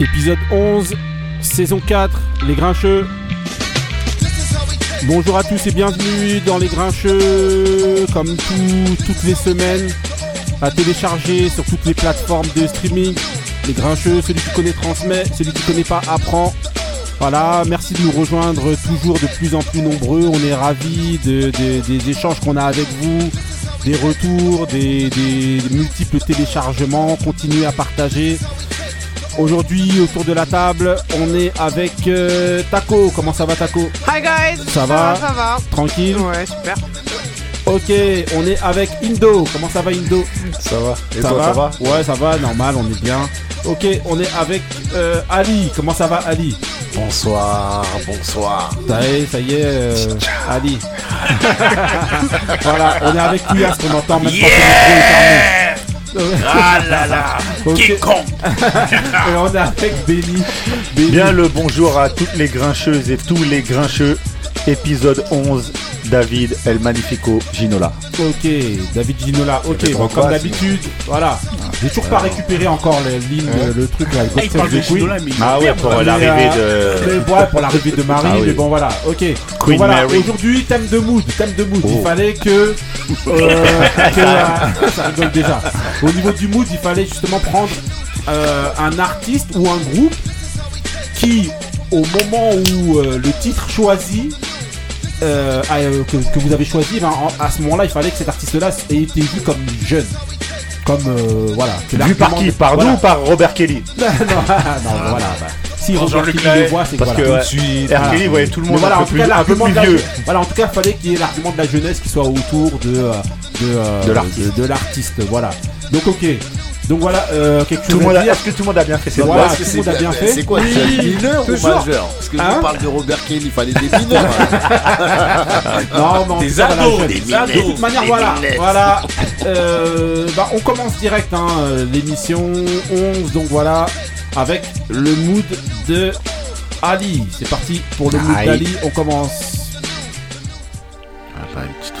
Épisode 11, saison 4, Les Grincheux. Bonjour à tous et bienvenue dans Les Grincheux, comme tout- toutes les semaines, à télécharger sur toutes les plateformes de streaming. Les Grincheux, celui qui connaît transmet, celui qui connaît pas apprend. Voilà, merci de nous rejoindre toujours de plus en plus nombreux. On est ravis de- de- des échanges qu'on a avec vous, des retours, des multiples téléchargements. Continuez à partager. Aujourd'hui, autour de la table, on est avec euh, Taco. Comment ça va, Taco? Hi guys Ça va? Ça va Tranquille? Ouais, super. Ok, on est avec Indo. Comment ça va, Indo? Ça va. Et toi, ça va? Ouais, ça va, normal, on est bien. Ok, on est avec euh, Ali. Comment ça va, Ali? Bonsoir, bonsoir. Ça y est, ça y est, euh, Ali. voilà, on est avec Kouyas qu'on entend même pas Ah là là Ok. King Kong Et on est avec Benny. Benny. Bien le bonjour à toutes les grincheuses et tous les grincheux. Épisode 11, David El Magnifico Ginola. Ok, David Ginola. Ok, bon, trop comme quoi, d'habitude, voilà. J'ai toujours pas récupéré encore les lignes, Ouais. le truc là. Ah, il parle de Ginola, mais Ah ouais, pour Mais, l'arrivée euh, de. mais ouais, pour l'arrivée de Marie, Ah oui. mais bon voilà, ok. Queen voilà, Mary. aujourd'hui thème de mood, thème de mood. Il Oh. fallait que, euh, que, euh, ça rigole déjà. Au niveau du mood, il fallait justement prendre euh, un artiste ou un groupe qui, au moment où euh, le titre choisi. Euh, euh, que, que vous avez choisi, ben, en- à ce moment-là, il fallait que cet artiste-là ait été vu comme jeune, comme euh, voilà. que Vu par qui de- Par voilà. nous ou par Robert Kelly non, non, voilà. Bah, si Robert Kelly le voit, c'est que Parce voilà. que suite. R. Kelly voyait tout le monde voilà, un en peu tout plus, cas, un peu l'argument plus de la vieux. voilà, en tout cas, fallait qu'il y ait l'argument de la jeunesse qui soit autour de euh, de, De de, de l'artiste, voilà. Donc ok. Donc voilà, euh, quelque chose Tout le monde à a- dire. Est-ce que tout le monde a bien fait? Ses Voilà. devoirs tout le monde a bien fait. C'est quoi Oui, C'est mineur ou majeur? Parce que Hein? nous on parle de Robert Kelly, il fallait des mineurs. Non, mais en Des ados, des De ados, toute manière, voilà, voilà. Euh, bah, on commence direct, hein, l'émission 11, donc voilà, avec le mood de Ali. C'est parti pour le mood d'Ali. On commence. Ah bah une petite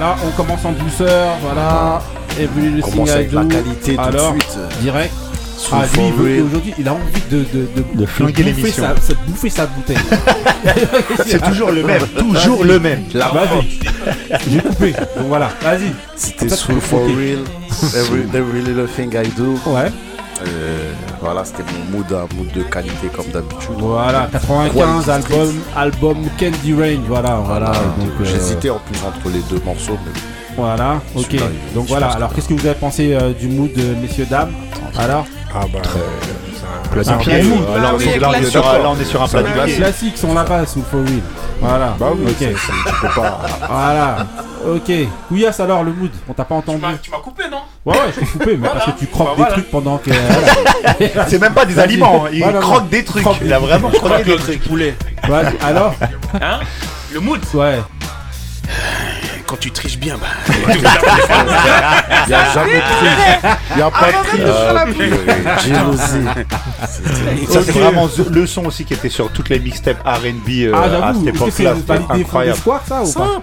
Là, on commence en douceur. Voilà. Et puis le On commence avec la qualité tout Alors, de suite. direct. Ah, lui, for il veut- real. aujourd'hui, il a envie de, de, de, De flinguer bouffer l'émission. sa, sa- bouffer sa bouteille. C'est toujours le même, toujours le même. La Vas-y. J'ai coupé. Donc voilà, vas-y. C'était Soul for real. Every, every little thing I do. Ouais. Voilà, c'était mon mood, un mood de qualité comme d'habitude. Voilà, 95 Quality album, album Candy Range. Voilà, voilà. Donc, euh, J'hésitais en plus entre les deux morceaux, mais Voilà, ok. Donc voilà, alors qu'est-ce que vous avez pensé euh, du mood, euh, messieurs, dames? Alors? Ah bah, Plat Un du pied. classique. Euh, Là, on est- là, on est sur un- là, on est sur un plat pied. classique, on la passe, ou for real. Voilà. bah oui, ok. c'est- c'est- tu peux pas. Voilà. Ok. Couillasse alors le mood, on t'a pas entendu. tu Ouais, ouais, je t'ai coupé, mais Voilà. parce que tu croques Bah, des voilà. trucs pendant que. voilà. C'est même pas des aliments, hein. il Voilà, croque des trucs. Croque Il a vraiment croqué des trucs. poulet. Vas-y, alors Hein Le mood Ouais. Quand tu triches bien, bah. il n'y a jamais de triche. Il n'y a pas de triche. Jalousie. Ça, c'est vraiment le son aussi qui était sur toutes les mixtapes RB euh, Ah, à cette époque-là. C'était incroyable. Ça ou pas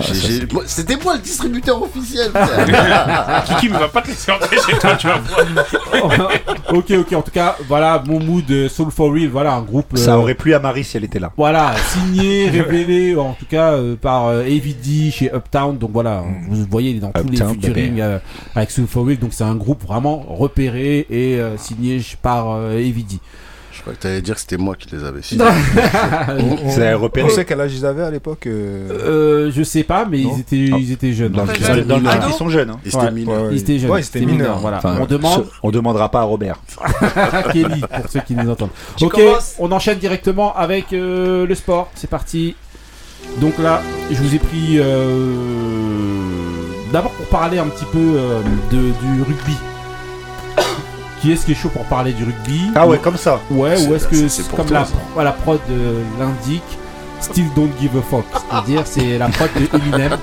J'ai- j'ai- moi, C'était moi le distributeur officiel. Kiki ne va pas te laisser entrer chez toi, tu vas voir. Ok, ok, en tout cas, voilà, mon mood euh, Soul for Real, voilà, un groupe. Ça euh, aurait plu à Marie si elle était là. Voilà, signé, révélé, en tout cas euh, par euh, AVD chez Uptown. Donc voilà, vous voyez, il est dans tous les featuring euh, avec Soul for Real. Donc c'est un groupe vraiment repéré et euh, signé par euh, AVD. Je crois que tu allais dire que c'était moi qui les avais signés. Vous avez On repéré sait quel âge ils avaient à l'époque euh, Euh, je sais pas, mais Non. ils étaient, Ah. ils étaient jeunes. Dans le Donc, Ils étaient dans le mineurs. clip, ils sont jeunes. hein. Ils étaient Ouais. mineurs. ouais, Ils étaient jeunes. Ouais, c'était c'était mineur. Voilà. Enfin, on demande ce- on demandera pas à Robert. à Kelly pour ceux qui nous entendent. Tu ok, commences on enchaîne directement avec euh, le sport. C'est parti. Donc là, je vous ai pris euh, d'abord pour parler un petit peu euh, de, du rugby. Qui est-ce qui est chaud pour parler du rugby Ah ouais, comme ça. Ouais, ou est-ce que c'est- c'est c'est pour comme toi, la, la prod euh, l'indique, Still Don't Give a Fuck. C'est-à-dire, c'est la prod de Eminem.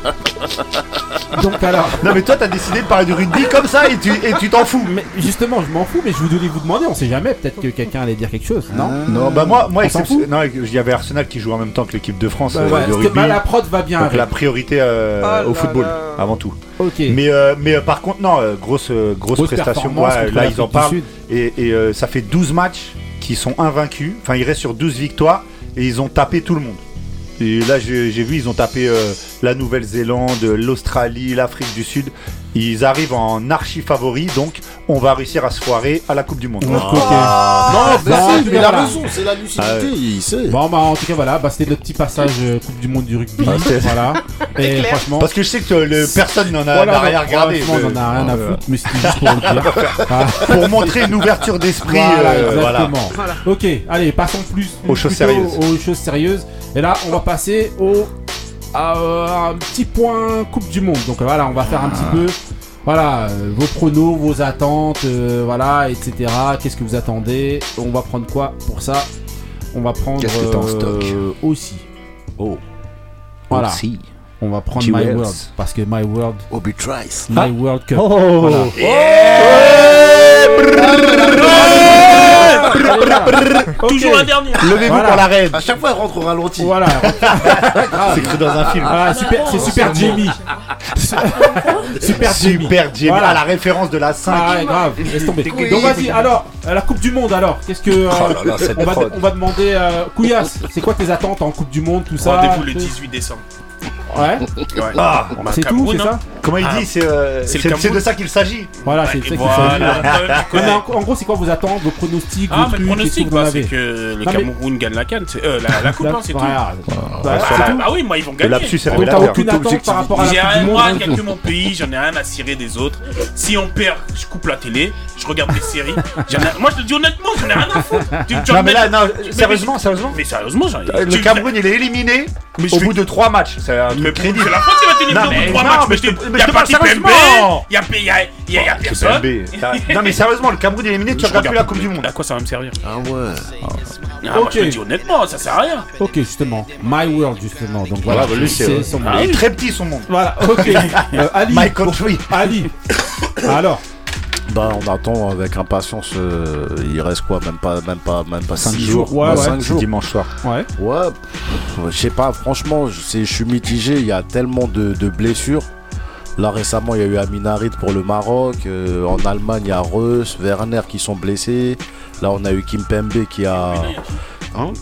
Donc alors, Non mais toi t'as décidé de parler du rugby comme ça et tu et tu t'en fous. mais justement, je m'en fous, mais je voulais vous demander, on sait jamais, peut-être que quelqu'un allait dire quelque chose, non? Non bah moi moi il y avait Arsenal qui joue en même temps que l'équipe de France Bah euh, ouais, de rugby. bah, la prod va bien Donc la priorité euh, Ah au là football là. avant tout. Ok. Mais euh, mais par contre non grosse grosse, Grosse prestation. performance Ouais, là ils en parlent et, et, euh, ça fait 12 matchs qui sont invaincus. Enfin ils restent sur 12 victoires et ils ont tapé tout le monde. Et là j'ai vu ils ont tapé euh, la Nouvelle-Zélande, l'Australie, l'Afrique du Sud. Ils arrivent en archi favori donc on va réussir à se foirer à la Coupe du Monde. De notre côté. Non, mais non, mais il a raison, c'est la lucidité, Ah ouais. il sait. Bon bah en tout cas voilà, bah, c'était notre petit passage euh, Coupe du Monde du rugby. Ah, voilà. Et franchement. Parce que je sais que le, personne n'en a, voilà, rien regardé. franchement, on en a rien à Euh, foutre, mais c'était juste pour le dire. Ah, Pour montrer une ouverture d'esprit. voilà, euh, voilà. exactement. Ok, allez, passons plus Aux choses sérieuses. Aux choses sérieuses. Et là, on va passer au à, euh, un petit point Coupe du Monde. Donc voilà, on va faire un petit peu. Voilà, euh, vos pronos, vos attentes, euh, voilà, etc. Qu'est-ce que vous attendez? On va prendre quoi pour ça? On va prendre Qu'est-ce que t'as en stock? euh, aussi. Oh. Voilà. Aussi. On va prendre. My. World parce que My World, Obi Trice. My World Cup. Oh Voilà. Toujours un dernier. Levez-vous pour la reine. À chaque fois, elle rentre au ralenti. Voilà. C'est cru dans un film. Ah, super, c'est Super Jimmy. super Jimmy. Super Jimmy. Voilà. Ah, la référence de la 5. Ah grave, laisse tomber. Donc vas-y, alors, euh, la Coupe du Monde alors, qu'est-ce que... euh, Oh va, on va demander... Euh, Couillasse, c'est quoi tes attentes en Coupe du Monde, tout ça? Rendez-vous le 18 décembre. Ouais, Ah, Bah, c'est tout, Cameroun, c'est hein. ça comment il Ah. dit C'est euh, de ça qu'il s'agit. Voilà, c'est ça qu'il voilà. s'agit. En, en gros, c'est quoi vos attentes, vos pronostics, Ah, vos mais trucs, pronostic, bah, c'est que le Non, mais- Cameroun gagne la canne, c'est- euh, la, la coupe, hein, c'est tout. Bah. Ah oui, moi ils vont gagner. lapsus Donc t'as aucune attente par rapport à la rien, mon pays, j'en ai rien à cirer des autres. Si on perd, je coupe la télé, je regarde des séries. Moi je te dis honnêtement, j'en ai rien à foutre. Non, mais là, sérieusement, sérieusement. Mais sérieusement, j'en ai. Le Cameroun, il est éliminé au bout de 3 matchs. C'est un Mais truc crédible. c'est la France qui va tenir Non, mais de trois non, matchs. mais je je te- te- mais y je a te pas sérieusement. y a y a- y a- y a personne. T'as- Non, mais sérieusement, le Cameroun est éliminé, tu Je regardes plus la Coupe du Monde. À quoi ça va me servir? Ah ouais. Ah, Moi je Ok. te dis honnêtement, ça sert à rien. Ok, justement. My World, justement. Donc voilà, Voilà, lui, c'est son il est très petit son monde. Voilà, ok. Euh, Ali, My country. Ali. Alors, Bah, on attend avec impatience. euh, il reste quoi Même pas, même pas, même pas Cinq 6 jours. jours. Ouais, ouais. cinq C'est jours. dimanche soir. Ouais. Ouais, pff, je sais pas, franchement, je suis mitigé. Il y a tellement de, de blessures. Là, récemment, il y a eu Aminarit pour le Maroc. euh, en Allemagne, il y a Reus, Werner qui sont blessés. Là, on a eu Kim Pembe qui a. Hein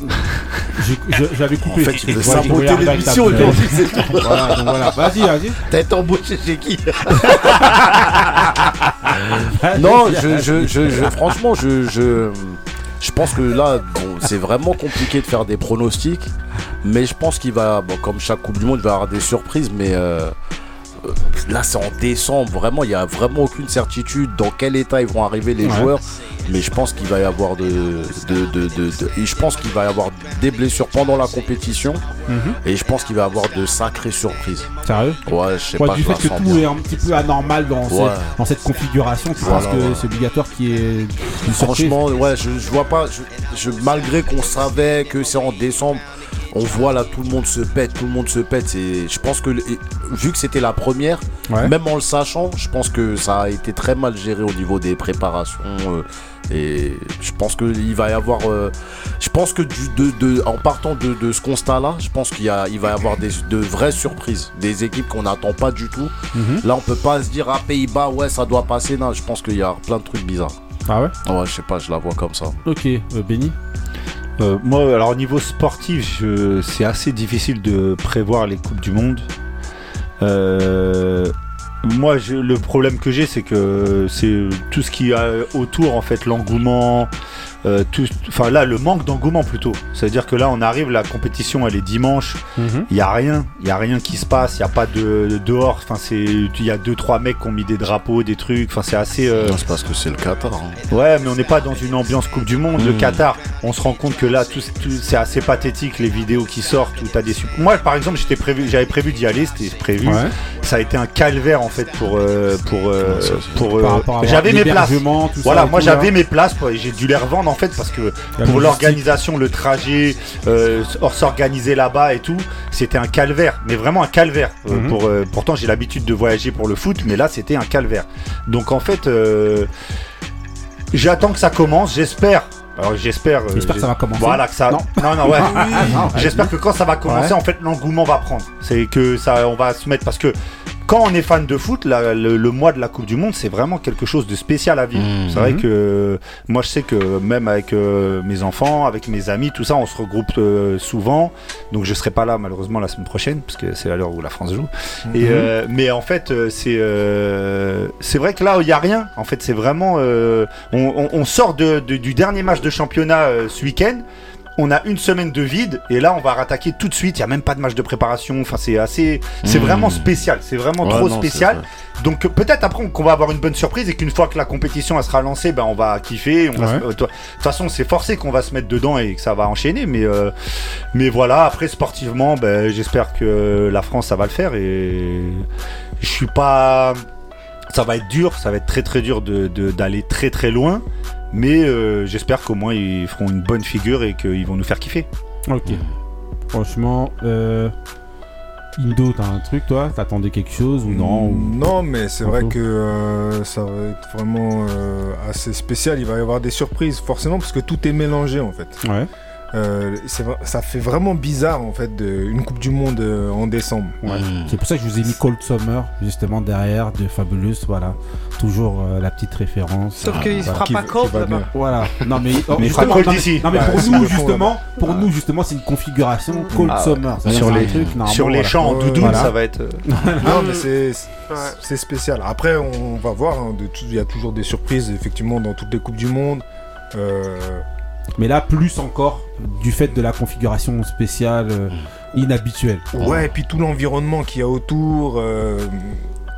J'avais coupé. En fait, tu veux saboter l'émission aujourd'hui, c'est tout. Voilà, donc voilà. Vas-y, vas-y. Été embauché chez qui Non, je, je, je, je- franchement, je, je, je pense que là, bon, c'est vraiment compliqué de faire des pronostics. Mais je pense qu'il va, bon, comme chaque Coupe du Monde, il va y avoir des surprises. Mais euh, là, c'est en décembre. Vraiment, il n'y a vraiment aucune certitude dans quel état ils vont arriver les Ouais. joueurs. Mais je pense qu'il va y avoir de, de, de, de- de- et je pense qu'il va y avoir des blessures pendant la compétition. Mhm. Et je pense qu'il va y avoir de sacrées surprises. Sérieux Ouais, je sais Ouais, pas. du je fait que tout bien. est un petit peu anormal dans, Ouais. cette, dans cette configuration, tu Voilà, penses que c'est obligatoire une surprise Franchement, ouais, je, je vois pas. je- je- malgré qu'on savait que c'est en décembre, on voit là tout le monde se pète, tout le monde se pète. Et je pense que vu que c'était la première, Ouais. même en le sachant, je pense que ça a été très mal géré au niveau des préparations. euh, et je pense qu'il va y avoir. euh, je pense que du, de, de- en partant de, de ce constat-là, je pense qu'il y a, il va y avoir des, de vraies surprises, des équipes qu'on n'attend pas du tout. Mhm. Là, on peut pas se dire à Pays-Bas, ouais, ça doit passer. Non, je pense qu'il y a plein de trucs bizarres. Ah ouais? Ouais, je sais pas, je la vois comme ça. Ok, euh, Benny? Euh, moi, alors au niveau sportif, c'est assez difficile de prévoir les coupes du monde. Euh, moi, je- le problème que j'ai, c'est que c'est tout ce qui a autour, en fait, l'engouement. Euh, tout- Enfin là, le manque d'engouement plutôt. C'est-à-dire que là, on arrive, la compétition, elle est dimanche. Mhm. Il y a rien, il y a rien qui se passe. Il y a pas de, de dehors. Enfin, c'est, il y a deux trois mecs qui ont mis des drapeaux, des trucs. Enfin, c'est assez. euh, c'est parce que c'est le Qatar. hein. Ouais, mais on n'est pas dans une ambiance Coupe du Monde. Le Mm. Qatar, on se rend compte que là, tout, tout- c'est assez pathétique les vidéos qui sortent où t'as des. Moi, par exemple, j'étais prévu, j'avais prévu d'y aller, c'était prévu. Ouais. Ça a été un calvaire en fait pour euh, pour euh, Ouais, ça, c'est- pour. Euh, j'avais mes places. Voilà, moi j'avais mes places, j'ai dû les revendre en fait parce que pour l'organisation, le trajet, euh, or- s'organiser là-bas et tout, c'était un calvaire, mais vraiment un calvaire. Euh, Mhm. pour, euh, pourtant, j'ai l'habitude de voyager pour le foot, mais là, c'était un calvaire. Donc, en fait, euh, j'attends que ça commence, j'espère. Alors, j'espère. euh, J'espère que ça va commencer. Voilà, que ça. Non. Non, non, ouais. J'espère que quand ça va commencer, Ouais. en fait, l'engouement va prendre. C'est que ça, on va se mettre parce que quand on est fan de foot, la- le, le mois de la Coupe du Monde, c'est vraiment quelque chose de spécial à vivre. Mhm. C'est vrai que moi, je sais que même avec euh, mes enfants, avec mes amis, tout ça, on se regroupe euh, souvent. Donc, je serai pas là malheureusement la semaine prochaine parce que c'est à l'heure où la France joue. Et, Mhm. euh, mais en fait, c'est c'est vrai que là, il y a rien. En fait, c'est vraiment. on, on- on sort de- de- du dernier match de championnat ce week-end. On a une semaine de vide et là on va rattaquer tout de suite. Il y a même pas de match de préparation. Enfin c'est assez, c'est Mmh. vraiment spécial. C'est vraiment Ouais, trop non, spécial. Donc peut-être après qu'on va avoir une bonne surprise et qu'une fois que la compétition elle sera lancée, ben on va kiffer. On va Ouais. se- euh, De toute façon c'est forcé qu'on va se mettre dedans et que ça va enchaîner. Mais euh, mais voilà. Après sportivement, ben j'espère que la France ça va le faire et je suis pas. Ça va être dur, ça va être très très dur de- de- d'aller très très loin. Mais euh, j'espère qu'au moins ils feront une bonne figure et qu'ils vont nous faire kiffer. Ok. Franchement, euh... Indo, t'as un truc, toi? T'attendais quelque chose ou non? Ou- Non, mais c'est vrai que euh, ça va être vraiment euh, assez spécial. Il va y avoir des surprises, forcément, parce que tout est mélangé en fait. Ouais. Euh, ça fait vraiment bizarre en fait de, une Coupe du Monde euh, en décembre. Ouais. Mm. C'est pour ça que je vous ai mis Cold Summer, justement derrière, de Fabulous, voilà. Toujours euh, la petite référence. Sauf qu'il se Voilà. fera pas cold là-bas. Voilà. Non mais, oh, Mais il fera justement, cold non, mais- ici. Non mais pour nous justement, pour nous justement, c'est une configuration Cold Ah, Summer. Sur les, truc, normalement, sur les voilà. champs en doudoune, voilà. ça va être. Non, mais c'est c'est spécial. Après, on va voir. hein, Il y a toujours des surprises, effectivement, dans toutes les Coupes du Monde. Euh, Mais là, plus encore du fait de la configuration spéciale euh, inhabituelle. Ouais, et puis tout l'environnement qu'il y a autour, euh,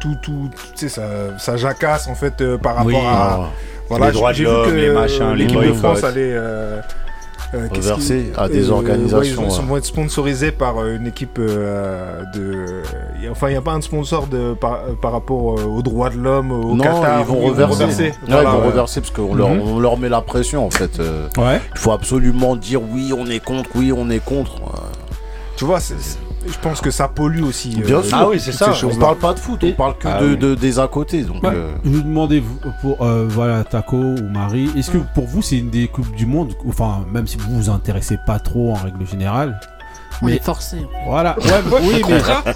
tout, tout, tu sais, ça, ça jacasse en fait euh, par rapport Oui. à. Voilà, Les droits de j'ai vu l'homme, que, les machins, l'équipe de. France allait. Euh, euh, Reverser à des euh, organisations, ouais, ils, vont être sponsorisés par euh, une équipe euh, de. Enfin, il n'y a pas un sponsor de, par, euh, par rapport euh, aux droits de l'homme, au non, Qatar. ils vont reverser. Ouais, Voilà, ils vont reverser parce qu'on leur, Mhm. on leur met la pression en fait. euh. Ouais. Il faut absolument dire oui, on est contre, oui, on est contre. Euh, Tu vois, c'est- Je pense que ça pollue aussi. Bien sûr. Ah oui, c'est ça. On parle pas de foot, on parle que Ah de, oui. de- des à côté. Donc, euh, Je vous demandais pour euh, voilà Taco ou Marie, est-ce que pour vous c'est une des coupes du monde, enfin même si vous vous intéressez pas trop en règle générale, On Mais- est forcé. voilà. Ouais, mais-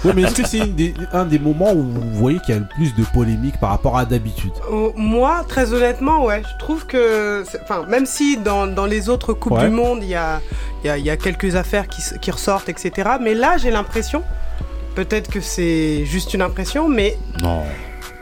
oui, mais, est-ce que c'est un des moments où vous voyez qu'il y a le plus de polémiques par rapport à d'habitude? Euh, Moi, très honnêtement, ouais, je trouve que, enfin, même si dans, dans les autres coupes Ouais. du monde, il y a, il y, a, y a quelques affaires qui, qui ressortent, etc. Mais là, j'ai l'impression, peut-être que c'est juste une impression, mais non.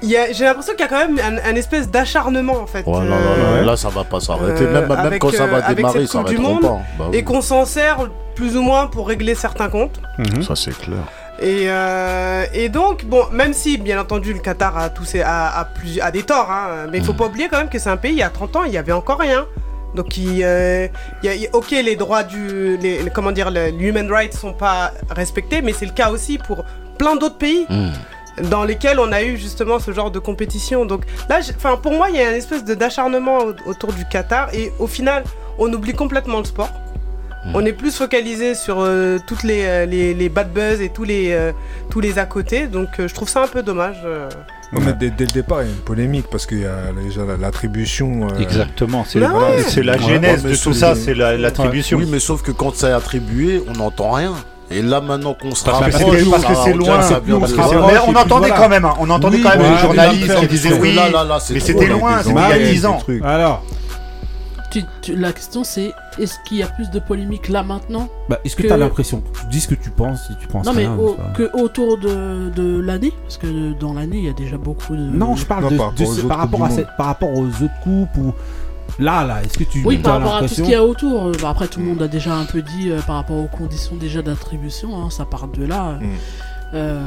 il y a- j'ai l'impression qu'il y a quand même un, un espèce d'acharnement en fait. Ouais, non, non, euh, non, là, ça va pas s'arrêter. Euh, même, même avec, quand ça va euh, avec démarrer, cette ça va du être Monde, pas. Bah oui. Et qu'on s'en sert plus ou moins pour régler certains comptes. Ça, c'est clair. Et, euh, et donc, bon, même si, bien entendu, le Qatar a, tous ses, a, a, plus, a des torts, hein, mais il faut Mhm. pas oublier quand même que c'est un pays, il y a 30 ans, il y avait encore rien. Donc, il, euh, il y a- ok, les droits du. Les, les- comment dire, les human rights sont pas respectés, mais c'est le cas aussi pour plein d'autres pays Hmm. dans lesquels on a eu justement ce genre de compétition. Donc là, enfin pour moi, il y a une espèce d'acharnement au- autour du Qatar et au final, on oublie complètement le sport. Mm. On est plus focalisé sur euh, toutes les, euh, les, les bad buzz et tous les, euh, tous les à côté. Donc euh, je trouve ça un peu dommage. euh. Non, mais dès, dès le départ, il y a une polémique parce qu'il y a déjà la- l'attribution. euh, Exactement, c'est Bah ouais. c'est la genèse ouais, de tout ça, c'est la- l'attribution. Oui, mais sauf que quand c'est attribué, on n'entend rien. Et là, maintenant qu'on se Parce rapproche, c'est- parce que c'est loin, on entendait quand même, on entendait quand même les journalistes qui disaient oui, là, là, là, c'est mais c'était loin, c'était il y a Marie, 10 ans. Alors, Tu- tu- la question c'est est-ce qu'il y a plus de polémique là maintenant bah, est-ce que, Que- tu as l'impression? Tu dis ce que tu penses, si tu penses Non mais au- que autour de, de l'année Parce que dans l'année il y a déjà beaucoup de. Non, je parle Non, de, par de rapport aux ce- autres par, rapport coupes à cette- par rapport aux autres coupes ou là, là, est-ce que tu Oui, par rapport à tout ce qu'il y a autour. euh, bah, après, tout le monde a déjà un peu dit euh, par rapport aux conditions déjà d'attribution. hein, ça part de là. Mm. Euh,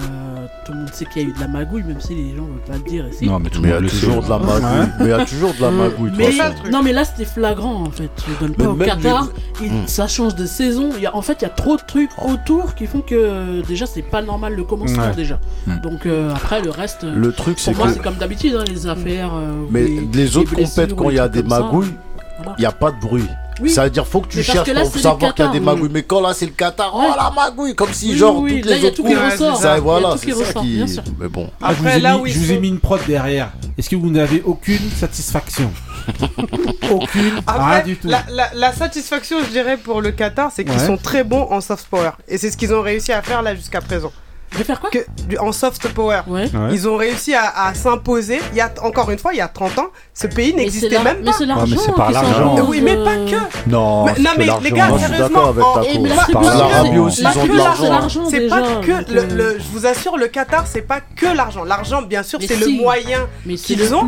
tout le monde sait qu'il y a eu de la magouille, même si les gens veulent pas le dire ici. Non, mais tout Mais il y le a monde le toujours sait. de la magouille. Mais il y a toujours de la Euh, magouille. mais, non mais là c'était flagrant en fait. Je donne Mais pas au Qatar. il- Hmm. Ça change de saison. Il y a, en fait il y a trop de trucs autour qui font que déjà c'est pas normal le commencement Ouais. déjà. Hmm. Donc euh, après le reste. Le truc, c'est pour moi que. c'est comme d'habitude hein, les affaires. euh, Mais les- les autres compètes, quand il y a des magouilles, Voilà. il n'y a pas de bruit. Oui. Ça veut dire faut que tu Mais cherches que là, pour savoir qu'il y a des magouilles. Mais quand là c'est le Qatar, Ouais. oh la magouille, comme si Oui, genre oui, toutes là, il les y a autres tout qui ressort. ça, voilà, c'est qui ça qui. bien sûr. Mais bon. Ah, je vous, ai là mis, je vous ai mis une prod derrière. Est-ce que vous n'avez aucune satisfaction? Aucune, Après, rien du tout. La, la- la satisfaction, je dirais, pour le Qatar, c'est qu'ils Ouais. sont très bons en soft power. Et c'est ce qu'ils ont réussi à faire là jusqu'à présent. Je vais faire quoi Que, du- en soft power. Ouais. Ouais. Ils ont réussi à, à s'imposer. Il y a encore une fois, il y a 30 ans, ce pays Mais c'est n'existait même Mais pas. c'est l'argent. mais c'est par qui l'argent. Oui, mais pas euh, que. Non, Mais- c'est non, que mais l'argent. les gars, suis sérieusement, Par c'est pas l'Arabie que- que de l'argent. c'est l'argent C'est que le, euh, le- je vous assure, le Qatar, c'est pas que l'argent. L'argent, bien sûr, c'est si. le moyen Mais c'est qu'ils ont,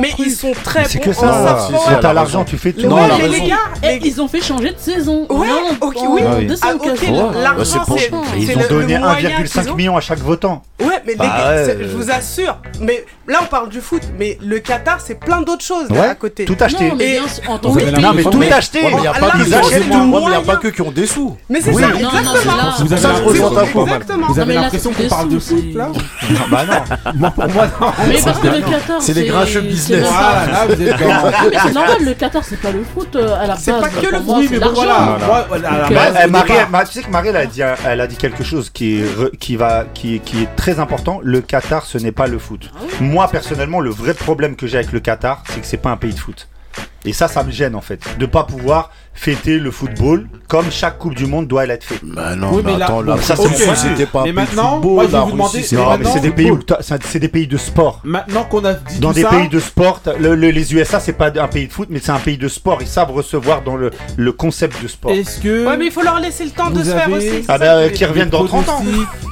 mais ils sont très C'est bons que en ça. soft si, t'as l'argent, tu fais tout. Non, mais les gars, Eh, ils ont fait changer de saison. Ouais, ok, oui. Ah Ah, l'argent, c'est c'est c'est ils ont le- donné le moyen 1,5 qu'ils ont. million à chaque votant. Ouais, mais les Bah gars, ouais, c'est- euh. je vous assure. Mais là, on parle du foot, mais le Qatar, c'est plein d'autres choses Ouais, là, à côté. Tout acheté. Non, mais Et- en tant pays. Non, mais tout Mais- acheté. Il n'y a Là, pas que pas que qui ont des sous. Mais c'est Oui. ça, Non, exactement. Vous avez l'impression-. Exactement. Vous avez l'impression c'est qu'on parle de foot c'est- là Bah non. Pour moi, non. Mais parce que le Qatar, C'est les grincheux business. Voilà, là, vous êtes c'est normal, le Qatar, c'est pas le foot euh, à la base. C'est pas que le Oui, c'est mais voilà. Bah, bah, tu sais que Marie, elle a dit, elle a dit quelque chose qui va, qui, est- qui est très important. Le Qatar, ce n'est pas le foot. Ah. Moi, personnellement, le vrai problème que j'ai avec le Qatar, c'est que c'est pas un pays de foot. Et ça, ça me gêne en fait, de pas pouvoir fêter le football comme chaque Coupe du Monde doit l'être fait. Bah non, Oui, mais mais là- attends, là, ça, si c'était pas un Mais pays de maintenant, football, moi, je vais la vous demander- Russie, c'est Non, un mais des pays où t'as- ça- c'est des pays de sport. Maintenant qu'on a dit Dans tout des ça, pays de sport, le- le- les USA, c'est pas un pays de foot, mais c'est un pays de sport. Ils savent recevoir dans le, le concept de sport. est-ce que Ouais, mais il faut leur laisser le temps de se faire aussi. Ah bah, que je qui veux reviennent dans 30 ans.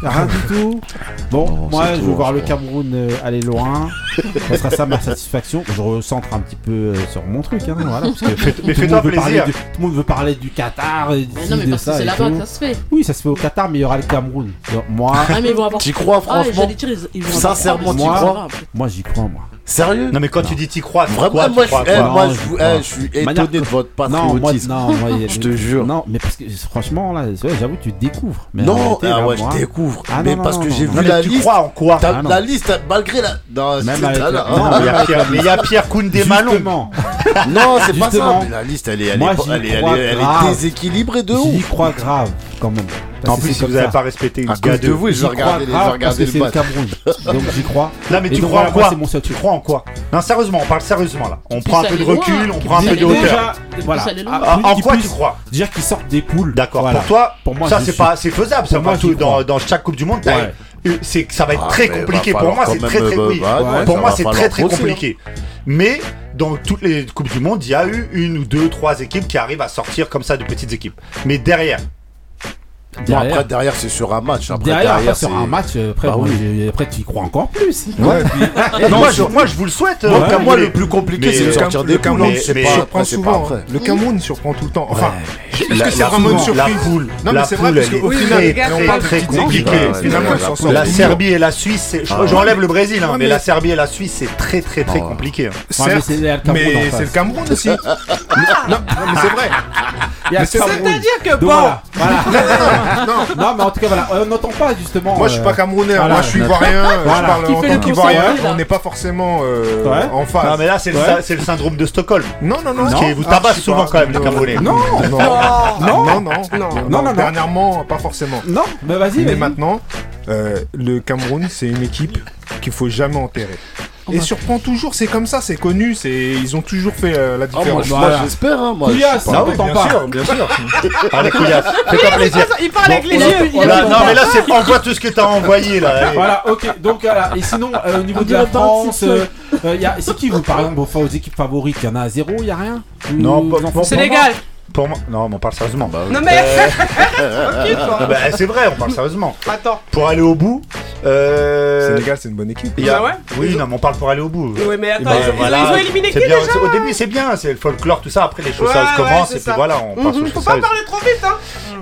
Rien du tout. Bon, Non, moi, je veux voir le Cameroun euh, aller loin. Ça sera ça ma satisfaction. Je recentre un petit peu euh, sur mon truc, hein, voilà, parce que Fais- mais fais-toi plaisir. Le monde veut parler du Qatar, et Mais non, mais de parce que ça c'est et là-bas tout. que ça se fait. Oui, ça se fait au Qatar, mais il y aura le Cameroun. Moi, Ah, mais ils vont avoir. T'y crois, franchement j'allais dire, ils- ils vont avoir- Sincèrement, Ah, mais c'est crois moi j'y crois, moi. Sérieux Non mais quand tu dis t'y crois, Vraiment, moi, je crois suis, quoi eh, moi, Non, je je eh, je suis Manière étonné de votre Non, moi, patriotisme. non, moi, a- Je te jure. Non, mais parce que franchement, là, j'avoue, tu découvres. Mais Non, réalité, ah là, ouais, moi, je découvre. Ah, mais non, parce non, que non, j'ai non. vu Non mais la tu liste. crois en quoi Ah, non. la liste, malgré la. Non, Même c'est- avec le- là, non, mais il y a Pierre- Koundé Malon. Justement, Non, c'est pas ça. La liste, elle est, Moi, j'y déséquilibrée de j'y ouf. crois grave, quand même. Parce En plus, si vous n'avez pas respecté cause gars de vous, je vais regarder les regarder le c'est le match. Cameroun. Donc j'y crois. Non, mais tu crois en quoi c'est mon seul Tu crois en quoi? Non, sérieusement, on parle sérieusement là. On prend un peu de recul, on prend un peu de hauteur. Déjà, voilà. Ah, En quoi tu crois? Déjà qu'ils sortent des poules. D'accord. Pour toi, Pour moi, ça c'est pas, c'est faisable. Ça Pour dans, chaque Coupe du Monde. C'est que ça va être Ah, très compliqué. Pour moi, c'est très très euh, oui. bah, ouais, Pour ça moi, c'est très très compliqué. Mais dans toutes les coupes du monde, il y a eu une ou deux, trois équipes qui arrivent à sortir comme ça de petites équipes. Mais derrière, Bon, Derrière, après, derrière, c'est sur un match. Après, derrière, après, derrière, sur c'est. un match, euh, après, Bah moi, oui. après tu y crois encore plus. Ouais, puis- Et moi, je, moi, je vous le souhaite. Bon, euh, pour moi, mais- le plus compliqué, c'est de le sortir des le poules. Se mais- surprend après, souvent. après. Le Cameroun surprend tout le temps. Enfin, est-ce que La- c'est vraiment une surprise poule, Non, mais la c'est vrai, parce qu'au est final, on très, sortent La. Serbie et la Suisse, c'est- Ah. j'enlève le Brésil, hein, Ouais, mais la Serbie et la Suisse, c'est très très très Ah. compliqué. hein. Ouais, mais c'est le Cameroun le aussi. non, non, mais c'est vrai. Le. C'est-à-dire que bon. Non, Non, mais en tout cas, voilà, on n'entend pas justement. moi je suis euh, pas camerounais, hein. voilà. moi je suis ivoirien, euh, Voilà. je parle en tant qu'ivoirien, on n'est pas forcément euh, Ouais. en phase. Non, mais là, c'est le, Ouais. syndrome de Stockholm. Non, non, non. Ce qui vous Ah, tabasse sais souvent quand même, les Non, Camerounais. Non, non, non, non, non, Non. Non, non. Dernièrement, pas forcément. Non, mais vas-y, Mais maintenant, euh, le Cameroun, c'est une équipe qu'il faut jamais enterrer. Oh, Et bah. surprend toujours, c'est comme ça, c'est connu, c'est ils ont toujours fait euh, la Ah, moi, différence. je- moi, Voilà. j'espère, hein, moi. Couillasse, pas. Ah oui, bien pas. sûr, bien sûr. Allez, Couillasse, fais-toi plaisir. il parle avec les yeux. non, mais là, c'est envoie tout ce que t'as envoyé là. Voilà, ok. Donc voilà. Et sinon, euh, au niveau de la pas France, euh, y a- c'est qui vous, par exemple, vos, vos équipes favorites? Il y en a zéro, il y a rien? Non, pas- pas- Sénégal. Pour moi, non, mais on parle sérieusement. Bah, Non mais Ah bah, c'est vrai, on parle sérieusement. attends. Pour aller au bout, euh, Sénégal, c'est une bonne équipe. il y a- Ah ouais Oui, non, mais on parle pour aller au bout. Oui mais attends, Bah, ils, ont- ils ont- voilà, ils ont éliminé qui bien, déjà Au début, c'est bien, c'est le folklore, tout ça. Après, les choses Ouais, commencent et puis ça. voilà, on passe aux Mhm, choses Faut pas sérieuses. parler trop vite hein.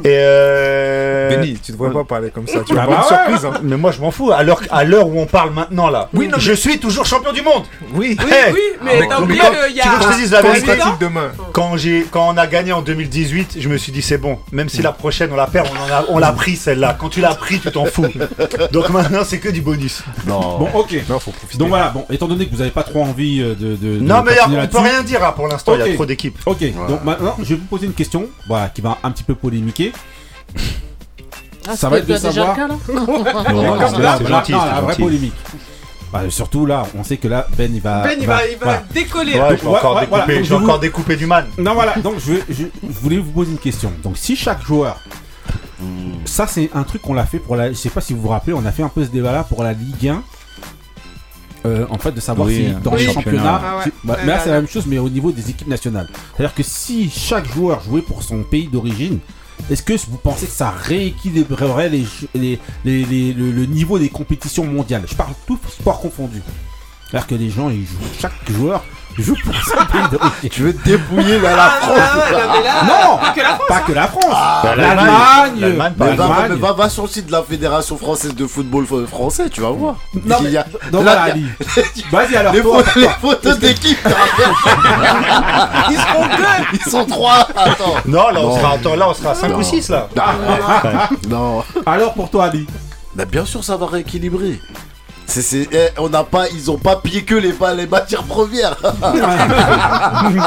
Et euh... Benny, tu devrais pas parler comme ça, tu vas Ah avoir bah une surprise. hein. Mais moi, je m'en fous. À l'heure, où on parle maintenant là, Oui, non, je suis toujours champion du monde. Oui, Oui, Hey. oui, mais mais t'as oublié qu'il y tu veux que je a. te dise la vérité demain. Quand j'ai, quand on a gagné en 2018, je me suis dit c'est bon. Même si la prochaine on la perd, on en a, on l'a pris celle-là. Quand tu l'as pris, tu t'en fous. Donc maintenant, c'est que du bonus. Non. Bon, ok. Non, faut profiter. Donc voilà, bon, étant donné que vous avez pas trop envie euh, de. de Non, de mais continuer on peut là-dessus, rien dire hein, pour l'instant. Il Ok. y a trop d'équipes. Ok, donc maintenant, je vais vous poser une question, voilà, qui va un petit peu polémiquer. Ah, Ça va être de déjà savoir- le cas là Non, Là, c'est là, c'est là, gentil, non, c'est la vraie gentil. polémique. Bah, surtout là, on sait que là, Ben il va. Ben il va, il va voilà. décoller. Ouais, là. je vais Ouais, encore ouais, découper, voilà, donc je je vais vous- encore découper du man. Non, voilà, donc je, vais- je, je voulais vous poser une question. Donc, si chaque joueur. Ça, c'est un truc qu'on l'a fait pour la. Je sais pas si vous vous rappelez, on a fait un peu ce débat-là pour la Ligue 1. Euh, en fait, de savoir Oui, si dans oui. les championnats. Ah bah, mais là, c'est la même chose, mais au niveau des équipes nationales. C'est-à-dire que si chaque joueur jouait pour son pays d'origine, est-ce que vous pensez que ça rééquilibrerait les, les, les- les- le, le niveau des compétitions mondiales? Je parle tout sport confondu. C'est-à-dire que les gens, ils jouent, chaque joueur joue pour son pays d'origine. Tu veux te dépouiller là, la Ah, France non, non, Non pas que la France. Pas que la France Bah, L'Allemagne va, va, va, sur le site de la Fédération Française de Football Français, tu vas voir. Non, Il y a- Donc là, voilà. Vas-y alors, les, toi, photos, les photos d'équipe, Ils seront deux. ils sont trois. Attends. Non, là on Non. sera, attends, là on sera à 5 Non. ou 6 là. Non. alors pour toi, Ali. Bah, bien sûr, ça va rééquilibrer. Eh, on n'a pas, ils ont pas piqué que les, les matières premières. Regarde,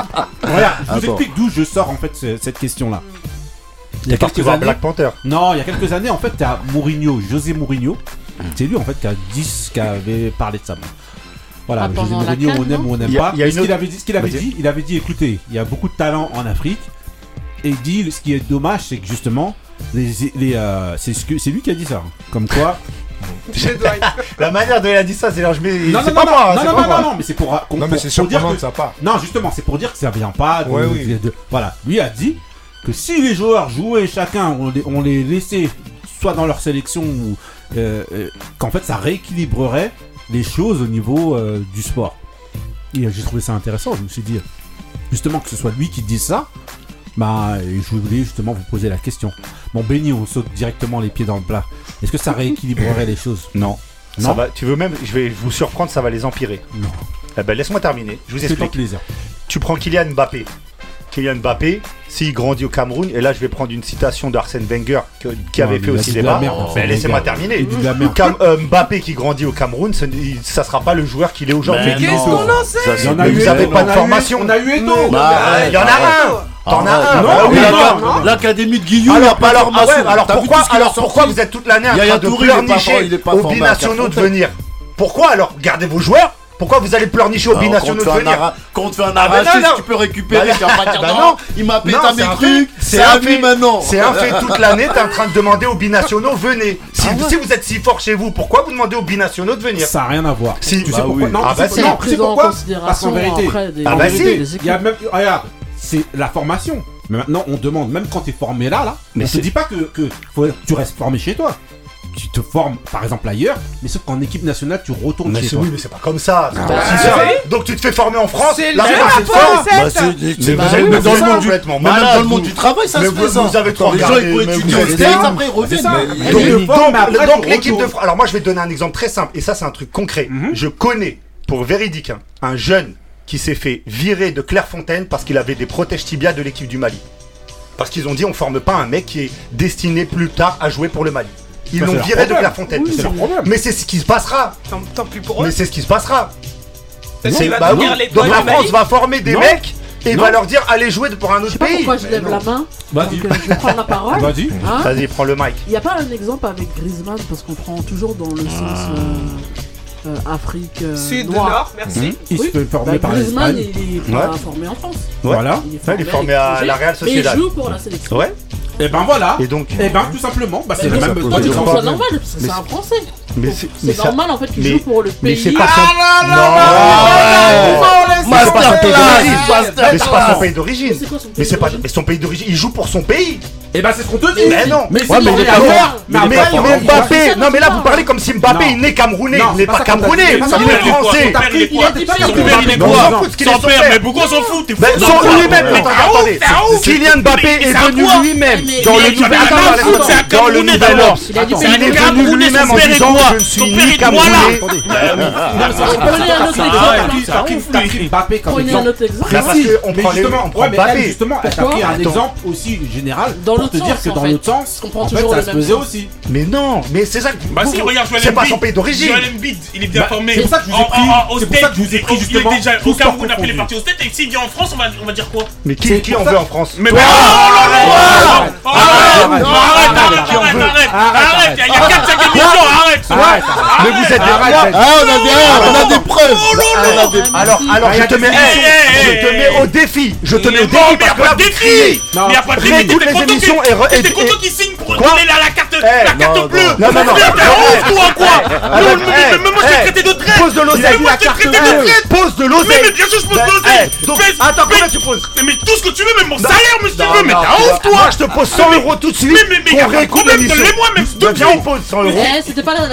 je vous Attends. explique d'où je sors en fait ce- cette question-là. Il y a quelques années. Black Panther. Non, il y a quelques années, en fait, t'as Mourinho, José Mourinho. C'est lui, en fait, qui a dit, qui avait parlé de ça. Voilà, Ah, José Mourinho, on aime ou on n'aime pas. il y a une avait dit, ce qu'il avait dit, il avait dit, écoutez, il y a beaucoup de talent en Afrique. Et il dit, ce qui est dommage, c'est que justement, les, les, euh, c'est lui qui a dit ça. Comme quoi. La manière dont il a dit ça, c'est genre je mets. non, c'est non, pas non, moi, non, non, pas non, moi. non, mais c'est pour, pour- Non, mais c'est pour dire surprenant que que ça part. Non, justement, c'est pour dire que ça vient pas de, Ouais, oui. de- de- Voilà, lui a dit que si les joueurs jouaient chacun, on les, on les laissait soit dans leur sélection ou. euh, euh, qu'en fait ça rééquilibrerait les choses au niveau euh, du sport. Et j'ai trouvé ça intéressant, je me suis dit, justement, que ce soit lui qui dise ça, bah, je voulais justement vous poser la question. Bon, Benny, on saute directement les pieds dans le plat. Est-ce que ça rééquilibrerait les choses? Non. Ça Non va, tu veux même, je vais vous surprendre, ça va les empirer. Non. Eh ben, laisse-moi terminer. Je vous explique. plaisir. Tu prends Kylian Mbappé. Kylian Mbappé, s'il grandit au Cameroun, et là je vais prendre une citation d'Arsène Wenger que- qui Non, avait fait aussi débat. Arsène laissez-moi terminer. Cam- euh, Mbappé qui grandit au Cameroun, ce ça sera pas le joueur qu'il est aujourd'hui. Mais Qu'est-ce qu'on en sait? Ça, Il y en c'est- a Mais eu vous avez on pas de a eu- formation. On a eu. Bah, il y en a un. T'en ah, as un ah Non, L'académie de Guillaume. Alors, alors, ah alors pourquoi, alors pourquoi vous êtes toute l'année en train de pleurnicher aux binationaux de venir Pourquoi alors Gardez vos joueurs pourquoi vous allez pleurnicher au binationaux de venir Quand on te fait un bah arraché, tu peux récupérer, bah tu vas pas non, bah il m'a pété mes trucs, c'est un fait maintenant. C'est un fait toute l'année, t'es en train de demander aux binationaux, venez. Si, si, vous êtes si fort chez vous, pourquoi vous demandez aux binationaux de venir Ça n'a rien à voir. Si. Tu bah sais oui. pourquoi Non, ah bah c'est pourquoi Parce qu'en vérité, il y a même. Regarde, c'est la formation. Mais maintenant, on demande, même quand tu es formé là, là, mais on te dit pas que, que tu restes formé chez toi tu te formes par exemple ailleurs, mais sauf qu'en équipe nationale tu retournes mais chez toi. Oui, mais c'est pas comme ça. Ah ah donc tu te fais former en France. C'est la France. C'est dans le monde complètement. Bah, même dans le monde du travail, ça se fait ça. Vous avez trop Les gens ils peuvent étudier aux States, après ils. Donc l'équipe de France. Alors moi je vais te donner un exemple très simple et ça c'est un truc mhm. concret. Je connais pour véridique hein, un jeune qui s'est fait virer de Clairefontaine parce qu'il avait des protèges tibias de l'équipe du Mali. Parce qu'ils ont dit on forme pas un mec qui est destiné plus tard à jouer pour le Mali. Ils l'ont viré de Clairefontaine. Mais c'est ce qui se passera. Mais c'est ce qui se passera. Donc bah la France va former des mecs et va leur dire allez jouer pour un autre pays. Pourquoi je lève la main Vas-y. Euh, la parole. Hein Vas-y. Prends le mic. Il n'y a pas un exemple avec Griezmann parce qu'on prend toujours dans le sens. Euh, euh, Afrique euh, Sud. Nord, merci. Mmh. Il oui. se fait former bah, par Griezmann, il est ouais. formé en France. Ouais. Voilà. Il est formé, il est formé à, à la Real Sociedad. Mais il joue pour la sélection. Ouais. Et ben voilà. Et donc. Et ben tout simplement, bah, c'est le même. Quand il normal parce que c'est un Français. Mais c'est normal en fait qu'ils joue pour le pays. Mais c'est pas son pays d'origine. Mais c'est pas son pays d'origine. Il joue pour son pays. Et bah c'est ce qu'on te dit. Mais non. Mais c'est Mais Mbappé. Non mais là vous parlez comme si Mbappé il n'est camerounais. Il n'est pas camerounais. Il est français. Son père. Mais pourquoi s'en fout Son lui-même. Attendez. Kylian Mbappé est venu lui-même dans le Nouvel Dans le Nouvel Il est venu lui-même en disant je ne suis ni Camerounais. Prenez un autre exemple. on prend justement, on justement, un exemple aussi général pour te dire que dans l'autre sens, en fait, ça se faisait aussi. Mais non, mais c'est ça que Bah si, regarde, C'est pas son pays d'origine. il est bien formé. C'est pour ça que je vous ai pris justement. Au Cameroun, on a pris les partis au state et s'il vient en France, on va dire quoi Mais qui en veut en France Mais Arrête, arrête, arrête, arrête, arrête, arrête ah, mais vous êtes des on a des, preuves. Oh, ah, alors, alors, ah, je te mets, au défi. Je te mets au défi. Mais y a pas de défi. Mais pas de défi. Toutes les émissions et t'es content qu'il signe pour donner la carte, eh, bleue. Non, non, non. T'es toi, quoi eh, eh, mais moi, traité de traite. Pose de l'oseille. Moi, Mais bien sûr, je pose de. Attends, combien tu poses Mais tout ce que tu veux, même mon salaire, monsieur. Mais t'as ouf, toi. Je te pose 100 euros tout de suite. Mais mais mais. moi même bah, pose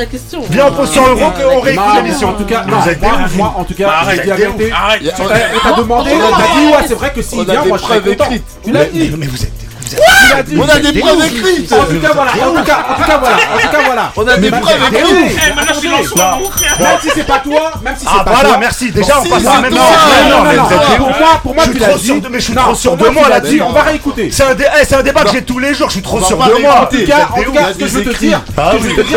question. Viens, on pose 100 euros qu'on réécoute l'émission. En tout cas, non, moi, en tout cas, arrête, je dis arrêtez. Arrête, t'as demandé, t'as dit, ouais, c'est vrai que s'il vient, moi je serais content. Tu l'as dit. Mais vous êtes on a des preuves écrites. En tout cas, voilà En tout cas, voilà En tout cas, voilà. On a des preuves écrites. Eh, même si c'est pas toi, même si ah, c'est pas toi. Ah voilà, merci. Déjà, on passe à maintenant Non, non, Pour moi, pour moi, Je suis trop sûr de moi là-dessus On va réécouter. C'est un eh, débat que j'ai tous les jours, je suis trop sûr de moi. En tout cas, ce que je veux te dire,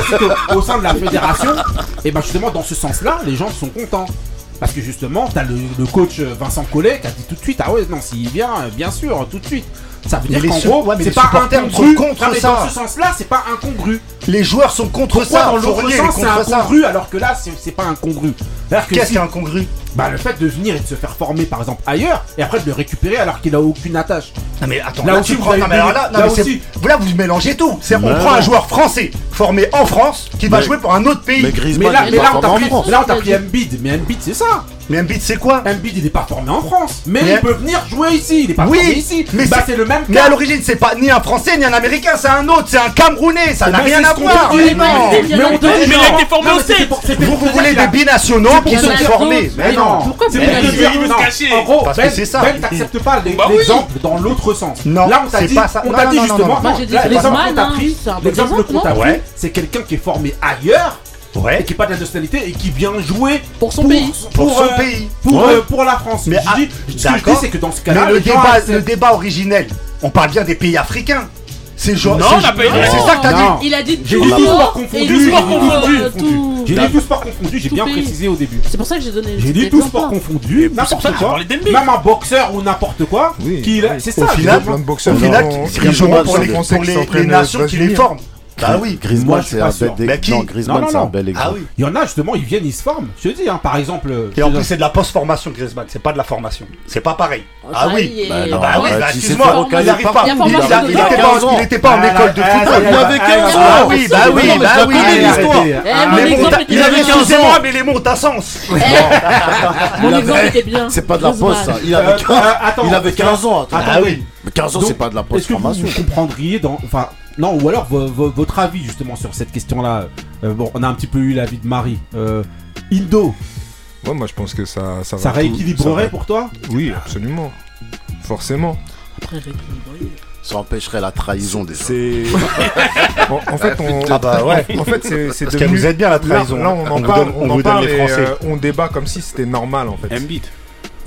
c'est qu'au sein de la fédération, et ben justement, dans ce sens-là, les gens sont contents. Parce que justement, t'as le, le coach Vincent Collet qui a dit tout de suite, ah ouais, non, s'il vient, bien sûr, tout de suite. Ça veut dire qu'en gros, c'est pas incongru. Contre ça. Dans ce sens-là, c'est pas incongru. Les joueurs sont contre ça. dans l'autre sens, c'est incongru, ça. alors que là, c'est pas incongru. Qu'est-ce qui est incongru Bah, le fait de venir et de se faire former, par exemple, ailleurs, et après de le récupérer alors qu'il a aucune attache. Non, mais attends, là, tu prends. Là, aussi. là, vous mélangez tout. On prend un joueur français formé en France qui va jouer pour un autre pays. Mais là, on t'a pris Mbid. Mais Embiid, c'est ça. Mais Embiid, c'est quoi Embiid, il n'est pas formé en France, mais, il peut venir jouer ici. Il est pas formé ici. Mais bah, c'est le même. Cas. Mais à l'origine, c'est pas ni un Français ni un Américain, c'est un autre, c'est un Camerounais. Ça eh n'a ben, rien à voir. Mais non. Mais on donne. Mais il est formé aussi. Vous vous voulez des binationaux qui sont formés. Mais non. Pourquoi vous se En gros, parce que ben, c'est ça. Ben, t'acceptes pas l'exemple dans l'autre sens. Non. Là, on t'a dit. On t'a dit justement. L'exemple qu'on t'a pris, l'exemple qu'on t'a pris, c'est quelqu'un qui est formé ailleurs et Ouais. qui n'est pas de la nationalité et qui vient jouer Pour son pays. Pour son euh, pays. pour, Ouais. euh, pour la France. Mais je ah, dis, ce que je dis, c'est que dans ce Mais cas-là, le les gens débat, acceptent. le débat originel, on parle bien des pays africains. C'est genre. Non, c'est- on n'a pas eu de C'est ça que t'as dit. Il a dit J'ai tout dit tout sport sport confondu, j'ai dit tout sport confondu. J'ai dit tout sport confondu, j'ai tout bien précisé au début. C'est pour ça que j'ai donné. J'ai dit tout sport confondu, n'importe quoi. Même un boxeur ou n'importe quoi. C'est ça. Au final, pour c'est les, nations qui les forment. Bah oui. Moi, Griezmann, c'est un bel exemple. qui Non, Griezmann, Non, c'est non, un non. bel Ah exemple. oui. Il y en a justement, ils viennent, ils se forment. Je te dis, hein, par exemple. Et en plus, c'est de la post-formation, Griezmann. C'est pas de la formation. C'est pas pareil. Ah oui. Bah non, Bah oui, bah, bah, tu sais excuse-moi, il recaler arrive par- pas. Il y a Il formation il- de il temps. était pas, en Ah, école de ah, football. ah, Il avait ah, 15 ah, ans. ah, oui, ah, bah ah, oui, ah, bah ah, oui. ah, il ah, avait bien. 15 ans, mais les montes à sens. Eh, Mon exemple était bien. C'est pas de la poste, ça. Il Euh, avait euh, 15 attends, il avait 15 ans. Ah oui. Mais 15 ans, c'est pas de la Est-ce que vous, post-formation. vous comprendriez dans. Enfin, non, ou alors vo- vo- votre avis justement sur cette question-là. Euh, bon, on a un petit peu eu l'avis de Marie. Euh, Indo, Ouais, moi je pense que ça. Ça, ça va tout- rééquilibrerait ça va- pour toi? Oui, absolument. Forcément. Après, rééquilibré. Ça empêcherait la trahison des C'est. en, en fait, on. Ah bah ouais. En fait, c'est Parce vous aide bien la trahison. là, on en parle, donne- on, on en vous donne parle les et Français. euh, on débat comme si c'était normal en fait.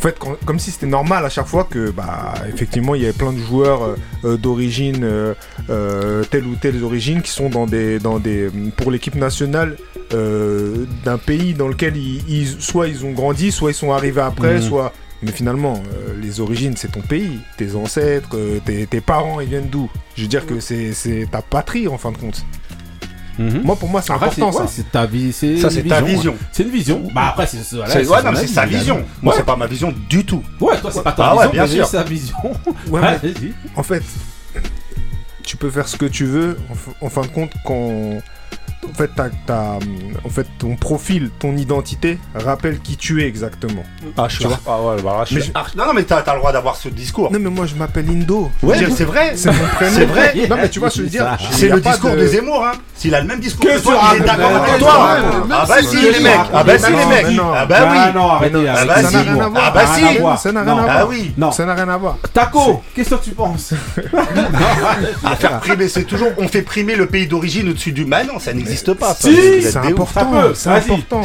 En fait, comme si c'était normal à chaque fois que, bah, effectivement, il y avait plein de joueurs euh, euh, d'origine, euh, euh, telle ou telle origine, qui sont dans des, dans des, pour l'équipe nationale euh, d'un pays dans lequel ils, ils- soit ils ont grandi, soit ils sont arrivés après, Mhm. soit. Mais finalement, euh, les origines, c'est ton pays, tes ancêtres, euh, tes, tes parents, ils viennent d'où? Je veux dire que c'est c'est ta patrie en fin de compte. Moi, pour moi, c'est Après, important c'est ouais, ça. c'est ta vie, c'est Ça, une c'est ta vision. C'est une vision. Bah après, c'est voilà, C'est- Ouais, non, sa vision. Moi, Ouais. c'est pas ma vision du tout. Ouais, toi, c'est pas ta Ah ouais, vision, bien mais sûr. c'est sa vision. Ouais, Ouais, mais- vas-y. En fait, tu peux faire ce que tu veux. En, f- en fin de compte, quand en fait, hum, en fait, ton profil, ton identité rappelle qui tu es exactement. Ah, je suis. Tu vois Ah ouais, bah, je Mais suis- je- Ah, Non, non, mais t'as t'as le droit d'avoir ce discours. Non, mais moi, je m'appelle Indo. Ouais, c'est vrai. c'est mon prénom. C'est vrai. Non, mais tu vois, je veux dire, C'est le discours de- de Zemmour, hein. S'il a le même discours Que que toi, il est d'accord avec toi. Ah bah si, si les mecs. Ah bah si, les mais mecs. non. Ah bah Ah oui. non, arrêtez. non, ah bah si. Ça n'a rien Zemmour. à voir. Ah bah Ça n'a si. rien à voir. Non. à Ah oui. Non. Ça n'a rien à voir. Taco, qu'est-ce que tu penses? À faire primer, c'est toujours. On fait primer le pays d'origine au-dessus du. Bah non, ça n'existe pas. Si, Vous êtes C'est important. C'est.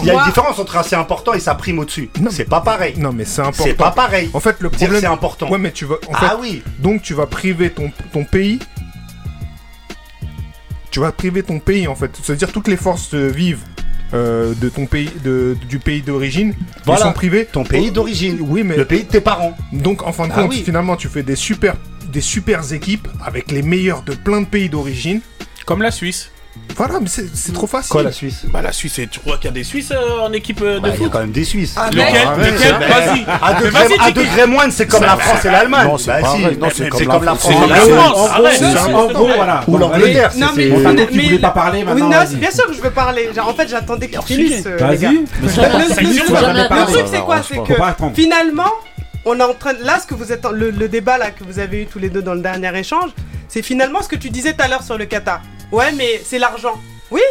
Il y a une différence entre assez important et ça prime au-dessus. Non. C'est pas pareil. Non, mais c'est important. C'est pas pareil. En fait, le problème. c'est important. Ouais, mais tu vas. En fait, Ah oui. Donc tu vas priver ton, ton pays. Tu vas priver ton pays en fait. C'est-à-dire toutes les forces euh, vives euh, de ton pays, de, du pays d'origine, Voilà. ils sont privés. Ton pays d'origine. Oui, mais Le pays de tes parents. donc en fin de Ah compte, oui. finalement, tu fais des super, des super équipes avec les meilleurs de plein de pays d'origine. Comme la Suisse. Voilà, mais c'est c'est trop facile. Quoi la Suisse Bah la Suisse, tu crois qu'il y a des Suisses euh, en équipe euh, de Bah, Il y a foot quand même des Suisses. Arrête, Lequel arrête. Vas-y. À Mais degré, vas-y, à degré moindre, c'est comme la France et l'Allemagne. Non, c'est Bah pas si. vrai. Non, Mais c'est c'est comme la France. Et C'est la l'Allemagne. C'est- en gros, voilà. Ou l'Angleterre. Non, mais- tu Mais- voulais pas parler maintenant. bien sûr que je veux parler. Genre, en fait, j'attendais qu'ils finissent, euh, les gars. Vas-y. Le truc, c'est quoi? Arrange C'est que finalement, on est en train. Là, ce que vous êtes. le débat là que vous avez eu tous les deux dans le dernier échange, c'est finalement ce que tu disais tout à l'heure sur le Qatar. Ouais, mais c'est l'argent. Oui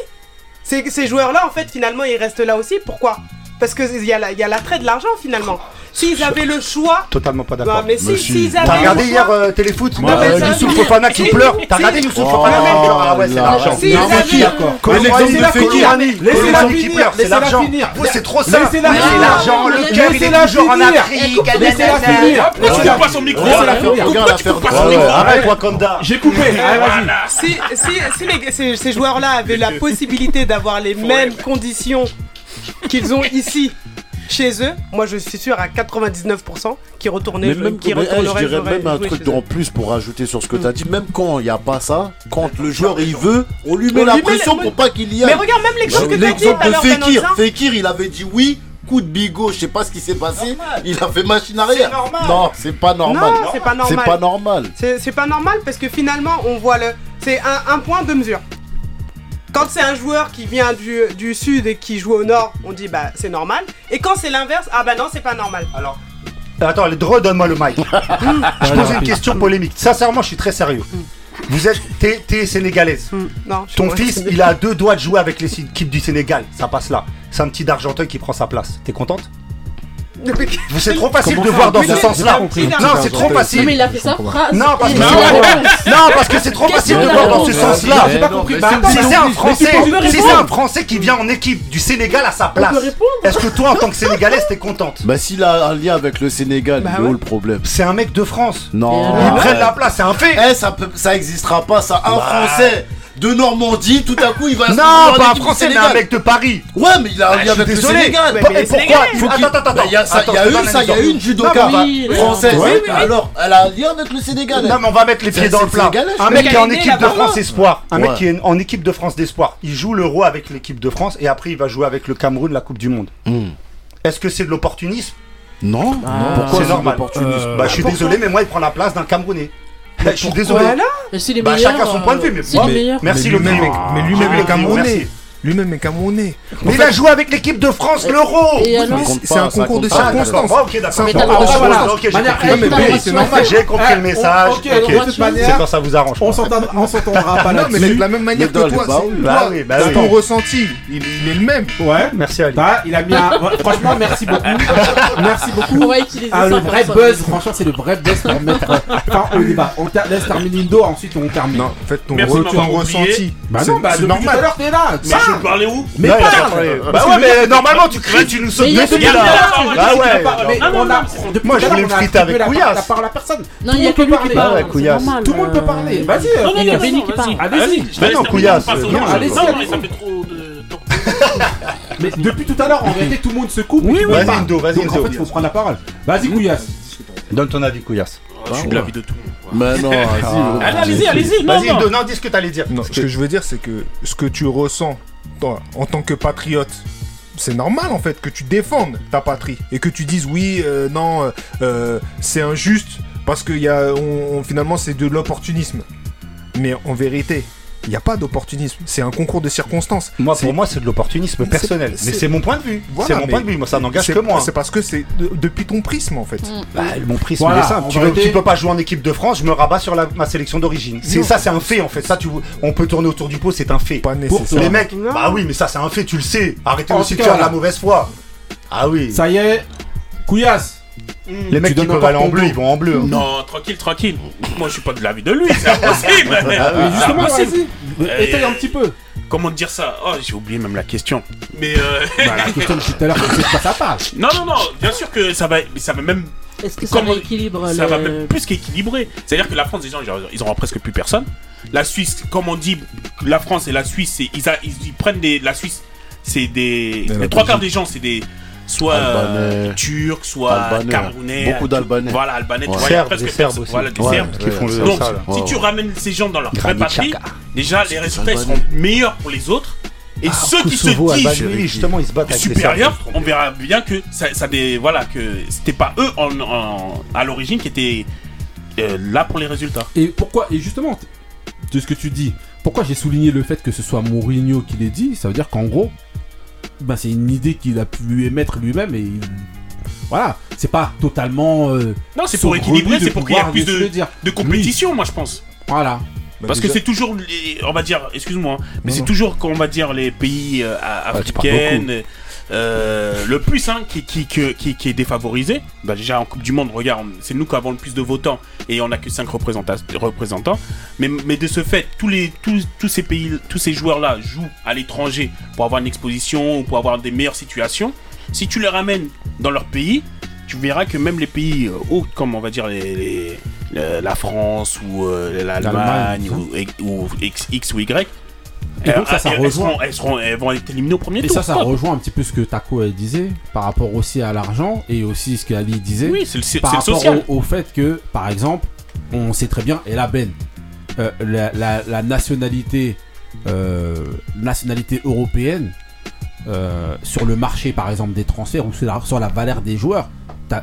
Ces, joueurs-là, en fait, finalement, ils restent là aussi. Pourquoi? Parce qu'il y a la- l'attrait de l'argent, finalement. S'ils avaient le choix. Totalement pas d'accord. mais si, si. avaient T'as regardé hier euh, Téléfoot mais Euh, Youssouf Fofana qui pleure T'as regardé Youssouf Fofana qui pleure Ah ouais, c'est l'argent. Si, Non, mais d'accord Colombo, finir Colombo, Laissez-la finir c'est l'argent. c'est trop. Laissez-la C'est l'argent, le cœur, il est toujours en. Afrique. Laissez-la finir Pourquoi tu coupes pas son micro Laissez-la finir. Pourquoi tu coupes pas son micro Arrête Wakanda. J'ai coupé vas-y Si, ces joueurs-là avaient la possibilité d'avoir les mêmes conditions qu'ils ont ici chez eux, moi je suis sûr à 99% qu'ils retournaient, Mais même, mais, hey, je dirais même un truc en plus pour rajouter sur ce que tu as dit. Même quand il n'y a pas ça, quand le joueur il veut, on lui met la pression pour pas qu'il y Mais aille. regarde même l'exemple que tu as dit de Fekir. Fekir, il avait dit oui. Coup de bigot, je sais pas ce qui s'est passé. Il a fait machine arrière. normal. Non, c'est pas normal. Non, c'est pas C'est normal. pas normal. C'est c'est pas normal parce que finalement on voit le. C'est un, un point de mesure. Quand c'est un joueur qui vient du, du sud et qui joue au nord, on dit bah c'est normal. Et quand c'est l'inverse, ah bah non c'est pas normal. Alors, attends, redonne-moi le mic. je pose une question polémique. Sincèrement, je suis très sérieux. Vous êtes, t'es, t'es sénégalaise. Hmm, Non, Ton fils, il a deux doigts de jouer avec les équipes du Sénégal. Ça passe là. C'est un petit d'Argenteuil qui prend sa place. T'es contente? C'est trop facile de voir dans ce j'ai sens-là. Non, c'est trop facile. mais il a fait sa phrase. Non, parce que c'est c'est- la réponse. Non, parce que c'est trop facile de voir dans ce sens-là. Bah, Si c'est un Français, si c'est un Français qui vient en équipe du Sénégal à sa place, est-ce que toi, en tant que Sénégalaise, t'es contente Bah s'il a un lien avec le Sénégal, Bah il est où le problème? C'est un mec de France. Non. Ah. prennent la place, c'est un fait. Eh, ça existera pas, ça. Un Bah. Français de Normandie, tout à coup, il va. se Non, pas un Français, mais un mec de Paris. Ouais, mais il a un Ah, lien je suis avec le désolé. Sénégal. Pourquoi Sénégalais, Faut qu'il- Attends, attends, Bah, attends. il y a ça- Attends, il y a je te eu ça, un il y a eu une judoka Non, Oui, française. Oui, oui, oui. Alors, elle a un lien avec le Sénégal. Non, mais on va mettre les pieds C'est- dans le plat. Un mec qui est en équipe de. France espoir. Un mec qui est en équipe de France d'espoir. Il joue l'euro avec l'équipe de France et après il va jouer avec le Cameroun la Coupe du Monde. Hmm. Est-ce que c'est de l'opportunisme? Non. Pourquoi c'est de normal l'opportunisme? Bah je suis désolé, mais moi il prend la place d'un Camerounais. Bah, je suis désolé. Voilà. Bah chacun son point de vue, mais moi, meilleur. merci Mais le mec. mais lui-même est camerounais. Lui-même est camerounais. Mais il a joué avec l'équipe de France l'euro. C'est un concours de. Ah, circonstances. Ok, d'accord. Ah, j'ai compris. le c'est le message. C'est quand ça vous arrange. on s'entend- on s'entendra pas Non, mais là-dessus. de la même manière que toi, bah c'est-. Bah bah oui. ton ressenti, il est le même. Ouais. Merci Ali. Il a mis un. ouais, Franchement, merci beaucoup. Merci beaucoup. Ah, le vrai buzz, franchement, c'est le vrai buzz pour mettre fin au débat. On laisse terminer Indo, ensuite on termine. Non, en fait, ton, ressenti, Bah c'est non, bah c'est depuis tout à normal. l'heure t'es là. Mais je parlais où Mais Non, il a parle. Bah ouais, mais normalement tu cries, tu nous sautes Mais il y a dessus là. Bah ouais. mais on a- Moi, je voulais me a friter avec Couillasse. La parole à personne. Non, il y a que Tout le lui monde qui peut parle. Tout le monde peut euh, parler. Vas-y, Non, non, non, Couillasse. non, Benny qui vas-y. parle. Allez-y. Vas-y, je Non, Couillasse, Non, allez-y. mais ça fait trop de temps. Mais depuis tout à l'heure, en réalité, tout le monde se coupe. Oui, le vas-y. Indo, vas-y, Donc en Indo. fait, il faut prendre la parole. Vas-y, Couillasse. Donne ton avis, Couillasse. Je suis de l'avis de tout le monde. Mais non, allez-y, allez-y. Non, Vas-y, non. Indo, non, dis ce que t'allais dire. Non, ce que je veux dire, c'est que ce que tu ressens en tant que patriote, c'est normal en fait que tu défendes ta patrie et que tu dises oui, euh, non, euh, euh, c'est injuste parce que y a, finalement c'est de l'opportunisme. Mais en vérité, il n'y a pas d'opportunisme. C'est un concours de circonstances. Moi, pour moi, c'est de l'opportunisme personnel. Mais c'est- mon point de vue. Voilà, C'est mon point de vue. Moi, ça n'engage c'est- que moi. C'est parce que c'est de- depuis ton prisme en fait. Bah, mon prisme, Voilà, il est simple. en Tu, veux- vérité- tu peux pas jouer en équipe de France, je me rabats sur la- ma sélection d'origine. C'est ça, c'est un fait en fait. Ça, tu, on peut tourner autour du pot, c'est un fait. Pas Pour nécessaire. Les mecs, Non. bah oui, mais ça, c'est un fait, tu le sais. Arrêtez aussi de faire de la mauvaise foi. Ah oui. Ça y est, Couillasse. Les mecs Tu qui donnes peuvent aller en bleu, ils vont en bleu. hein. Non, tranquille, tranquille. Moi, je suis pas de l'avis de lui, c'est impossible. Ah Mais justement, impossible. vas-y. Euh, Étaye un petit peu. Comment dire ça? Oh, j'ai oublié même la question. Mais euh... Bah, la question depuis tout à l'heure, c'est de quoi ça parle? non, non, non. Bien sûr que ça va, ça va même, Est-ce que ça Comment- rééquilibre ça va même plus qu'équilibrer. C'est-à-dire que la France, déjà, ils auront presque plus personne. La Suisse, comme on dit, la France et la Suisse, c'est- ils, a- ils, prennent des, la Suisse, c'est des, les trois quarts des gens, c'est des, soit Albanais. euh, turcs, soit Albanais. camerounais, Beaucoup d'Albanais. Voilà, albanais. Ouais. tu vois, il y a Serbes, presque des Serbes aussi. Voilà, des Ouais. Serbes. Qui font le- Donc, ça, si Ouais. tu ramènes ces gens dans leur vraie patrie, déjà les résultats seront meilleurs pour les autres. Et ceux qui se disent oui, justement, ils se battent avec les supérieurs, on verra bien que ça, ça des, voilà que c'était pas eux en, en- à l'origine qui étaient euh, là pour les résultats. Et pourquoi Et justement, de ce que tu dis, pourquoi j'ai souligné le fait que ce soit Mourinho qui l'ait dit Ça veut dire qu'en gros, bah, c'est une idée qu'il a pu émettre lui-même et il- voilà, c'est pas totalement. euh, Non, c'est pour équilibrer, c'est pour qu'il y ait plus de, de compétition, moi je pense. Voilà. Bah, Parce que déjà- c'est toujours, les- on va dire, excuse-moi, mais Non, c'est toujours, on va dire, les pays euh, a- Ouais, tu parles africains, euh, le plus, hein, qui, qui, qui, qui, est défavorisé. Bah, déjà, en Coupe du Monde, regarde, c'est nous qui avons le plus de votants et on n'a que 5 représentants. Mais, mais de ce fait, tous, les, tous, tous ces pays, tous ces joueurs-là jouent à l'étranger pour avoir une exposition ou pour avoir des meilleures situations. Si tu les ramènes dans leur pays, tu verras que même les pays euh, hauts, comme on va dire les, les- le- la France ou euh, l'Allemagne L'Allemagne, ou, ou X, X ou Y, Et donc, ça, ça elles, rejoint. seront, elles, seront- elles vont être éliminées au premier Et tour. ça, ça Stop. rejoint un petit peu ce que Taco elle disait par rapport aussi à l'argent et aussi ce qu'Ali disait Oui, c'est le, c'est- par le rapport social. au, au fait que, par exemple, on sait très bien, et la Ben, euh, la, la- la nationalité, euh, nationalité européenne euh, sur le marché, par exemple, des transferts ou sur la, sur la valeur des joueurs,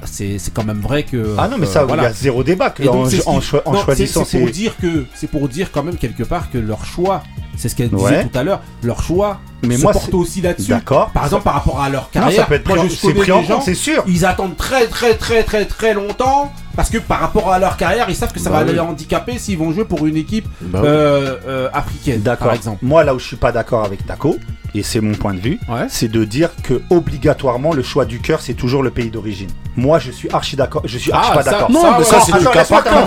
c'est quand même vrai que. Ah non, mais euh, ça, il voilà. y a zéro débat que donc, en, en non, choisissant c'est pour dire que c'est pour dire quand même quelque part que leur choix, c'est ce qu'elle disait Ouais. tout à l'heure, leur choix Mais se moi, porte aussi là-dessus. D'accord. Par exemple, par rapport à leur Non, carrière, ça peut être moi, pris en- je pris compte, c'est sûr. ils attendent très très très très très longtemps parce que par rapport à leur carrière, ils savent que ça Bah va oui. les handicaper s'ils vont jouer pour une équipe Bah oui. euh, euh, africaine, par exemple. Moi, là où je suis pas d'accord avec Taco, et c'est mon point de vue, Ouais. c'est de dire que obligatoirement le choix du cœur c'est toujours le pays d'origine. Moi je suis archi d'accord, je suis archi Ah, pas ça- d'accord. Non, ça, c'est cas par cas.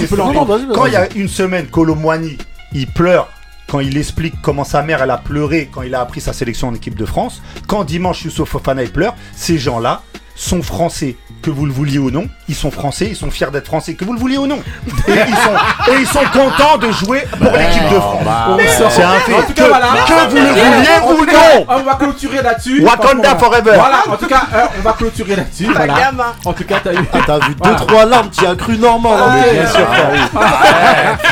Quand il y a une semaine, Colomboigny, il pleure quand il explique comment sa mère elle a pleuré quand il a appris sa sélection en équipe de France. Quand dimanche Youssouf Fofana il pleure, ces gens-là sont français. Que vous le vouliez ou non, ils sont français, ils sont fiers d'être français, que vous le vouliez ou non. Et ils sont, et ils sont contents de jouer pour l'équipe de France. bah, C'est un fait. En tout cas, Que- voilà. que vous le vouliez ou non. On va clôturer là-dessus. Wakanda forever. Voilà, en tout cas, euh, on va clôturer là-dessus. La Voilà. gamme. En tout cas, t'as eu. Ah, T'as vu deux Voilà. trois larmes, tu as cru normal. hein, mais bien sûr,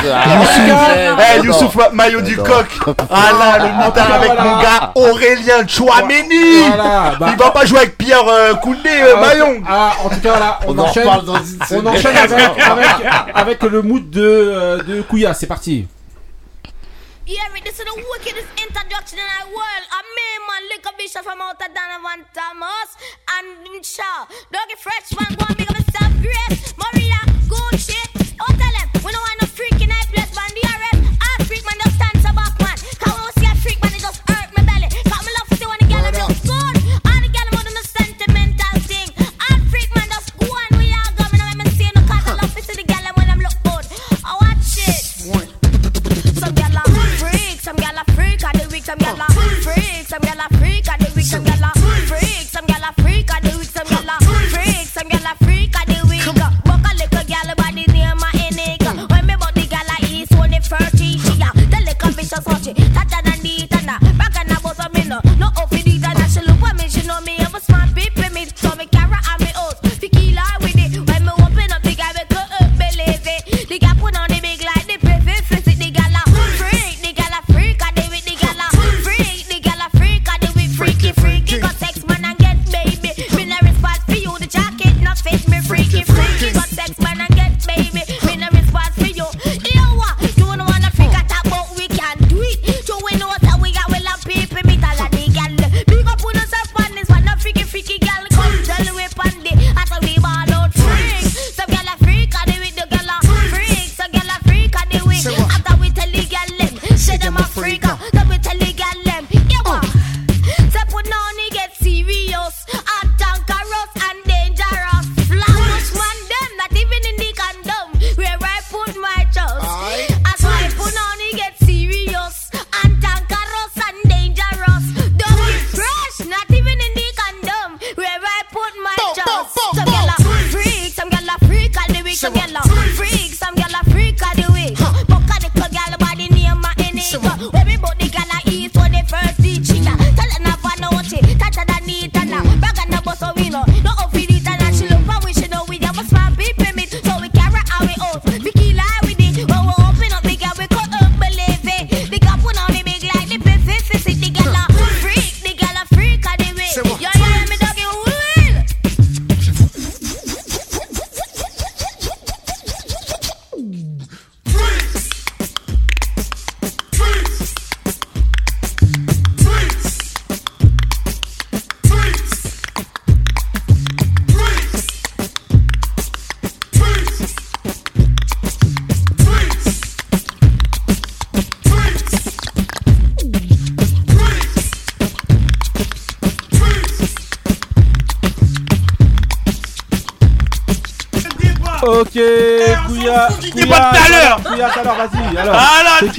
Eh, Youssouf, maillot du coq. Ah là, le cas, avec mon gars Aurélien Chouameni. Bah- Il va pas jouer avec Pierre euh, Koundé, euh, Maillon. En tout cas, voilà, on, On en enchaîne. reparle dans une On semaine. enchaîne avec, avec, avec le mood de, euh, de Kouya. C'est parti. Yeah, this is the wickedest introduction in our world. A man, man, lick a bishop from out of Donovan Thomas and Shaw. Doggy Fresh, man, go and big up himself, Grace, Maria, good shit. Some gyal a freak, some gyal a freak of the week, some gyal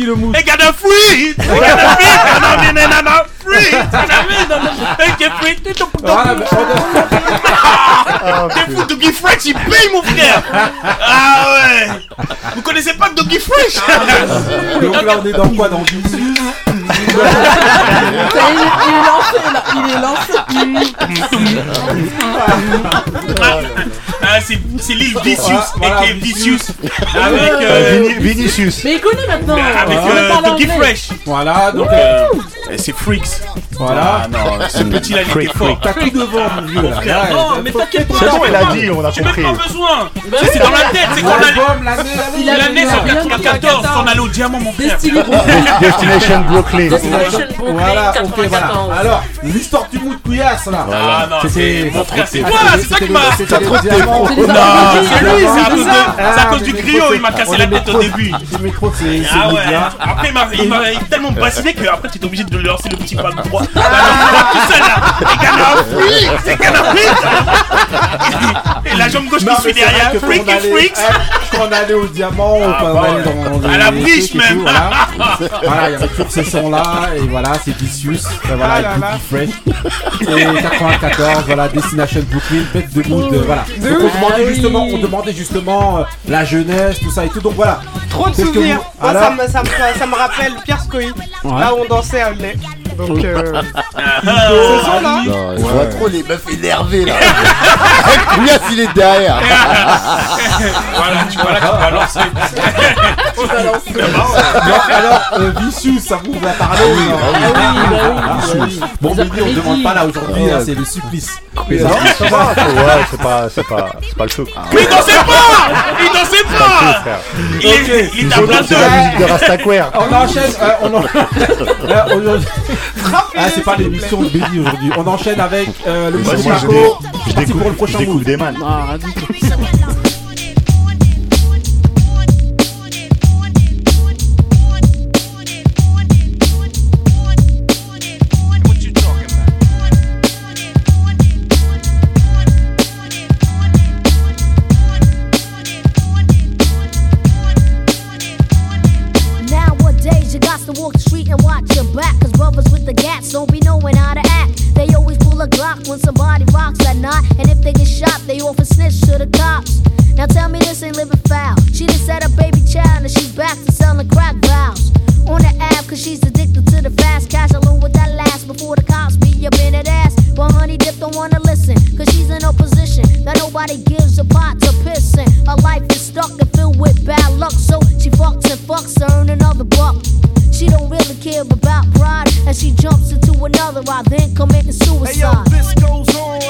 le mood Hey, got a free! Hey, got a free! Non, non, non, non, non, free! Get free! T'es fou, Doggy Fresh, il paye, mon frère! Ah ouais! Vous connaissez pas Doggy Fresh? Donc là, on est dans quoi? Dans il est lancé là, il est lancé. Ah, c'est c'est l'île Vicious, Voilà, aka Vicious. Vicious, avec, euh, Vini- Vinicius. Mais il connaît maintenant. avec On euh, anglais. Fresh. Voilà, donc Euh, C'est Freaks. voilà. Ah non, ce petit là, il était fort. T'as tout devant, mon vieux. là. Frère, non, mais t'inquiète C'est pas. bon, il a dit, on a J'ai même compris. pas besoin. C'est- C'est dans la tête, c'est qu'on a Il a- l'année il a sur rien dit, 94, on allait au diamant, mon frère. Destiny Destination Brooklyn. Voilà, ok, voilà. Alors, l'histoire du mood couillasse là. Ah non, c'est mon frère, c'est moi, c'est toi qui les- les diamants. C'est les Non, armes. c'est lui, c'est à cause de, Ah, du les griot, il m'a cassé les la tête au début. Les c'est c'est Ah ouais, bien. après il m'a il m'a tellement bassiné que après tu étais obligé de le lancer le petit ballon droit. Tout seul là. Et Ghana Afrique, c'est Afrique. Et la jambe gauche qui suit derrière. allait- Freaks. Quand on allait au diamant, Ah, on allait dans À les la et même. Voilà, il y avait toujours ce son là, et voilà, c'est Vicious, voilà, Ah et là là. Boogie Fresh. Et 94, voilà, Destination Brooklyn, bête de mood, euh, voilà. De Donc on demandait Ah oui. justement, on demandait justement euh, la jeunesse, tout ça et tout. Donc voilà. Trop de Qu'est-ce que souvenirs. vous- Moi, ça, Alors me, ça, me, ça me rappelle Pierre Scoï, Ouais. là où on dansait à Aulnay. Donc, euh, Ah, ce Non, je vois trop les meufs énervées là. Couillasse, il est derrière. Voilà, tu vois là, tu vas lancer. Non, alors, euh, Vicious, ça vous a parlé ou non Ah oui, bah oui, bah oui. Bon, Les on ne demande pas là aujourd'hui, Ah ouais. c'est le supplice. Mais ça, ça va, ouais, c'est pas, c'est pas, c'est pas le quoi. Mais il dansait pas Il dansait pas. Il est, il est à plein C'est la musique de Rastaquaire. On enchaîne, euh, on en... Là, aujourd'hui- Ah, c'est pas l'émission de Béni aujourd'hui. On enchaîne avec euh, le Moi, petit moi, je, Marco. dé- je C'est parti découvre, pour le je prochain découvre move. des man. Ah, care about pride, and she jumps into another I then committing Hey yo, suicide. this goes on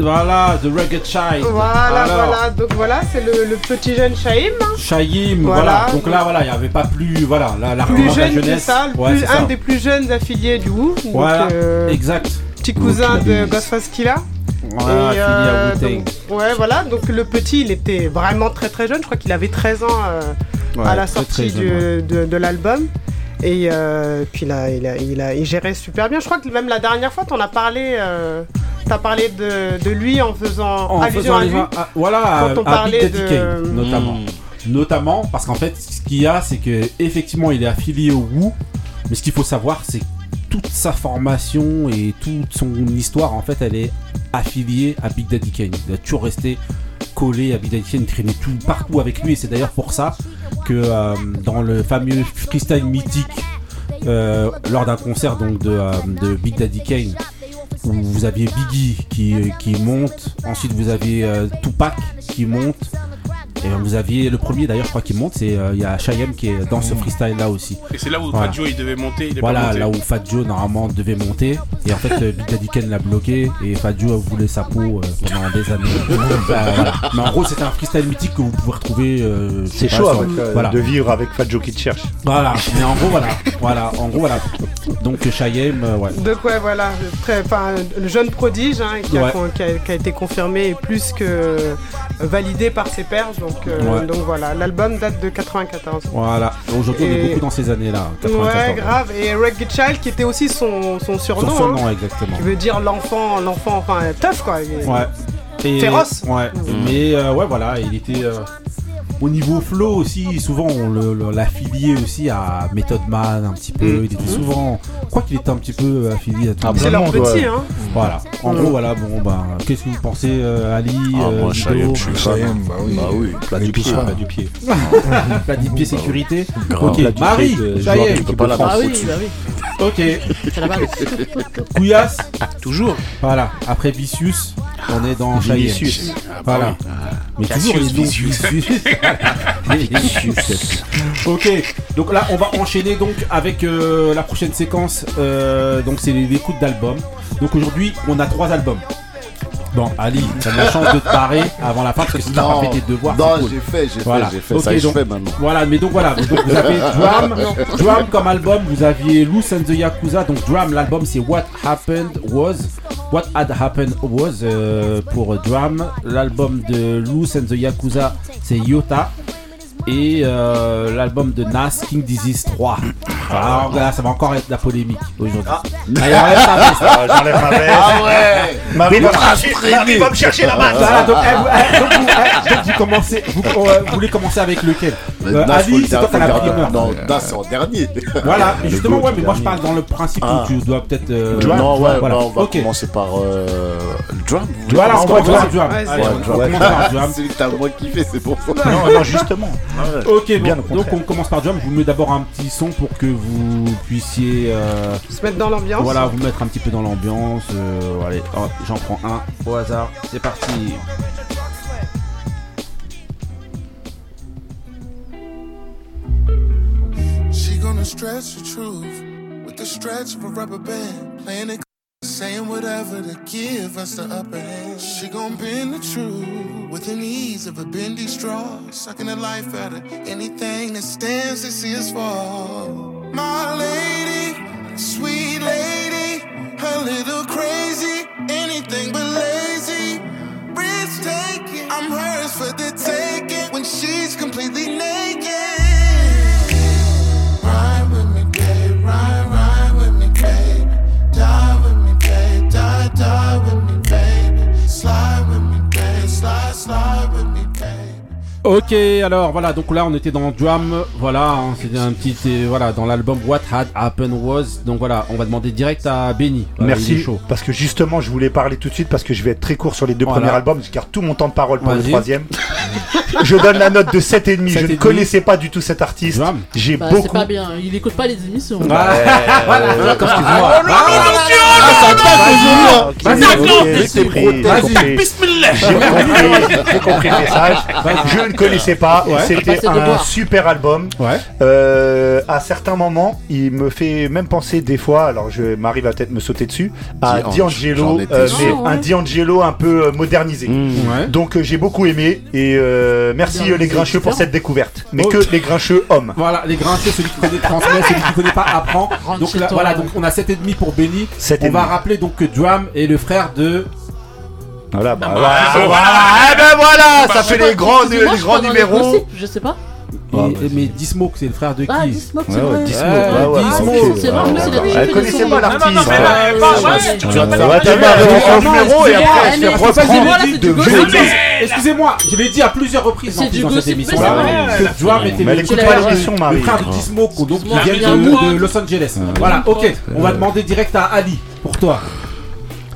Voilà, The Rugged Child. Voilà, Alors, voilà. Donc voilà, c'est le, le petit jeune hein. Shaïm, Voilà. voilà. Donc là, voilà, il n'y avait pas plus, voilà, la, la Plus la jeune que jeunesse. ça, Ouais, plus- un ça. des plus jeunes affiliés du. Donc, Voilà, euh, exact. petit cousin de Ghostface Killa. Voilà, Et, euh, donc, ouais, voilà. Donc le petit, il était vraiment très très jeune. Je crois qu'il avait 13 ans euh, Ouais, à la sortie jeune, de, de l'album. Et euh, puis là, il a, il, a, il gérait super bien. Je crois que même la dernière fois, t'en as parlé. Euh, T'as parlé de, de lui en faisant En allusion faisant à lui. à- voilà, Quand on à, à parlait Big Daddy de- Kane, notamment. Mm. Notamment parce qu'en fait, ce qu'il y a, c'est que effectivement, il est affilié au Wu, mais ce qu'il faut savoir, c'est toute sa formation et toute son histoire, en fait, elle est affiliée à Big Daddy Kane. Il a toujours resté collé à Big Daddy Kane, il traînait tout partout avec lui, et c'est d'ailleurs pour ça que euh, dans le fameux freestyle mythique euh, lors d'un concert donc de, euh, de Big Daddy Kane vous aviez Biggie qui, qui monte, ensuite vous aviez euh, Tupac qui monte, vous aviez le premier d'ailleurs je crois qui monte, c'est euh, il y a Cheyenne qui est dans ce freestyle là aussi. Et c'est là où Voilà. Fat Joe il devait monter, il est Voilà, pas monté. là où Fat Joe normalement devait monter. Et en fait, euh, Big Daddy Kane l'a bloqué. Et Fat Joe voulait sa peau euh, pendant des années. Bah, voilà. Mais en gros, c'était un freestyle mythique que vous pouvez retrouver. euh, C'est chaud sur- avec, euh, voilà. de vivre avec Fat Joe qui te cherche. Voilà. Mais en gros, voilà. Voilà. En gros, voilà. Donc, euh, ouais. Donc ouais voilà, le, très- enfin, le jeune prodige hein, qui, a, Ouais. qui a- qui a été confirmé et plus que euh, validé par ses pairs. Donc, euh, Ouais. donc voilà, l'album date de 94. Voilà. Aujourd'hui, on est beaucoup dans ces années-là. 94. Ouais, grave. Et Rugged Child qui était aussi son, son surnom. Son hein, surnom, exactement. qui veut dire l'enfant, l'enfant, enfin tough quoi. Ouais. Et- Féroce. Ouais. Mais euh, ouais, voilà, il était. euh, au niveau flow aussi, souvent on l'affiliait aussi à Method Man un petit peu. Mm. Il était souvent. Je crois qu'il était un petit peu affilié à tout Ah, le C'est leur monde, petit, ouais. hein. Voilà. En gros, voilà, bon, bah, qu'est-ce que vous pensez, euh, Ali Ah, euh, moi, je suis bah oui. Bah oui. Plat du pied, plat du pied. Plat du pied sécurité. Ok, Marie, euh, est. d'équipe peux pas la. Ah oui, bah oui, Ok, c'est la base. Couillasse. Toujours. Voilà, après Vicious, on est dans. Vinicius. Voilà. Mais toujours les ok, donc là on va enchaîner donc avec euh, la prochaine séquence. euh, donc c'est l'écoute d'albums. Donc aujourd'hui on a trois albums. Bon, Ali, t'as de la chance de te barrer avant la fin parce que si t'as pas fait tes devoirs, non, cool. j'ai fait, j'ai Voilà. fait, j'ai fait. Ok, ça, je donc- fais maintenant. Voilà, mais donc voilà, donc vous avez Drum, Drum comme album, vous aviez Loose and the Yakuza, donc Drum, l'album c'est What Happened Was, What Had Happened Was euh, pour Drum, l'album de Loose and the Yakuza c'est Yota, et euh, l'album de Nas, King Disease 3. Alors là, ça va encore être la polémique aujourd'hui. Veste. Ah, J'enlève ma veste. Ah ouais Marie va me chercher- Marie va me chercher la main. Voilà, donc, eh, vous, eh, donc, vous, eh, donc vous commencez, vous, euh, vous voulez commencer avec lequel? Euh, Nas, Ali, faut le c'est toi qui as la primeur. Non, Nas, c'est en dernier. Voilà, mais justement, ouais, mais moi je parle dans le principe Ah. où tu dois peut-être. euh, non, ouais, voilà. bah, on va commencer par euh, drum. Voilà, on va Drum. Drum. va commencer par Drum. C'est que t'as moins kiffé, c'est pour ça. Non, non, justement. Ok, Bien bon, donc on commence par Drum. Je vous mets d'abord un petit son pour que vous puissiez euh, Se mettre dans l'ambiance. voilà, vous mettre un petit peu dans l'ambiance. euh, allez, oh, j'en prends un au hasard. C'est parti. She gonna stretch the truth with the stretch of a rubber band, playing it, saying whatever to give us the upper hand. She gonna bend the truth with an ease of a bendy straw, sucking the life out of anything that stands to see us fall. My lady, sweet lady, a little crazy, anything but lazy. Risk taking, I'm hers for the taking when she's completely naked. Ok, alors voilà, donc là on était dans Drum, voilà, hein, c'était un petit, euh, voilà, dans l'album What Had Happened Was. Donc voilà, on va demander direct à Benny. Voilà, il est Merci, chaud. parce que justement, je voulais parler tout de suite parce que je vais être très court sur les deux Voilà. premiers albums, je garde tout mon temps de parole pour le Vas-y. troisième. je donne la note de 7,5. Je ne 7,5. connaissais pas du tout cet artiste. Drum. J'ai Bah, c'est beaucoup. pas bien, il écoute pas les émissions. Voilà. Euh, Excuse-moi. Vas-y, J'ai compris, j'ai compris le message. Je ne connaissais pas. et Ouais. C'était un super album. Ouais. Euh, à certains moments, il me fait même penser des fois, alors je Marie va peut-être me sauter dessus, à D'Ange, D'Angelo, euh, mais ouais. un D'Angelo un peu euh, modernisé. Ouais. Donc euh, j'ai beaucoup aimé et euh, merci euh, les grincheux pour cette découverte. Mais Oh. que les grincheux hommes. Voilà, les grincheux, celui qui connaît transmet, celui qui connaît pas apprend. Donc là, voilà, donc on a 7,5 pour Benny. On va rappeler donc que Drum est le frère de. Voilà, bah, bah, voilà, c'est bon. voilà. Eh ben voilà, ça Je sais fait pas, les grands, excusez-moi, les je grands numéros. Je sais pas. Et- Ah, mais Dismoke, c'est le frère de qui Ah, Dismoke, c'est vrai. Dismo. Dismo. Ah, C'est vrai, Elle connaissait Non, non, l'artiste. mais, tu tu vas Excusez-moi, numéro et après, elle se de je l'ai dit à plusieurs reprises dans cette émission. Joao était Mais elle le, écoute Tu pas le frère de Dismoke, donc qui Dismoke. vient de Los Angeles. Voilà, ok. On va demander direct à Ali pour toi.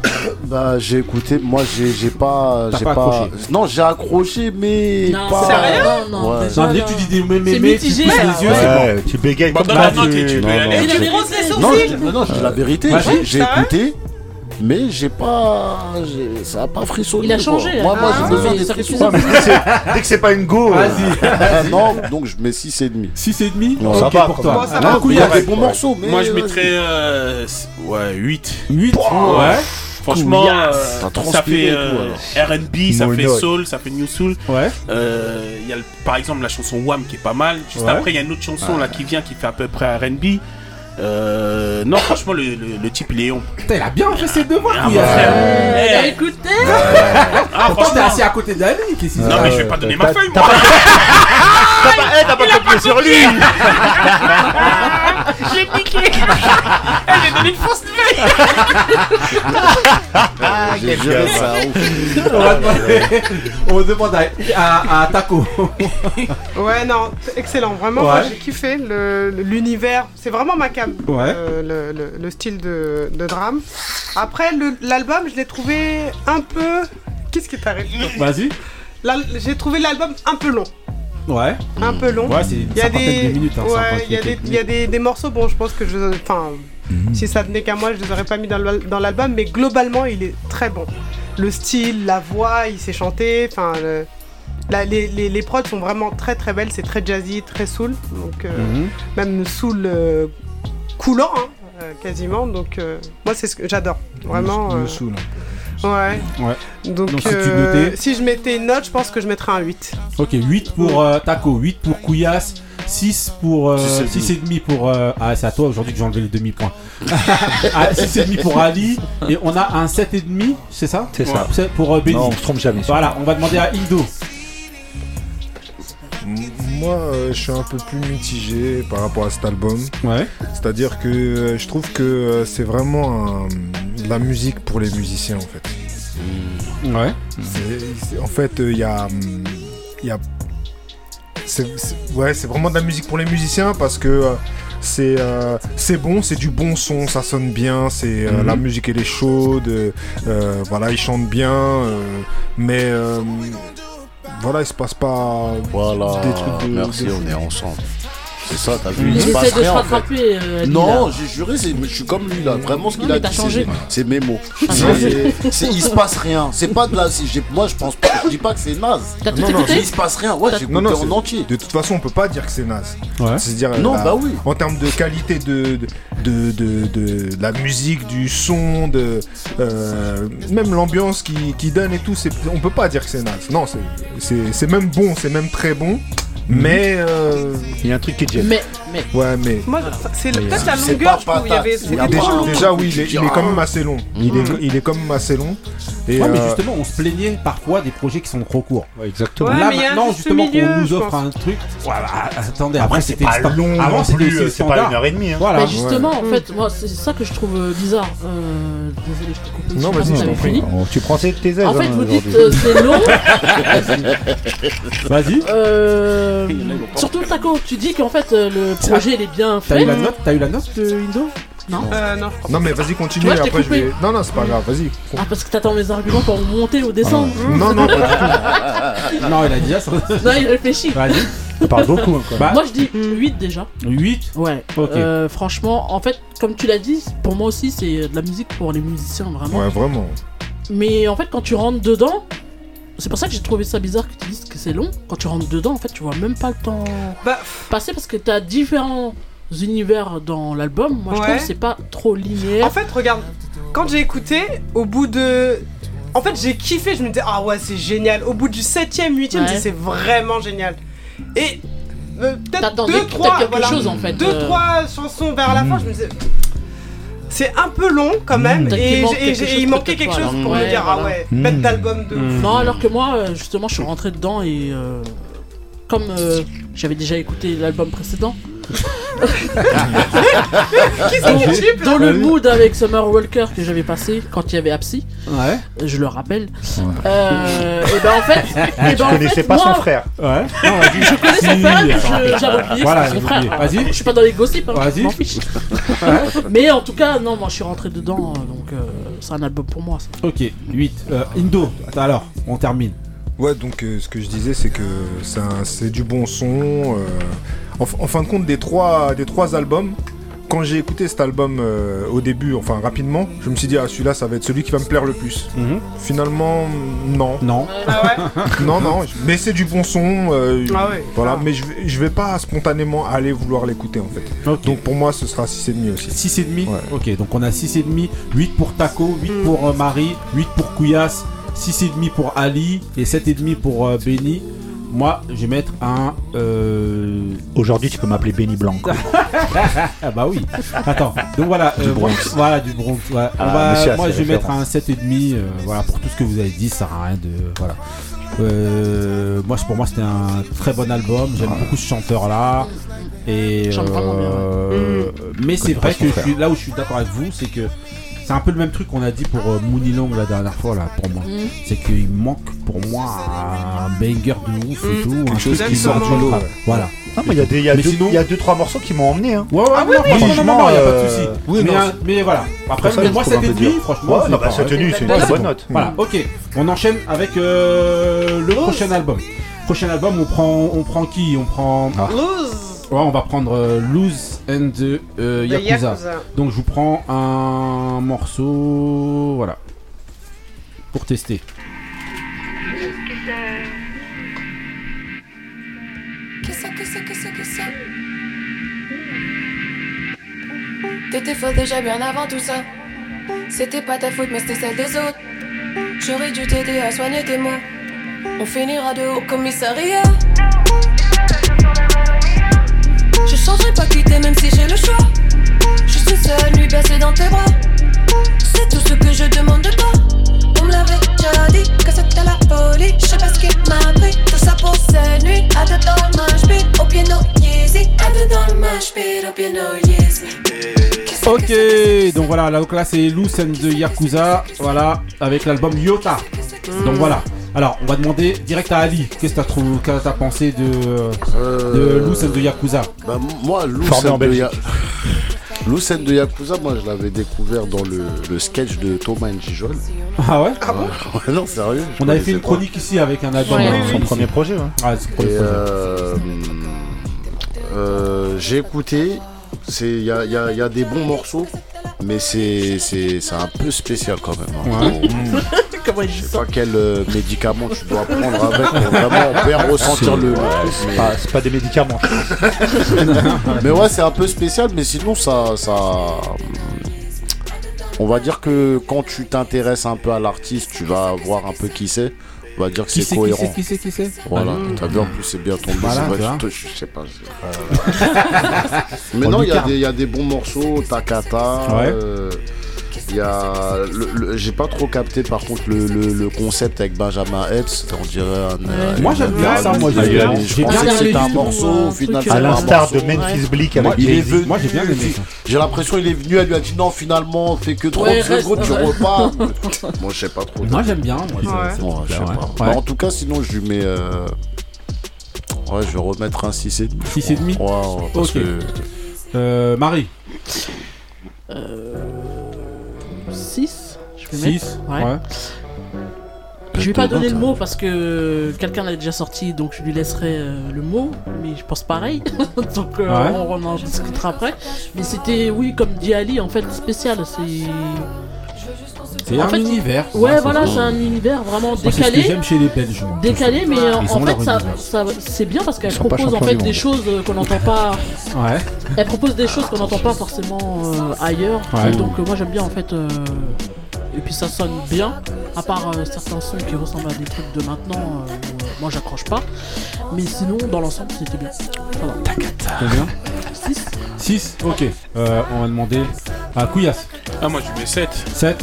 Bah j'ai écouté, moi j'ai j'ai pas, j'ai pas pas, accroché. non j'ai accroché mais Non, pas. sérieux Non, non, Ouais. Non, dès là. que tu dis des mais mais mais, tu les yeux, c'est bon. Ouais, tu bégayes Bah, comme ça. Non, non. Non, sourcils je- non, non, je dis la vérité, Ouais, j'ai- vrai écouté, mais j'ai pas, j'ai- ça a pas frissonné. Il a quoi. changé, là. Moi, moi Ah, j'ai besoin oui, des frissons. Ouais, dès que c'est- pas une go. euh, Vas-y. Non, donc je mets 6 et demi. 6 et demi Non, Ok ça va, pour toi. ça D'un va. coup, il y a des bons morceaux, mais. Moi, je mettrais euh, ouais, 8. 8. Ouais. Franchement, euh, ça fait euh. R&B, ça fait soul, ça fait new soul. Ouais. Euh, Il y a le- par exemple la chanson Wham qui est pas mal. Juste Ouais. après, il y a une autre chanson là qui vient qui fait à peu près R&B. Euh, non, franchement, le, le- le type il est on. Putain, il a bien fait ses devoirs. Ah, lui, mon frère. Eh. il a écouté Ah, Pourtant, t'es assis à côté d'Ali. Qu'est-ce Non, mais je vais pas donner ma feuille, t'as moi. T'as pas, eh, t'as pas copié sur lui. J'ai piqué. Elle j'ai donné une fausse. J'ai géré ça. ouf. On va demander- On demande à, à, à Taco. Ouais, non, excellent. Vraiment, Ouais. moi j'ai kiffé le- le- l'univers. C'est vraiment ma cam. Ouais. euh, le, le- le style de, de drame. Après, le- l'album, je l'ai trouvé un peu. Qu'est-ce qui t'arrive? Vas-y. L'al- J'ai trouvé l'album un peu long. Ouais. Un peu long. Ouais, c'est une Il y a des, de minutes. Hein, ouais, il y a des, quelques il y a minutes. des, des morceaux. Bon, je pense que je, enfin, si ça tenait qu'à moi, je les aurais pas mis dans l'al- dans l'album. Mais globalement, il est très bon. Le style, la voix, il sait chanter. Enfin, le- les, les, les prods sont vraiment très très belles. C'est très jazzy, très soul. Donc, euh, Mhm. même soul euh, coulant, hein, quasiment. Donc, euh, moi, c'est ce que j'adore. Vraiment. euh, ouais. Ouais. Donc, Donc, si tu euh, notais- si je mettais une note, je pense que je mettrais un 8. Ok, 8 pour euh, Taco, 8 pour Couillasse, 6 pour. Euh, Six et 6 et demi pour. euh, ah, c'est à toi aujourd'hui que j'ai enlevé les demi-points. ah, 6 et demi pour Ali. Et on a un 7 et demi, c'est ça? C'est ça. Pour euh, Benny. Non, on se trompe jamais. Voilà, on va demander à Indo. Moi, euh, je suis un peu plus mitigé par rapport à cet album. Ouais. C'est-à-dire que euh, je trouve que euh, c'est vraiment de la musique pour les musiciens en fait. Ouais. C'est- c'est- en fait, il y a, il y a c'est, c'est- ouais, c'est vraiment de la musique pour les musiciens parce que euh, c'est, euh, c'est bon, c'est du bon son, ça sonne bien, c'est euh, Mhm. la musique elle est chaude, euh, euh, voilà, ils chantent bien, euh, mais euh, voilà, il se passe pas Voilà. des trucs de. Merci, de- on est ensemble. C'est ça, t'as vu Il se passe de se rien. en fait. rattraper. euh, Non, j'ai juré, c'est- je suis comme lui là. Vraiment, ce qu'il a dit, changé. c'est- c'est mes mots. C'est- c'est- Il se passe rien. C'est pas de la. c'est- j'ai- Moi, je pense pas. Je dis pas que c'est naze. Non, il se passe rien. Ouais, j'ai Non, écouté non, en c'est- entier. De toute façon, on peut pas dire que c'est naze. Ouais. C'est-à-dire, Non, bah oui. en termes de qualité de, de, de, de- de la musique, du son, de, euh, même l'ambiance qui, qui donne et tout, c'est- on peut pas dire que c'est naze. Non, c'est- c'est c'est même bon, c'est même très bon. Mais, euh, Il y a un truc qui est jet. Mais, mais. ouais, mais. Moi, c'est peut-être la longueur, pas je trouve. Il y avait, Déjà, déjà, oui, il est, il est quand même assez long. Il, est, il est quand même assez long. Et, Ouais, mais euh, justement, on se plaignait parfois des projets qui sont trop courts. Ouais, exactement. Ouais, Là, mais maintenant, juste justement, milieu, qu'on nous offre un truc. Voilà, attendez, Après, après, c'est c'était pas long Avant, c'était C'est pas une heure et demie. hein. Voilà. Bah justement, en fait, moi, c'est ça que je trouve euh, bizarre. Euh, désolé, je t'ai coupé. Non, vas-y, je t'en prie. Tu prends tes tes aises. En fait, vous dites c'est long. Vas-y. Euh, surtout Taco, tu dis qu'en fait euh, le projet il est bien T'as eu fait. la note T'as eu la note de Indo? Non. Euh, non, Non, mais vas-y, continue. Ouais, je t'ai après, je coupé. vais. Non, non, c'est pas grave, vas-y. Ah parce que t'attends mes arguments pour monter ou descendre. Non, non, pas du tout. Non, il a déjà ça. Non, il réfléchit. Vas-y. Tu parles beaucoup. hein, quoi. Bah, Moi je dis 8 déjà. 8. Ouais. Ok. Euh, franchement, en fait, comme tu l'as dit, pour moi aussi c'est de la musique pour les musiciens vraiment. Ouais, vraiment. Mais en fait, quand tu rentres dedans, c'est pour ça que j'ai trouvé ça bizarre que tu dises que c'est long. Quand tu rentres dedans, en fait, tu vois même pas le temps Bah, passer parce que t'as différents univers dans l'album. Moi, je trouve que c'est pas trop linéaire. En fait, regarde, quand j'ai écouté, au bout de. En fait, j'ai kiffé, je me disais, ah ouais, c'est génial. Au bout du 7ème, 8ème, Ouais. c'est vraiment génial. Et euh, peut-être deux, trois, quelque voilà, chose, en fait, deux, euh. trois chansons vers la fin, je me disais. C'est un peu long quand même, Peut-être et, manque il manquait quelque chose pour me dire, ah ouais, Mm. bête d'album de ouf. Mm. Non, alors que moi, euh, justement, je suis rentré dedans et. euh, comme euh, j'avais déjà écouté l'album précédent. Dans, dans le mood avec Summer Walker que j'avais passé quand il y avait Apsy, Ouais. je le rappelle. Euh, et ben en fait, et ben en connaissais fait, pas moi, son frère. Ouais. Non. Je connais son frère, j'avais oublié Voilà, son frère. Vas-y. Je suis pas dans les gossips, hein, Vas-y. je m'en fiche. Ouais. Mais en tout cas, non, moi je suis rentré dedans, euh, donc euh, c'est un album pour moi. ça. Ok, 8. Euh, Indo, attends, alors, on termine. Ouais, donc euh, ce que je disais, c'est que c'est un- c'est du bon son. En, fin de compte, des trois, des trois albums, quand j'ai écouté cet album euh, au début, enfin rapidement, je me suis dit, ah celui-là, ça va être celui qui va me plaire le plus. Mhm. Finalement, non. Non. non, non, mais c'est du bon son. euh, Ah ouais. Voilà, Ah. mais je vais, je vais pas spontanément aller vouloir l'écouter en fait. Donc pour moi, ce sera 6,5 aussi. 6,5 Ouais. Ok, donc on a 6,5, 8 pour Taco, 8 pour euh, Marie, 8 pour Kouyas, 6,5 pour Ali et 7,5 pour euh, Benny. Moi, je vais mettre un. Euh... Aujourd'hui, tu peux m'appeler Benny Blanc. Ah bah oui. Attends, donc voilà. Du euh, Bronx. voilà, du Bronx. ouais. Ah, va- monsieur a moi, je vais mettre un références. 7,5. euh, voilà, pour tout ce que vous avez dit, ça sert à rien de. Voilà. Euh, moi, pour moi, c'était un très bon album. J'aime beaucoup ce chanteur-là. Et Chante vraiment bien, euh, mais c'est vrai que je frère. suis, là où je suis d'accord avec vous, c'est que c'est un peu le même truc qu'on a dit pour euh, Mooney Long la dernière fois là pour moi. Mm. C'est qu'il manque pour moi un banger de ouf et Mm. tout, un chose truc qui sort du lot. Voilà. Non, mais il y a des, il y a Mais deux, sinon- il y a deux, trois morceaux qui m'ont emmené. Hein. Ouais, ouais, Ah oui, non, oui, franchement, non, non, non, y a pas de euh, souci. oui, mais, non, un- mais voilà. Après, mais je moi, trouve un peu 7,5, dur. franchement. Ouais, c'est non, bah, pas- 7,5, c'est une Ouais, très c'est bonne bon. note. Voilà, ok. On enchaîne avec euh, le prochain album. Prochain album, on prend, on prend qui? On prend. Lose Ouais, on va prendre euh, Lose and the euh, Yakuza. Yakuza. Donc je vous prends un morceau, voilà, pour tester. T'étais faux déjà bien avant tout ça. C'était pas ta faute, mais c'était celle des autres. J'aurais dû t'aider à soigner tes mots. On finira de haut au commissariat. Je changerai pas quitter même si j'ai le choix. Juste une seule nuit baissée dans tes bras. C'est tout ce que je demande de toi. On me l'avait déjà dit que c'était la folie. Je sais pas ce qui m'a pris. Tout ça pour cette nuit. À deux dans le mosh pit, au piano Yeezy. À deux dans le mosh pit, au piano Yeezy. Ok, donc voilà, là, donc là c'est and the Yakuza, voilà, avec l'album Yota. Donc voilà. Alors, on va demander direct à Ali, qu'est-ce que t'as trouvé, qu'est-ce que t'as pensé de, de Euh, and the Yakuza? Bah, moi, and de Belgique. And de Yakuza, moi je l'avais découvert dans le, le sketch de Thomas Njijol. Ah ouais Ouais, non, sérieux. On avait fait une pas. chronique ici avec un album. Ouais. euh, Son ici. premier projet. hein. Ah, c'est le premier Et projet. euh, euh, j'ai écouté, il y a, il y a- il y a des bons morceaux, mais c'est c'est c'est un peu spécial quand même. hein. Ouais. Faut- Comment il Je sais pas quel euh, médicament tu dois prendre avec pour vraiment bien ressentir le. mais- Ah, c'est pas des médicaments. Mais ouais, c'est un peu spécial, mais sinon, ça, ça. On va dire que quand tu t'intéresses un peu à l'artiste, tu vas voir un peu qui c'est. On va dire que c'est cohérent. qui c'est, qui c'est Voilà, Allez. t'as vu en plus c'est bien tombé. Voilà, c'est vrai, je, te- je sais pas. Mais On non, lui il y, a carne. des- il y a des bons morceaux, Takata. Ouais. euh, Il y a. J'ai pas trop capté par contre le, le- le concept avec Benjamin Epps. On dirait un. un- Moi, j'aime bien ça, moi, j'ai bien- que aimé c'était un morceau, au final c'est À l'instar de. Memphis Bleak avec il est Jay-Z. venu- Moi, j'ai bien aimé ça. J'ai l'impression qu'il est venu, elle lui a dit non, finalement, fais que 30 Ouais, reste, secondes, tu repars. moi, je sais pas trop. Moi, j'aime bien. Moi, c'est- je sais pas. Bah, en tout cas, sinon, je lui mets. euh, Ouais, je vais remettre un 6,5. 6,5 Ouais, ouais, parce Ok. que. Euh, Marie, Euh, 6 Je vais 6. mettre. Ouais. Je vais pas donner le mot parce que quelqu'un l'a déjà sorti, donc je lui laisserai euh, le mot, mais je pense pareil. donc euh, Ouais. on, on en discutera après. Mais c'était, oui, comme dit Ali, en fait, spécial. C'est. C'est un fait, univers. Ouais, voilà, c'est un univers vraiment Moi, c'est ce que décalé. j'aime chez les Belges. moi. Décalé, mais euh, Ils en fait, ça, c'est bien parce qu'elle propose en fait des choses euh, qu'on n'entend pas. Ouais. Elle propose des choses qu'on n'entend pas forcément euh, ailleurs. Ouais. Donc moi j'aime bien en fait. euh, Et puis ça sonne bien, à part euh, certains sons qui ressemblent à des trucs de maintenant. euh, où, euh, moi j'accroche pas. Mais sinon, dans l'ensemble, c'était bien. Voilà. Combien 6 6 Ok. Euh, on va demander à Couillasse. Ah, moi je mets 7. 7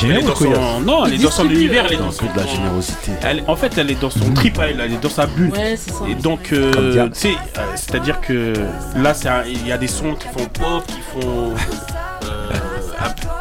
Généreux, Elle est dans Couillasse. son... Non, elle est dans son univers, elle est dans son... de la générosité. Elle- En fait, elle est dans son trip, à elle, elle est dans sa bulle. Ouais, c'est ça. Et donc, euh, Diams. tu sais, euh, c'est-à-dire que là, c'est un- il y a des sons qui font pop, qui font. euh,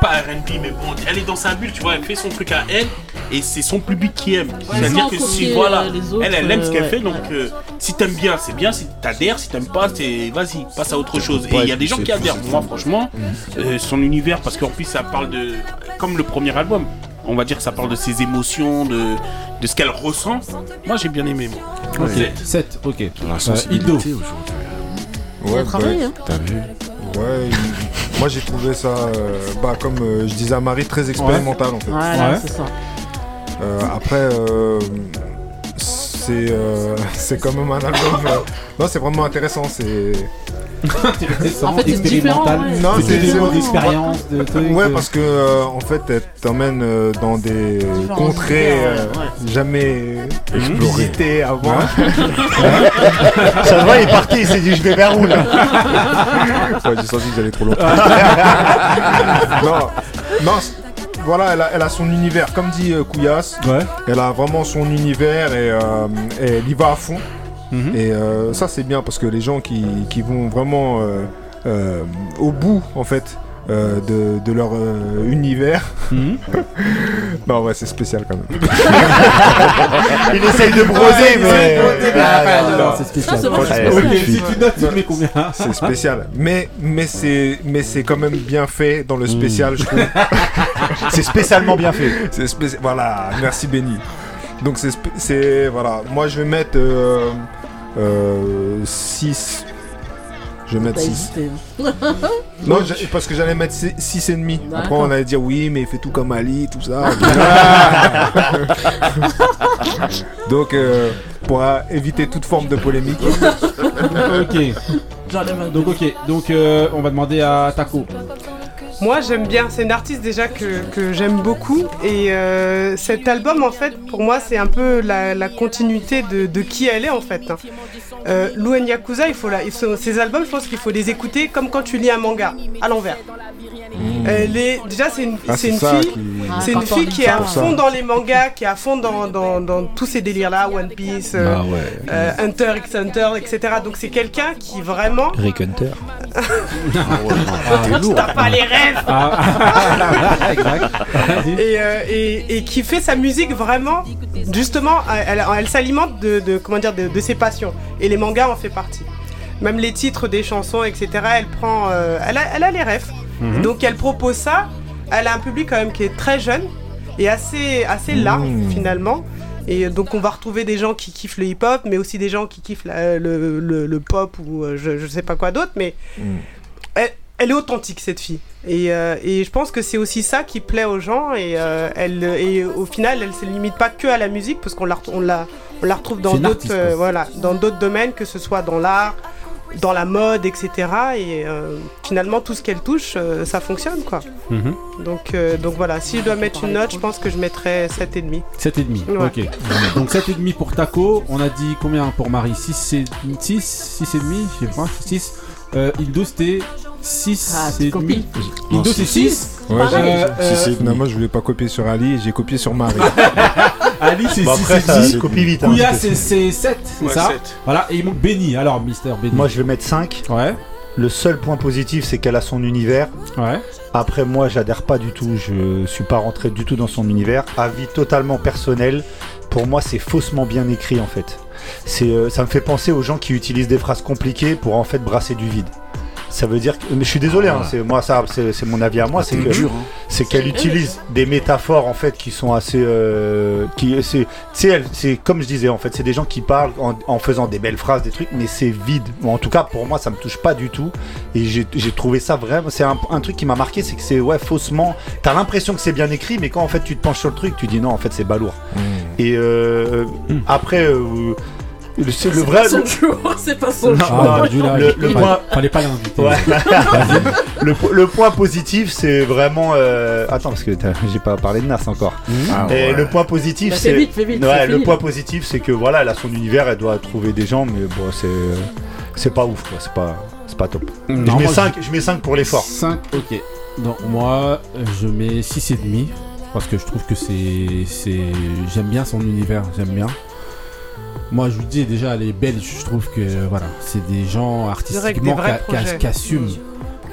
pas RB, mais bon, elle est dans sa bulle, tu vois, elle fait son truc à elle, et c'est son public qui aime. c'est-à-dire que si, voilà, autres, elle, elle aime ce qu'elle euh, fait, ouais, donc ouais. euh, si t'aimes bien, c'est bien, si t'adhères, si t'aimes pas, c'est vas-y, passe à autre chose. Et Ouais, il y a des gens qui adhèrent, moi, franchement, euh, son univers, parce qu'en plus, ça parle de. Comme le premier album. On va dire que ça parle de ses émotions, de, de ce qu'elle ressent. Moi, j'ai bien aimé, moi. Ok, 7, ok. La sensibilité aujourd'hui. On a travaillé, hein. T'as vu Ouais, il- moi j'ai trouvé ça, euh, bah, comme euh, je disais à Marie, très expérimental en fait. Voilà, Ouais. c'est ça. Euh, après, euh, c'est euh, c'est quand même un album. euh, non, c'est vraiment intéressant. C'est Intéressant, En fait, c'est différent, ouais. Non, C'est des d'expérience, de trucs. ouais euh, parce que euh, en fait, elle t'emmène euh, dans des contrées euh, jamais visitées avant. Ça va, il est parti, il s'est dit je vais vers où là Ouais, j'ai senti que j'allais trop loin. non, non. Voilà, elle a, elle a son univers, comme dit euh, Couillasse, Ouais. elle a vraiment son univers et, euh, et elle y va à fond. Mhm. Et euh, ça c'est bien parce que les gens qui, qui vont vraiment euh, euh, au bout en fait euh, de, de leur euh, univers, Mhm. non ouais c'est spécial quand même. Il essaye de broser, mais. Ah, c'est spécial. Ça, c'est spécial. mais mais c'est mais c'est quand même bien fait dans le spécial je trouve. C'est spécialement bien fait. Voilà, merci Benny. Donc c'est spé- c'est voilà, moi je vais mettre 6 je vais mettre T'as 6. hésité. Non, parce que j'allais mettre 6 et demi. Après D'accord. on allait dire oui, mais il fait tout comme Ali, tout ça. Donc euh, pour euh, éviter toute forme de polémique. Ok, donc ok, donc euh, on va demander à Taco. Moi j'aime bien, c'est une artiste déjà que, j'aime beaucoup et euh, cet album en fait pour moi c'est un peu la, continuité de, qui elle est en fait. hein. Euh, Luen Yakuza, il faut la, ces albums je pense qu'il faut les écouter comme quand tu lis un manga à l'envers. Elle est, déjà c'est une, Ah, c'est une fille, qui. Ah, c'est une on fille qui est à fond dans les mangas, qui est à fond dans, dans, dans tous ces délires là, One Piece, euh, Ah ouais. euh, Hunter x Hunter, etc. Donc c'est quelqu'un qui vraiment Rick Hunter. t'as pas les rêves Ah, ah, et, euh, et, et qui fait sa musique vraiment justement elle, elle s'alimente de, de- comment dire de, de ses passions et les mangas en fait partie même les titres des chansons etc elle prend euh, elle, a, elle a les rêves Mhm. donc elle propose ça elle a un public quand même qui est très jeune et assez assez large Mhm. finalement et donc on va retrouver des gens qui kiffent le hip-hop, mais aussi des gens qui kiffent la- le, le- le pop ou euh, je, je sais pas quoi d'autre. Mais Mm. elle, elle est authentique cette fille. Et, euh, et je pense que c'est aussi ça qui plaît aux gens. Et, euh, elle, et au final, elle se limite pas que à la musique, parce qu'on la, on la, on la retrouve dans d'autres euh, voilà, dans d'autres domaines, que ce soit dans l'art, dans la mode, etc. Et euh, finalement, tout ce qu'elle touche, euh, ça fonctionne. quoi. Mhm. Donc, euh, donc voilà, si je dois mettre une note, je pense que je mettrais 7,5. 7,5. Ouais. Ok. Donc 7,5 pour Taco. On a dit combien pour Marie? 6 et 6 6 et demi, je sais pas, 6. Euh, Ildo c'était 6 Ah, et demi. C'est 6. Ouais, Euh, euh, finalement, je voulais pas copier sur Ali et j'ai copié sur Marie. Ali c'est Bon, 6 après, et ça demi. se copie vite. hein, c'est c'est 7, c'est Ouais, ça. Voilà, et il manque Benny. Alors, Mister Benny. Moi, je vais mettre 5. Ouais, Le seul point positif, c'est qu'elle a son univers. ouais. Après, moi, j'adhère pas du tout. Je suis pas rentré du tout dans son univers. Avis totalement personnel. Pour moi, c'est faussement bien écrit en fait. C'est, euh, ça me fait penser aux gens qui utilisent des phrases compliquées pour en fait brasser du vide. Ça veut dire que, mais je suis désolé, hein, c'est moi ça, c'est, c'est mon avis à moi, c'est que dur, hein. c'est qu'elle utilise des métaphores en fait qui sont assez, euh, qui, c'est, c'est comme je disais en fait, c'est des gens qui parlent en, en faisant des belles phrases, des trucs, mais c'est vide. En tout cas, pour moi, ça me touche pas du tout. Et j'ai, trouvé ça vraiment, c'est un, un truc qui m'a marqué, c'est que c'est ouais faussement. T'as l'impression que c'est bien écrit, mais quand en fait tu te penches sur le truc, tu dis non, en fait c'est balourd. Et euh, après, euh, c'est le vrai. Son jour, c'est pas son Non, jour. Ah, non, du là, le- le point- Fallait pas l'inviter. Ouais. le, le point positif, c'est vraiment. euh, Attends, parce que t'as- j'ai pas parlé de Nas encore. Ah, Et ouais. le point positif, Bah, c'est. fais vite, fais vite. Ouais, c'est le fini. point positif, c'est que voilà, elle a son univers, elle doit trouver des gens, mais bon, c'est c'est pas ouf, quoi. C'est pas, c'est pas top. Non, je, mets moi, 5, je mets 5 pour l'effort. 5, ok. Donc moi, je mets 6,5. parce que je trouve que c'est, c'est, j'aime bien son univers, j'aime bien. Moi, je vous dis déjà, les Belges, je trouve que voilà, c'est des gens artistiquement qui, assument.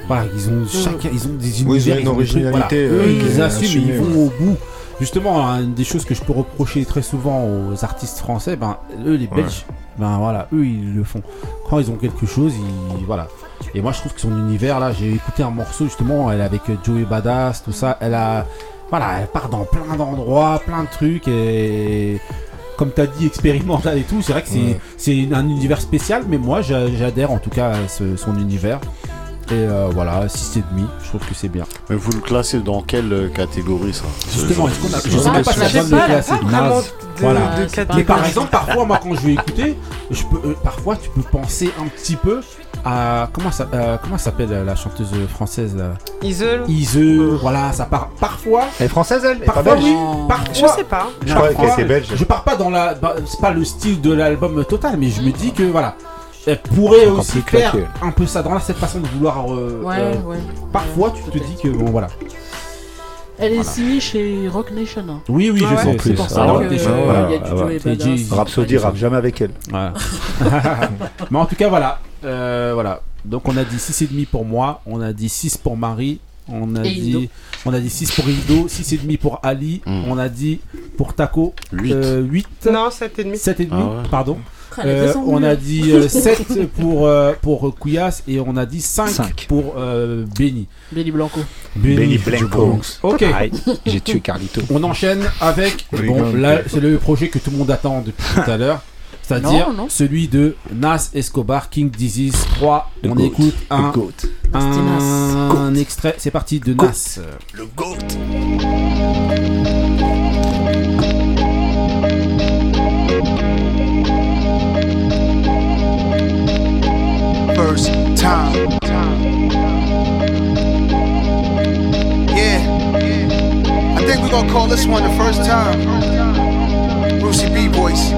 Voilà, ils ont chacun, ils ont des Oui, ils ont univers, une originalité, voilà. euh, ils assument, ils vont au bout. Justement, hein, une des choses que je peux reprocher très souvent aux artistes français, ben eux, les Belges, ben voilà, eux, ils le font. Quand ils ont quelque chose, ils voilà. Et moi, je trouve que son univers, là, j'ai écouté un morceau justement, elle est avec euh, Joey Badass, tout ça. Elle a, voilà, elle part dans plein d'endroits, plein de trucs et comme tu as dit, expérimental et tout. C'est vrai que c'est Ouais. c'est une- un univers spécial, mais moi, j'a- j'adhère en tout cas à ce- son univers. Et euh, voilà, 6,5, je trouve que c'est bien. Mais vous le classez dans quelle euh, catégorie ça? Justement, est-ce qu'on a- Je je sais pas même pas si pas, classer. pas vraiment Naze. de, Voilà. de catégorie. Mais par exemple, parfois, moi, quand je vais écouter, je peux, euh, parfois, tu peux penser un petit peu à comment ça, euh, comment s'appelle euh, la chanteuse française là Isle Ise, voilà, ça part. Parfois, Elle est française, elle? Est parfois belge oui, Je parfois. sais pas. Je croyais qu'elle était belge. Je pars pas dans la, bah, c'est pas le style de l'album total, mais je me dis que voilà, elle pourrait aussi faire un peu ça dans la- cette façon de vouloir. euh, Ouais, euh, ouais. Parfois, tu te dis que bon, voilà. Elle est signée chez Rock Nation. hein. Oui, oui, Ah je ouais. sais. C'est pour ah ça ouais. que Ouais, euh, ouais, il y a du ouais, Joey ouais. Badass. Jay-Z. Rhapsody rappe jamais avec elle. Voilà. Mais en tout cas, voilà. Euh, voilà. Donc on a dit 6,5 pour moi, on a dit 6 pour Marie, on a Et dit on a dit 6 pour Indo, 6,5 pour Ali, Mm. on a dit pour Taco euh, 8. 8 Non, 7,5. 7,5 Ah ouais. pardon. Ah, Euh, on a dit euh, 7 pour euh, pour Kouyas et on a dit 5, Cinq. pour euh, Benny. Benny Blanco. Benny Blanco. OK. Aïe, J'ai tué Carlito. On enchaîne avec bon là c'est le projet que tout le monde attend depuis tout à l'heure. C'est-à-dire celui de Nas Escobar King Disease 3. Le on goat. écoute un, Goat. un extrait. C'est parti de Nas. Le GOAT. First time. Yeah. I think we're gonna call this one the first time. Brucey B voice.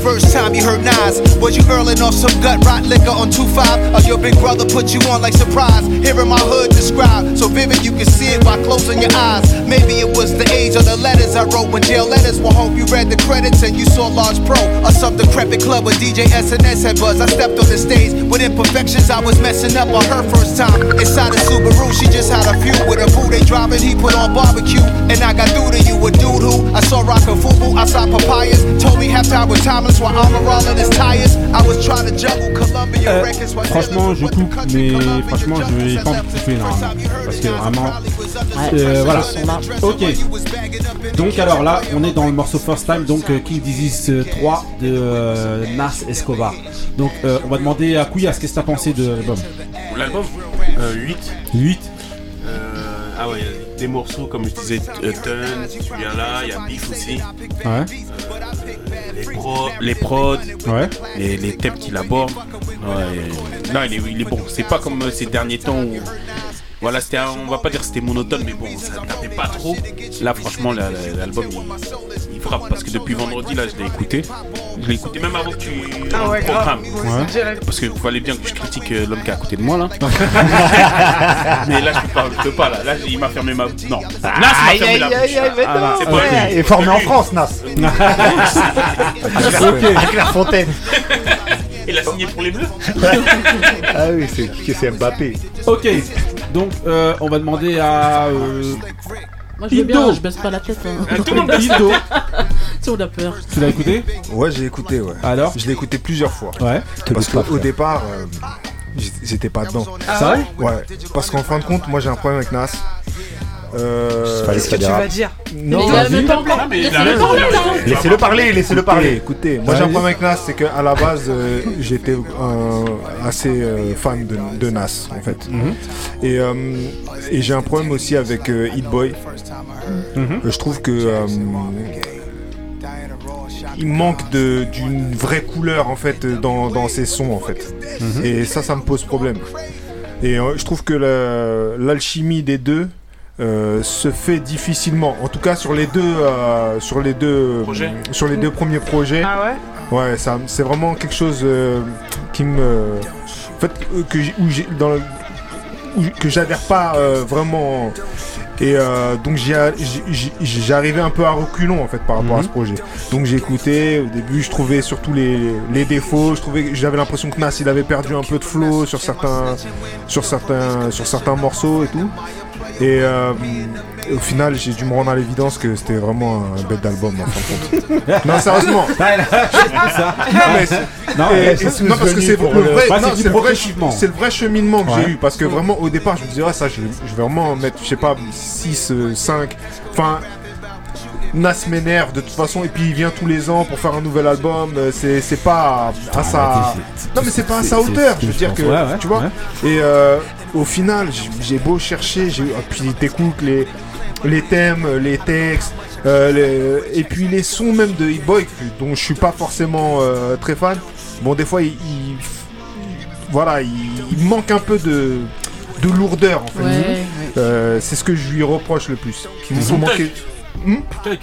First time you heard Nas, was you earling off some gut rot liquor on 2-5? Or your big brother put you on like surprise? Hearing my hood described, so vivid you can see it by closing your eyes. Maybe it was the age of the letters I wrote when jail letters will hope you read the credits and you saw Large Pro or some decrepit club where DJ SNS had buzz. I stepped on the stage with imperfections, I was messing up on her first time. Inside a Subaru, she just had a few with a boo. They driving, he put on barbecue, and I got through to you, a dude who I saw rockin' fubu outside papayas. Told me tires. I was Columbia Euh, franchement, je coupe, mais franchement, je vais pas me couper normalement. Parce que vraiment. euh, voilà. Ok. Donc, alors là, on est dans le morceau First Time, donc euh, King Disease euh, 3 de euh, Nas Escobar. Donc, euh, on va demander à Kouyas, qu'est-ce que t'as pensé de l'album? L'album? Euh, 8. 8 Euh, ah ouais, il y a des morceaux comme je disais, euh, Turn, celui-là, il y a Beef aussi. Ouais. Les, pro, les prods, Ouais. les, les thèmes qu'il aborde. Ouais, là, il est, il est bon. C'est pas comme euh, ces derniers temps où. Voilà, c'était, un- on va pas dire c'était monotone, mais bon, ça tapait pas trop. Là, franchement, la- la- l'album, il, il frappe parce que depuis vendredi, là, je l'ai écouté. Je l'ai écouté même avant que tu Ah ouais, programme. direct. Parce qu'il fallait bien que je critique euh, l'homme qui est à côté de moi, là. mais là, je peux pas, je peux pas, là. Là, il m'a fermé ma. Non. Nas m'a fermé la bouche. Ah, C'est ok. pas lui. Il est formé en. France, Nas. Ok. Clairefontaine. Il a signé pour les Bleus Ah oui, c'est c'est Mbappé. Ok. Donc, euh, on va demander à. euh, Moi je veux Indo. bien, je baisse pas la tête. Hein. Tout le monde baisse la Indo. Si on a peur. Tu l'as écouté Ouais, j'ai écouté, ouais. Alors Je l'ai écouté plusieurs fois. Ouais. Parce qu'au départ, euh, j'étais- pas dedans. C'est vrai Ouais. Parce qu'en fin de compte, moi j'ai un problème avec Nas. Euh, Qu'est-ce que tu vas dire Mais non, Laissez-le raison, parler. Laissez-le parler, Écoutez, moi j'ai un problème avec Nas, c'est qu'à la base, euh, j'étais euh, assez euh, fan de, de Nas en fait. Mhm. Et, euh, et j'ai un problème aussi avec euh, Hit Boy. Mhm. Je trouve que euh, il manque de- d'une vraie couleur en fait dans, dans ses sons en fait. Mhm. Et ça, ça me pose problème. Et euh, je trouve que la- l'alchimie des deux euh, se fait difficilement. En tout cas sur les deux, euh, sur les deux, Projets. sur les deux premiers projets. Ah ouais Ouais, ça, c'est vraiment quelque chose euh, qui me, en fait, euh, que où j'ai, dans le- où- que j'adhère pas euh, vraiment, Et euh, donc j'arrivais un peu à reculons en fait par rapport à Mhm. ce projet. Donc j'ai écouté, au début je trouvais surtout les, les défauts, je trouvais j'avais l'impression que Nas il avait perdu un peu de flow sur certains sur certains sur certains morceaux et tout. Et euh, au final j'ai dû me rendre à l'évidence que c'était vraiment un bête d'album en fin de compte. non sérieusement. Non, mais Non, parce que c'est le vrai, c'est du le vrai, cheminement que j'ai eu. Parce que vraiment, au départ, je me disais, ouais, ça, je, je vais vraiment mettre, je sais pas, 6, 5. Enfin, Nas m'énerve de toute façon, et puis il vient tous les ans pour faire un nouvel album. euh, C'est c'est pas à sa. Non, mais c'est pas à sa hauteur. Je veux dire que. Tu vois. Et euh, au final, j'ai- beau chercher, j'ai ah, puis t'écoutes les, les thèmes, les textes, euh, les- et puis les sons même de Hit Boy, dont je suis pas forcément euh, très fan. Bon, des fois, il, il- voilà, il, il manque un peu de, de lourdeur en fait. Ouais, ouais. Euh, c'est ce que je lui reproche le plus. Tech. Hmm Tech.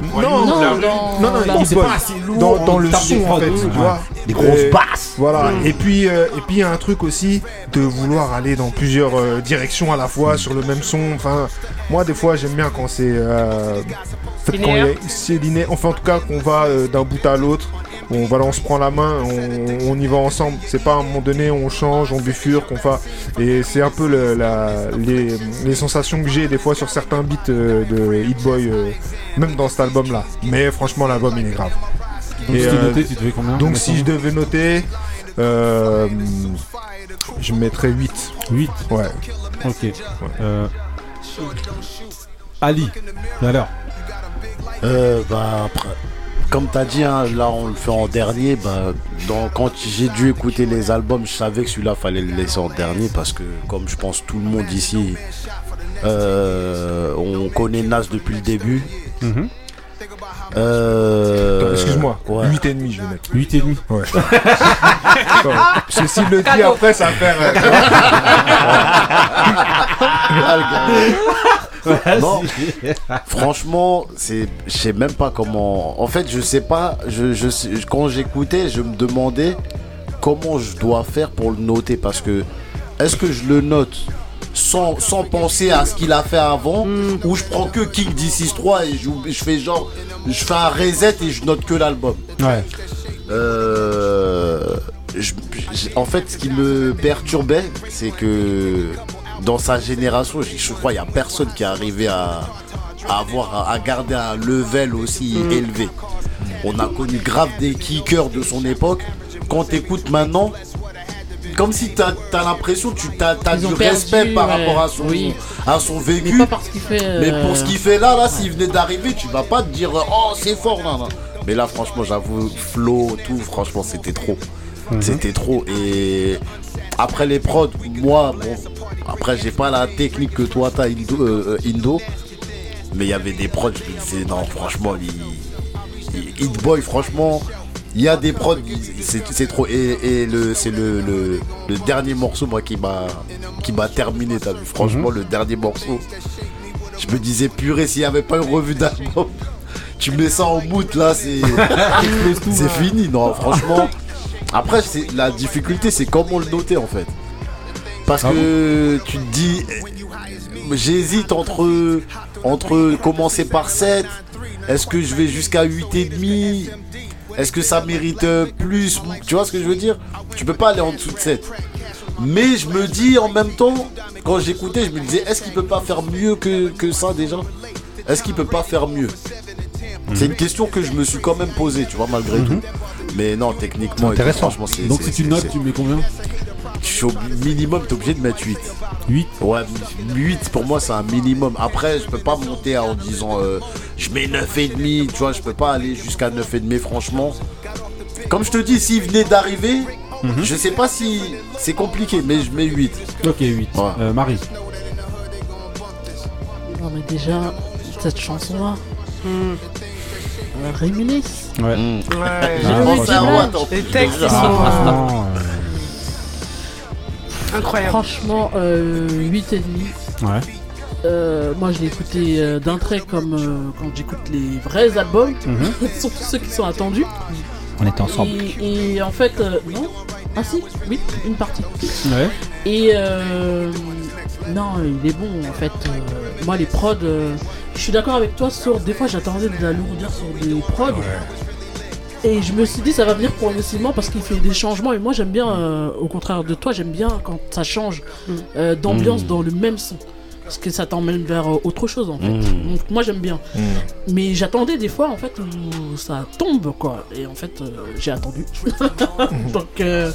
Non, Non, non, non, non, dans- Hit c'est pas assez lourd dans, le son en fait, tu vois. Des grosses basses. Voilà. Et puis euh, et puis il y a un truc aussi de vouloir aller dans plusieurs euh, directions à la fois sur le même son. Enfin, moi des fois j'aime bien quand c'est euh, quand il y a- c'est linéaire. Enfin en tout cas qu'on va euh, d'un bout à l'autre. On, voilà, on se prend la main, on, on y va ensemble. C'est pas à un moment donné on change, on bifurque, on fait. Et c'est un peu le- la- les, les sensations que j'ai des fois sur certains beats euh, de Hit Boy, euh, même dans cet album-là. Mais franchement l'album il est grave. Donc, Et, si tu euh, notais, tu devais combien Donc si je devais noter, euh, je mettrais 8. 8 Ouais. Ok. Euh, Ali, alors Euh, bah, après, comme t'as dit, hein, là on le fait en dernier. Bah, dans, quand j'ai dû écouter les albums, je savais que celui-là fallait le laisser en dernier parce que, comme je pense tout le monde ici, euh, on connaît Nas depuis le début. Mhm. Euh, Excuse-moi, ouais. 8 et demi je vais mettre. 8 et demi. Ouais. Attends, Parce que s'il le dit après, ça va faire. Non, franchement, c'est, je sais même pas comment. En fait, je sais pas. Je, je sais- quand j'écoutais, je me demandais comment je dois faire pour le noter parce que est-ce que je le note sans, sans penser à ce qu'il a fait avant ou je prends que King D63 et je, je fais genre je fais un reset et je note que l'album. Ouais. Euh, je- je- en fait, ce qui me perturbait, c'est que dans sa génération, je, je crois qu'il n'y a personne qui est arrivé à, à avoir à garder un level aussi élevé. On a connu grave des kickers de son époque. Quand t'écoutes maintenant, comme si t'as as, l'impression que tu as, Ils du respect perdu, par ouais. rapport à son, Oui. à son Mais vécu. pas parce qu'il fait. Mais euh, pour ce qu'il fait là, là, s'il venait d'arriver, tu vas pas te dire oh c'est fort, non, non. Mais là, franchement, j'avoue, flow, tout, franchement, c'était trop. C'était trop. Et après les prods, moi, bon, après, j'ai pas la technique que toi, t'as, Indo, euh, euh, Indo. Mais il y avait des prods, je me disais, non, franchement, il, Hit Boy, franchement, il y a des prods, c'est trop. Et, et le, c'est le, le, le dernier morceau, moi, qui m'a qui m'a terminé, t'as vu. Franchement, le dernier morceau, je me disais, purée, s'il n'y avait pas une revue d'album, tu mets ça en mood, là, c'est c'est fini. Non, franchement. Après, c'est la difficulté, c'est comment le noter, en fait. Parce que tu te dis, euh, j'hésite entre, entre commencer par 7, est-ce que je vais jusqu'à 8,5 Est-ce que ça mérite euh, plus? Tu vois ce que je veux dire? Tu peux pas aller en dessous de 7. Mais je me dis en même temps, quand j'écoutais, je me disais, est-ce qu'il peut pas faire mieux que, que ça déjà? Est-ce qu'il peut pas faire mieux? C'est une question que je me suis quand même posée, tu vois, malgré tout. Mais non, techniquement, tout, Intéressant. franchement, c'est. Donc si tu notes, tu mets combien? Je suis au minimum, t'es obligé de mettre 8. 8 Ouais, 8 pour moi c'est un minimum. Après, je peux pas monter en disant euh, je mets 9,5, tu vois, je peux pas aller jusqu'à 9,5 franchement. Comme je te dis, s'il venait d'arriver, Mhm. je sais pas si c'est compliqué, mais je mets 8. Ok, 8. Ouais. Euh, Marie. Non, mais déjà, cette chanson-là. euh, Rémunisse. Ouais. Mm. Ouais. J'ai Ah, les Les textes, déjà. ils sont Franchement, incroyables. Franchement, euh, 8 et demi. euh, ouais. Euh, moi, je l'ai écouté euh, d'un trait comme euh, quand j'écoute les vrais albums, Mhm. surtout ceux qui sont attendus. On était ensemble. Et, et en fait, euh, non. Ah si, oui, une partie. Ouais. Et euh, Non, il est bon en fait. euh, moi, les prods, euh, je suis d'accord avec toi sur. Des fois, j'attendais de la lourdeur sur des prods. Et je me suis dit, ça va venir progressivement parce qu'il fait des changements. Et moi, j'aime bien, euh, au contraire de toi, j'aime bien quand ça change euh, d'ambiance Mm. dans le même son. Parce que ça t'emmène vers euh, autre chose en fait. Mm. Donc, moi, j'aime bien. Mais j'attendais des fois en fait où ça tombe quoi. Et en fait, euh, j'ai attendu. Donc, euh,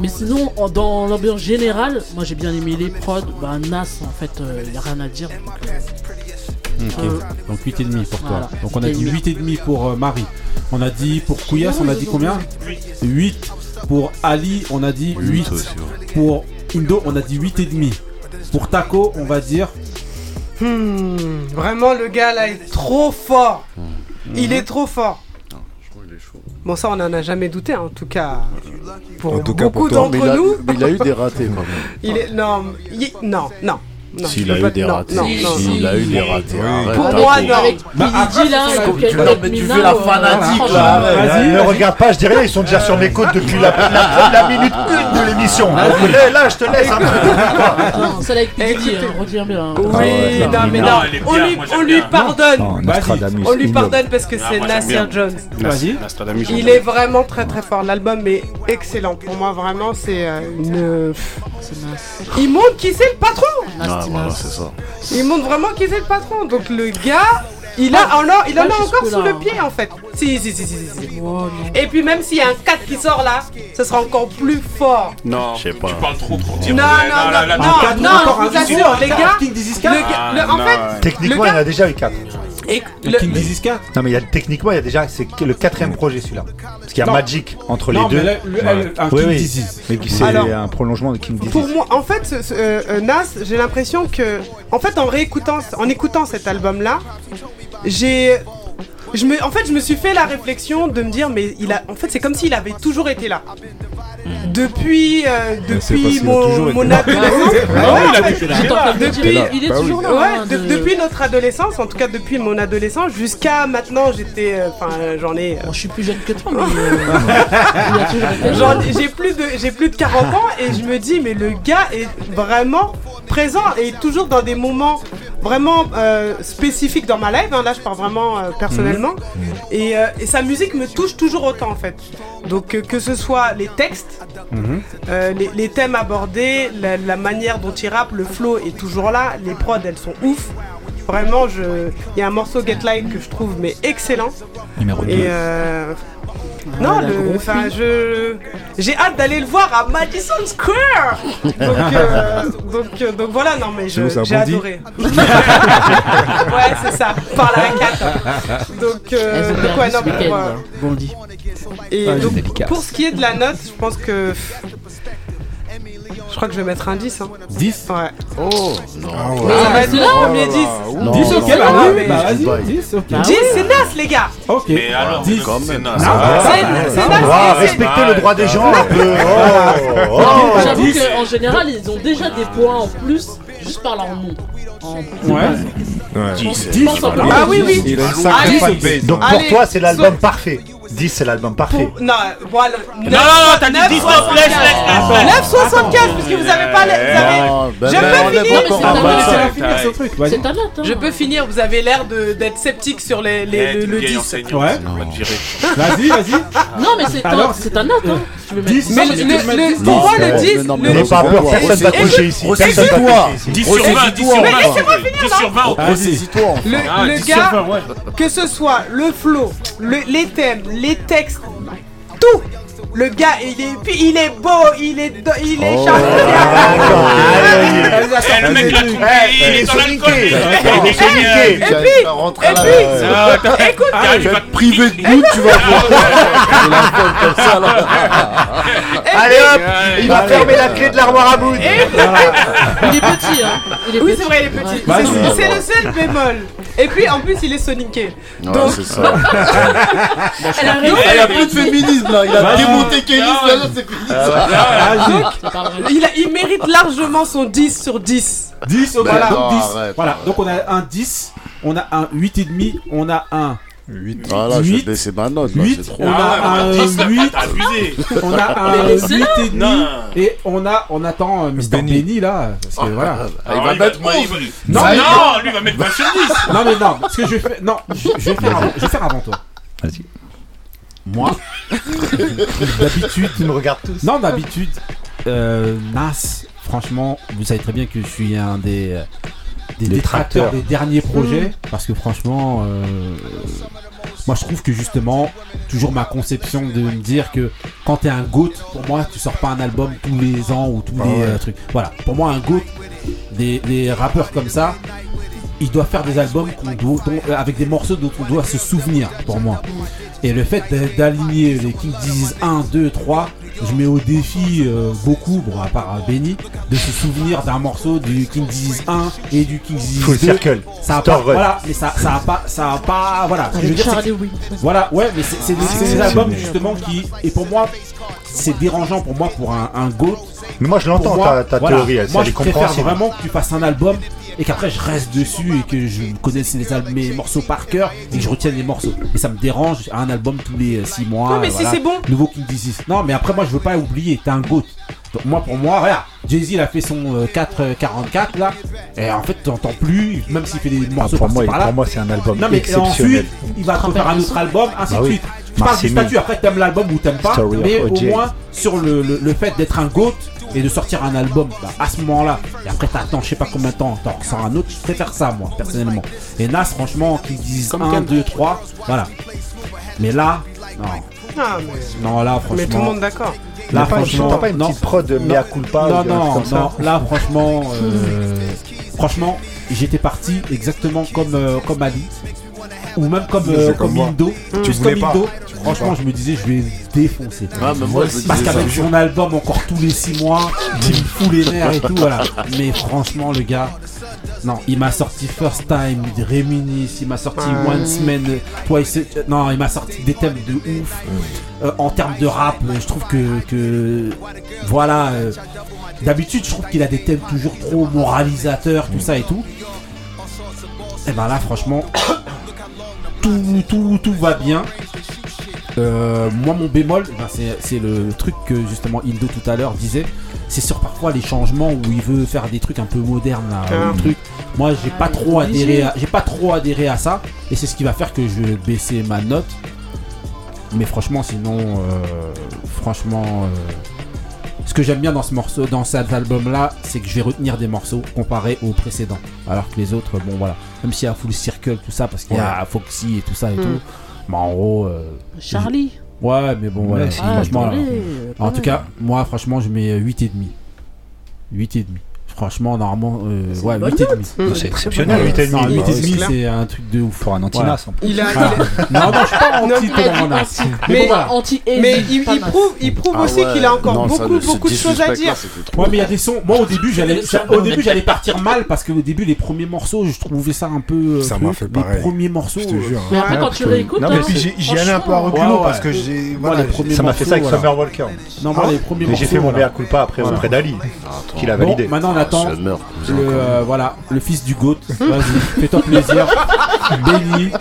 mais sinon, en- dans l'ambiance générale, moi j'ai bien aimé les prods. Bah, Nas, en fait, il n'y a rien à dire. Donc, euh, Ok. Euh, Donc 8,5 pour toi. voilà. Donc on a dit 8,5 pour euh, Marie. On a dit pour Kouyas, on a dit combien? 8. Pour Ali, on a dit 8. Pour Indo, on a dit 8,5. Pour Taco, on va dire Hmm, vraiment, le gars là est trop fort. Il est trop fort. Bon, ça, on en a jamais douté, hein, en tout cas. Pour En tout cas, beaucoup d'entre nous. mais il a eu des ratés quand même. Il est. Non, il- non, non. S'il a eu des ratés. non, Si, non, il non. a eu des ratés. Pour moi, non. Avec Bah, Billy G là, tu- non, avec mais tu Mina, fais la euh, fanatique, là, ne regarde pas, je dis rien, ils sont déjà sur mes côtes depuis la, minute 1 de l'émission. Donc, là, là, je te laisse un peu. Non, celle avec Billy G, Écoutez. retiens bien. Oui, non, mais Non, On lui, pardonne. On lui pardonne parce que Ah, c'est Nasir. Jones. Vas-y. Il est vraiment très très fort. L'album est excellent. Pour moi, vraiment, c'est euh, une. Il montre qui c'est le patron. Ah, voilà, c'est ça. Il montre vraiment qui c'est le patron. Donc le gars, il a, en or- il en a encore sous le hein. pied en fait. Si, si, si, si, si. si. Oh, non. Et puis même s'il y a un 4 qui sort là, ce sera encore plus fort. Non, Je sais pas. tu parles trop, trop. Non, non, non, non, non, encore je vous assure, les gars. King Disease le 4. gars- le- en non, fait, ouais. Techniquement, il y en a déjà eu 4. Et Le King Disease 4 Non, mais il y a, techniquement, il y a déjà. C'est le quatrième projet celui-là. Parce qu'il y a Non. Magic entre Non, les mais deux. là, le- Ouais. un Oui, King oui. Disease. Mais c'est un prolongement de King Pour Disease. moi, en fait, ce- ce- euh, euh, Nas, j'ai l'impression que, en fait, en réécoutant, en écoutant cet album-là, j'ai, je me, en fait, je me suis fait la réflexion de me dire, mais il a, en fait, c'est comme s'il avait toujours été là. Depuis, euh, depuis mon, adolescence. En depuis- notre adolescence, tout cas depuis mon adolescence, jusqu'à maintenant, j'étais, euh, enfin, euh, j'en ai, euh, Bon, je suis plus jeune que toi, mais. j'ai plus de j'ai plus de 40 ans et je me dis mais le gars est vraiment présent et toujours dans des moments vraiment euh, spécifiques dans ma life hein, là je parle vraiment euh, personnellement. Et, euh, et sa musique me touche toujours autant en fait. Donc euh, que ce soit les textes euh, les, les thèmes abordés la, la manière dont il rappe le flow est toujours là les prods elles sont ouf Vraiment, il y a un morceau Get Like que je trouve mais excellent. Numéro Et euh... non, le... enfin, je j'ai hâte d'aller le voir à Madison Square. Donc, euh, donc, euh, donc voilà, non mais je- j'ai adoré. ouais, c'est ça, par la 4 Donc, euh, donc, ouais, non, week-end, euh, là. Bondi. et Ouais, donc, pour ce qui est de la note, je pense que je crois que je vais mettre un 10. Hein. 10 Ouais. Oh, non. Mais ça va être c'est le là premier 10. Non, 10 non, ok, bah non, oui, mais- bah Dubaï. vas-y, 10 ok. 10, c'est Nas, les gars. Ok. Mais alors, 10. quand même. Ah, C'est c'est Ah, Nas. c'est- respectez le droit des gens un peu. Oh, oh. J'avoue 10. qu'en général, ils ont déjà des points en plus juste par leur nom. En Ouais. Ouais. 10. 10. Pas simplement. Ah oui, oui. Il a une Allez. sacrée fanbase. Donc pour Allez, toi, c'est l'album so- parfait. 10, c'est l'album parfait. Pour- Non, voilà. Non, non, non, t'as dit 10, stop, laisse, laisse, laisse. 9,75 parce que vous avez pas les. vous avez- Non, ben, Je ben, peux on est finir, pas encore ce truc, vas-y. C'est hein. Je peux finir, vous avez l'air de- d'être sceptique sur les, les- Eh, le, le vieille 10. enseignante, Ouais. on va te virer. Vas-y, vas-y. Non, mais c'est ta, Alors, c'est ta note. Hein. Tu veux mettre 10, Mais le, mais le- tu peux le- mettre pour moi, mais- le 10, mais non, mais le- N'aie pas peur, personne va tricher ici. Personne va tricher ici. 10 sur 20, 10 sur 20. Mais laissez-moi finir, 10 là. sur 20. Vas-y. Ressaisis-toi. enfin. le, Ah, le 10 sur gars, 20, ouais. que ce soit le flow, le- les thèmes, les textes, tout. Le gars, il est, puis il est beau, il est, do- il est Oh. charmant. Eh, le mec, il est dans l'alcool. Et soniqué. Tu vas- tu vas puis- Écoute, Ah, te Privé de goût, tu vas voir. Il a fait comme ça, là. Allez hop, il va fermer la clé de l'armoire à bout. Il est petit, hein. Il est oui, c'est vrai, il est petit. Ouais. Vas-y. C'est- C'est le seul bémol. Et puis, en plus, il est soniqué. Ouais, Donc- c'est ça. Elle a raison. Il n'y a plus de féminisme là, il a. démonté Kélis, là, là, c'est fini. Vas-y. Il, a- il mérite largement son 10 sur 10. 10, ok. Voilà. donc 10. Arrête. Voilà, donc on a un 10, on a un 8,5, on a un 8. Voilà, je vais Huit. baisser ma note. là, Huit. c'est trop. On a Ah, un dix, là, 8. t'as abusé. On a un Mais laissez-le. 8 et demi. Non. Et on a, on attend euh, Mr. Benny. Benny là. Parce que voilà. Ah, il va il va mettre te- il 11. va- Non, Non, mais- non, lui il va mettre 20 sur 10. Non mais non, parce que je vais faire. Non, je, je vais faire avant. Je vais faire avant toi. Vas-y. Moi, d'habitude. Tu nous regardes tous. Non, d'habitude, euh, Nas, franchement, vous savez très bien que je suis un des, euh, des Détracteurs. des derniers projets. Parce que franchement, euh, moi je trouve que justement, toujours ma conception de me dire que quand t'es un GOAT, pour moi, tu sors pas un album tous les ans ou tous Ah les ouais. euh, trucs. Voilà, pour moi, un GOAT, des, des rappeurs comme ça, il doit faire des albums qu'on doit- dont- euh, avec des morceaux dont on doit se souvenir, pour moi. Et le fait d'a- d'aligner les King Disease 1, 2, 3, je mets au défi euh, beaucoup, bon à part euh, Benny, de se souvenir d'un morceau du King Disease 1 et du King Disease Full 2. circle. Ça a pas, voilà, mais ça, ça a pas, ça a pas, voilà. Que je veux dire, voilà, ouais, mais c'est c'est des, c'est des Ah, albums justement qui, et pour moi, c'est dérangeant pour moi pour un, un GOAT. Mais moi, je l'entends, moi, ta, ta voilà, théorie, elle, moi elle je est préfère vraiment que tu fasses un album et qu'après je reste dessus et que je connaisse les mes morceaux par cœur et que je retienne les morceaux. Et ça me dérange un album tous les 6 mois. Ouais, mais euh, si c'est bon. Nouveau King Disease. Non, mais après moi je veux pas oublier, t'es un GOAT. Donc moi pour moi, regarde, Jay-Z il a fait son euh, 444 là, et en fait t'entends plus, même s'il fait des Ah, morceaux pour, moi, par-ci par-là. pour moi, c'est un album Non mais exceptionnel. ensuite, il va te faire un autre album, ainsi Bah de oui. suite. Je parle Marcy du statut, Me. après t'aimes l'album ou t'aimes pas, Story mais au O.J. moins sur le, le, le fait d'être un GOAT et de sortir un album bah, à ce moment-là, et après t'attends je sais pas combien de temps, t'en ressors un autre, je préfère ça moi, personnellement. Et Nas franchement, qu'ils disent 1, 2, 3, voilà. Mais là, non. Ah, mais... Non, là franchement. mais tout le monde d'accord. Là T'as pas une- franchement. t'as pas une non. petite prod de mea culpa Non, non, comme ça non, là franchement, euh, franchement, j'étais parti exactement comme, euh, comme Ali. Ou même comme, euh, comme. Indo. Juste comme Franchement, pas. je me disais, je vais défoncer. Ah, mais moi, Parce qu'avec son album encore tous les 6 mois, il me fout les nerfs et tout, voilà. Mais franchement, le gars, non, il m'a sorti First Time, Reminisce, il m'a sorti. One Man, Twice, euh, non, il m'a sorti des thèmes de ouf. Euh, en termes de rap, euh, je trouve que, que voilà, euh, d'habitude, je trouve qu'il a des thèmes toujours trop moralisateurs, tout ça et tout. Et ben là, franchement, tout, tout, tout va bien. Euh, moi, mon bémol, ben, c'est le truc que justement Indo tout à l'heure disait. C'est sur parfois les changements où il veut faire des trucs un peu modernes. Là, Ah. truc. Moi, j'ai pas trop adhéré, à, j'ai pas trop adhéré à ça, et c'est ce qui va faire que je vais baisser ma note. Mais franchement, sinon, euh, franchement, euh, ce que j'aime bien dans ce morceau, dans cet album-là, c'est que je vais retenir des morceaux comparés aux précédents. Alors que les autres, bon voilà, même s'il y a Full Circle, tout ça, parce qu'il y a Foxy et tout ça et Mm. tout. Mais en gros, euh, Charlie. ouais, mais bon, voilà, Ouais, franchement, là, euh, en tout cas, moi, franchement, je mets 8,5. 8,5. Franchement, normalement, euh, C'est ouais, une bonne 8,5. Mm. C'est exceptionnel, Ouais, 8,5. non, bah, 8,5, clair. c'est un truc de ouf. Pour un antinas en plus. Il a, Voilà. il a- non, non, je suis pas anti. Mais Mais il, il prouve, il prouve Ah aussi ouais, qu'il a encore beaucoup, beaucoup de choses à dire. Ouais, mais il y a des sons. Moi, au début, j'allais, j'a- au début, j'allais partir mal parce que au début, les premiers morceaux, je trouvais ça un peu. euh, Ça m'a fait Les pareil. premiers morceaux. Je te euh, jure. Mais après, quand tu réécoutes, Non, hein, mais puis j'ai- j'y allais un peu à franchement, reculons parce que j'ai. Moi, les Ça m'a fait ça avec morceaux, Summer Walker. Non, moi, les premiers Mais j'ai morceaux, fait mon mea culpa après auprès d'Ali, qu'il a validé. maintenant, cousin, Le, euh, voilà, le fils du GOAT. Vas-y, fais-toi plaisir. Béni.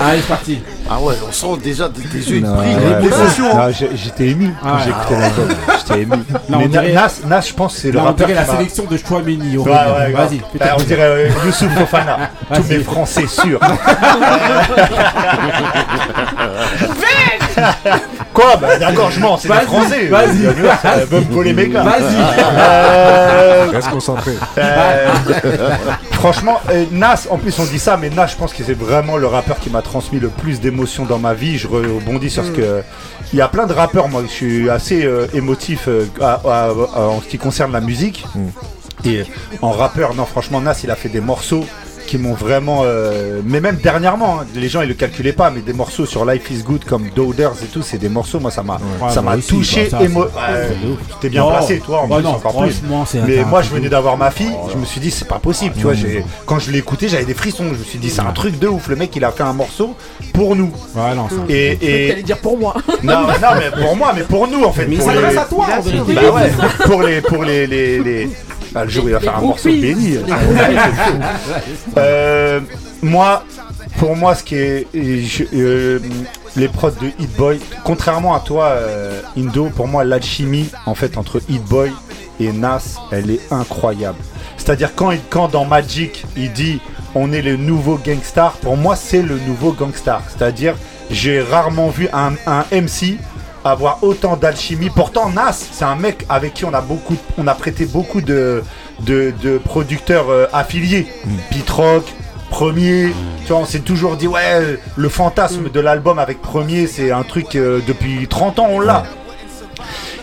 Allez, c'est parti. Ah ouais, on sent déjà tes tes yeux, Non, brillent. ouais, l'émotion. non, j'ai- J'étais ému quand Ah, j'ai écouté l'album. J'étais ému. on Mais Na- dirait- Nas, Nas, je pense, c'est le Là, on rappeur dirait la m'a- sélection de Chouameni. Ouais, ouais, grave. Vas-y, Bah, fais-toi on dirait euh, Youssouf Fofana. Tous Vas-y. mes Français sûrs. Quoi? Bah, d'engorgement, c'est des Vas-y, Français. vas-y. Me voler mes gars. Vas-y. Euh, Reste concentré. euh, franchement, euh, Nas, en plus on dit ça, mais Nas, je pense que c'est vraiment le rappeur qui m'a transmis le plus d'émotions dans ma vie. Je rebondis sur ce que. Il y a plein de rappeurs, moi, je suis assez euh, émotif euh, à- à- à- en ce qui concerne la musique. Et en rappeur, non, franchement, Nas, il a fait des morceaux qui m'ont vraiment. euh, mais même dernièrement, hein, les gens ils le calculaient pas, mais des morceaux sur Life is Good comme Doders et tout, c'est des morceaux, moi ça m'a Ouais, ça m'a touché. bah, ça, émo-. T'es bien Non. placé, toi, en Bah plus, non, encore plus. Mais moi, je venais d'avoir ma fille, je me suis dit, c'est pas possible, tu vois. j'ai- Quand je l'ai écouté, j'avais des frissons. Je me suis dit, c'est un truc de ouf. Le mec, il a fait un morceau pour nous. Ouais, non, Et, et- T'allais dire pour moi. non, non, mais pour moi, mais pour nous en fait. Mais il pour s'adresse les- à toi. Bah ouais, pour les, pour les, les, les- Ah, le jour où il va faire un morceau béni. Euh, moi, pour moi, ce qui est je- euh, les prods de Hit Boy, contrairement à toi, euh, Indo, pour moi, l'alchimie en fait entre Hit Boy et Nas, elle est incroyable. C'est-à-dire quand, il- quand dans Magic, il dit on est le nouveau gangstar, pour moi, c'est le nouveau gangstar. C'est-à-dire, j'ai rarement vu un, un MC avoir autant d'alchimie. Pourtant, Nas, c'est un mec avec qui on a beaucoup, on a prêté beaucoup de, de, de producteurs euh, affiliés. Pete Rock, Premier. Tu vois, on s'est toujours dit, ouais, le fantasme de l'album avec Premier, c'est un truc euh, depuis 30 ans, on l'a.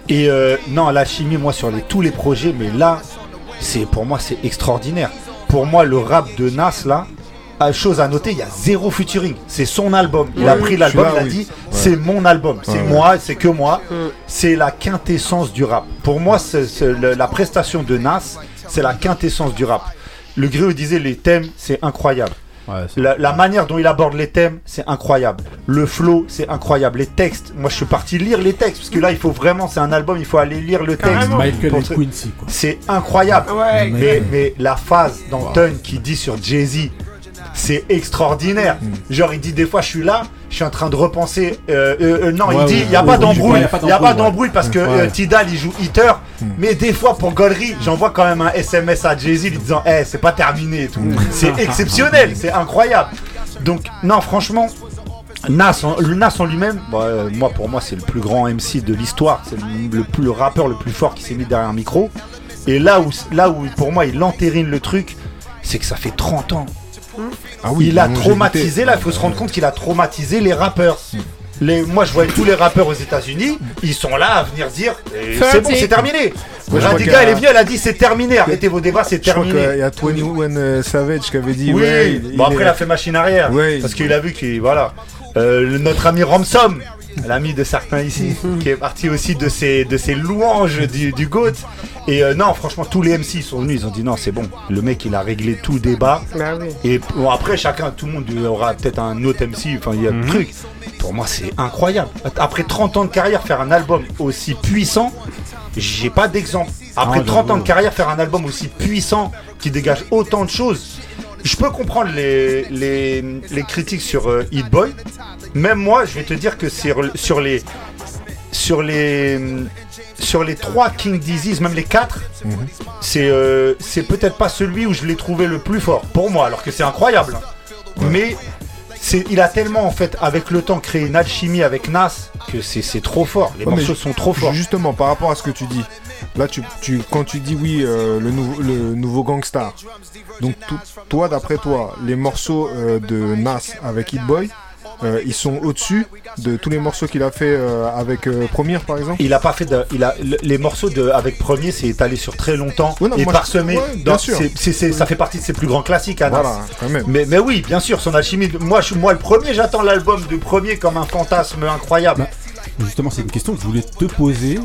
Et euh, non, l'alchimie, moi, sur les, tous les projets, mais là, c'est pour moi, c'est extraordinaire. Pour moi, le rap de Nas, là, chose à noter, il y a zéro featuring. C'est son album. Il a pris l'album, il a oui. dit, Ouais. c'est mon album, c'est Ouais, ouais. moi, c'est que moi. C'est la quintessence du rap. Pour moi, le- la prestation de Nas, c'est la quintessence du rap. Le Griot disait les thèmes, c'est incroyable. La, la manière dont il aborde les thèmes, c'est incroyable. Le flow, c'est incroyable. Les textes, moi je suis parti lire les textes parce que là il faut vraiment, c'est un album, il faut aller lire le texte. Carrément. C'est incroyable. Ouais. Mais, mais la phase d'Anton qui dit sur Jay-Z, c'est extraordinaire. Genre il dit des fois je suis là, je suis en train de repenser. euh, euh, euh, non, Ouais, il dit ouais, il n'y a ouais, pas d'embrouille, il n'y a pas d'embrouille parce que euh, Tidal il joue hitter. Mais des fois pour Gollery, j'envoie quand même un SMS à Jay-Z lui disant Eh, c'est pas terminé et tout. C'est exceptionnel, c'est incroyable. Donc, non, franchement, Nas, en- le Nas en lui-même, bah, euh, moi pour moi c'est le plus grand MC de l'histoire, c'est le, le plus le rappeur le plus fort qui s'est mis derrière un micro. Et là où là où pour moi il entérine le truc, c'est que ça fait 30 ans. Ah oui, il a traumatisé là, il faut se rendre compte qu'il a traumatisé les rappeurs. Les, moi je voyais tous les rappeurs aux États-Unis, ils sont là à venir dire eh, c'est bon, c'est terminé. Radiga a- elle est venue, elle a dit c'est terminé, arrêtez vos débats, c'est terminé. y a 21 euh, Savage qui avait dit Oui, ouais, bon il après est- il a fait machine arrière. Ouais, parce qu'il a vu qu'il. Voilà. Euh, notre ami Ramsom, l'ami de certains ici, qui est parti aussi de ses, de ses louanges du, du GOAT. Et euh, non, franchement, tous les MC sont venus, ils ont dit non, c'est bon. Le mec, il a réglé tout le débat. Oui. Et bon, après, chacun, tout le monde aura peut-être un autre MC, enfin, il y a un truc. Pour moi, c'est incroyable. Après 30 ans de carrière, faire un album aussi puissant, j'ai pas d'exemple. Après Ah, 30 ans j'avoue. de carrière, faire un album aussi puissant, qui dégage autant de choses, je peux comprendre les, les, les critiques sur euh, Hit Boy. Même moi, je vais te dire que sur, sur les. Sur les. Sur les trois King Disease, même les quatre, c'est euh, c'est peut-être pas celui où je l'ai trouvé le plus fort pour moi, alors que c'est incroyable. hein. Mais il a tellement en fait avec le temps créé une alchimie avec Nas que c'est trop fort. Les Ouais, morceaux sont trop forts. Justement, par rapport à ce que tu dis, là, tu, tu, quand tu dis oui, euh, le, nouveau, le nouveau gangstar, donc toi, d'après toi, les morceaux euh, de Nas avec Hit Boy, euh, ils sont au-dessus de tous les morceaux qu'il a fait euh, avec euh, Première, par exemple? Il a pas fait de, il a le- les morceaux de avec premier c'est étalé sur très longtemps Ouais, non, et parsemé. ouais, bien dans- sûr. c'est- c'est- c'est- ça fait partie de ses plus grands classiques à Nas. Voilà, quand même. Mais, mais oui, bien sûr, son alchimie. de- Moi, je, moi le premier, j'attends l'album du premier comme un fantasme incroyable. Justement, c'est une question que je voulais te poser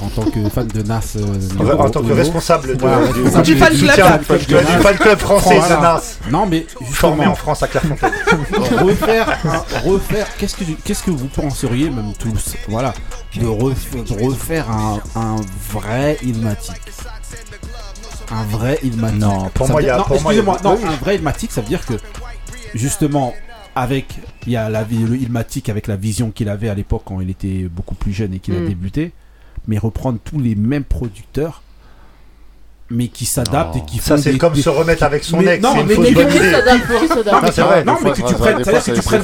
en tant que fan de Nas. euh, En, en tant que responsable de- du, responsable Du fan club. du fan club- Nas. du fan club français Voilà. de Nas. Non, mais Formé justement, en France à Clairefontaine. refaire, un- refaire, qu'est-ce que, qu'est-ce que vous penseriez, même tous, voilà, de, ref- de refaire un, un vrai Ilmatic? Un vrai Ilmatic. Non, pour Ça moi, veut il y a- non, excusez-moi, non, un vrai Ilmatic, ça veut dire que, justement, avec, il y a la, le Ilmatic avec la vision qu'il avait à l'époque quand il était beaucoup plus jeune et qu'il a Mm. débuté, mais reprendre tous les mêmes producteurs, mais qui s'adaptent et qui Ça, c'est comme des- se remettre avec son mais- ex. non, mais- mais- s'adapte, qui s'adapte Non, mais, non, que tu prennes, c'est-à-dire que tu prennes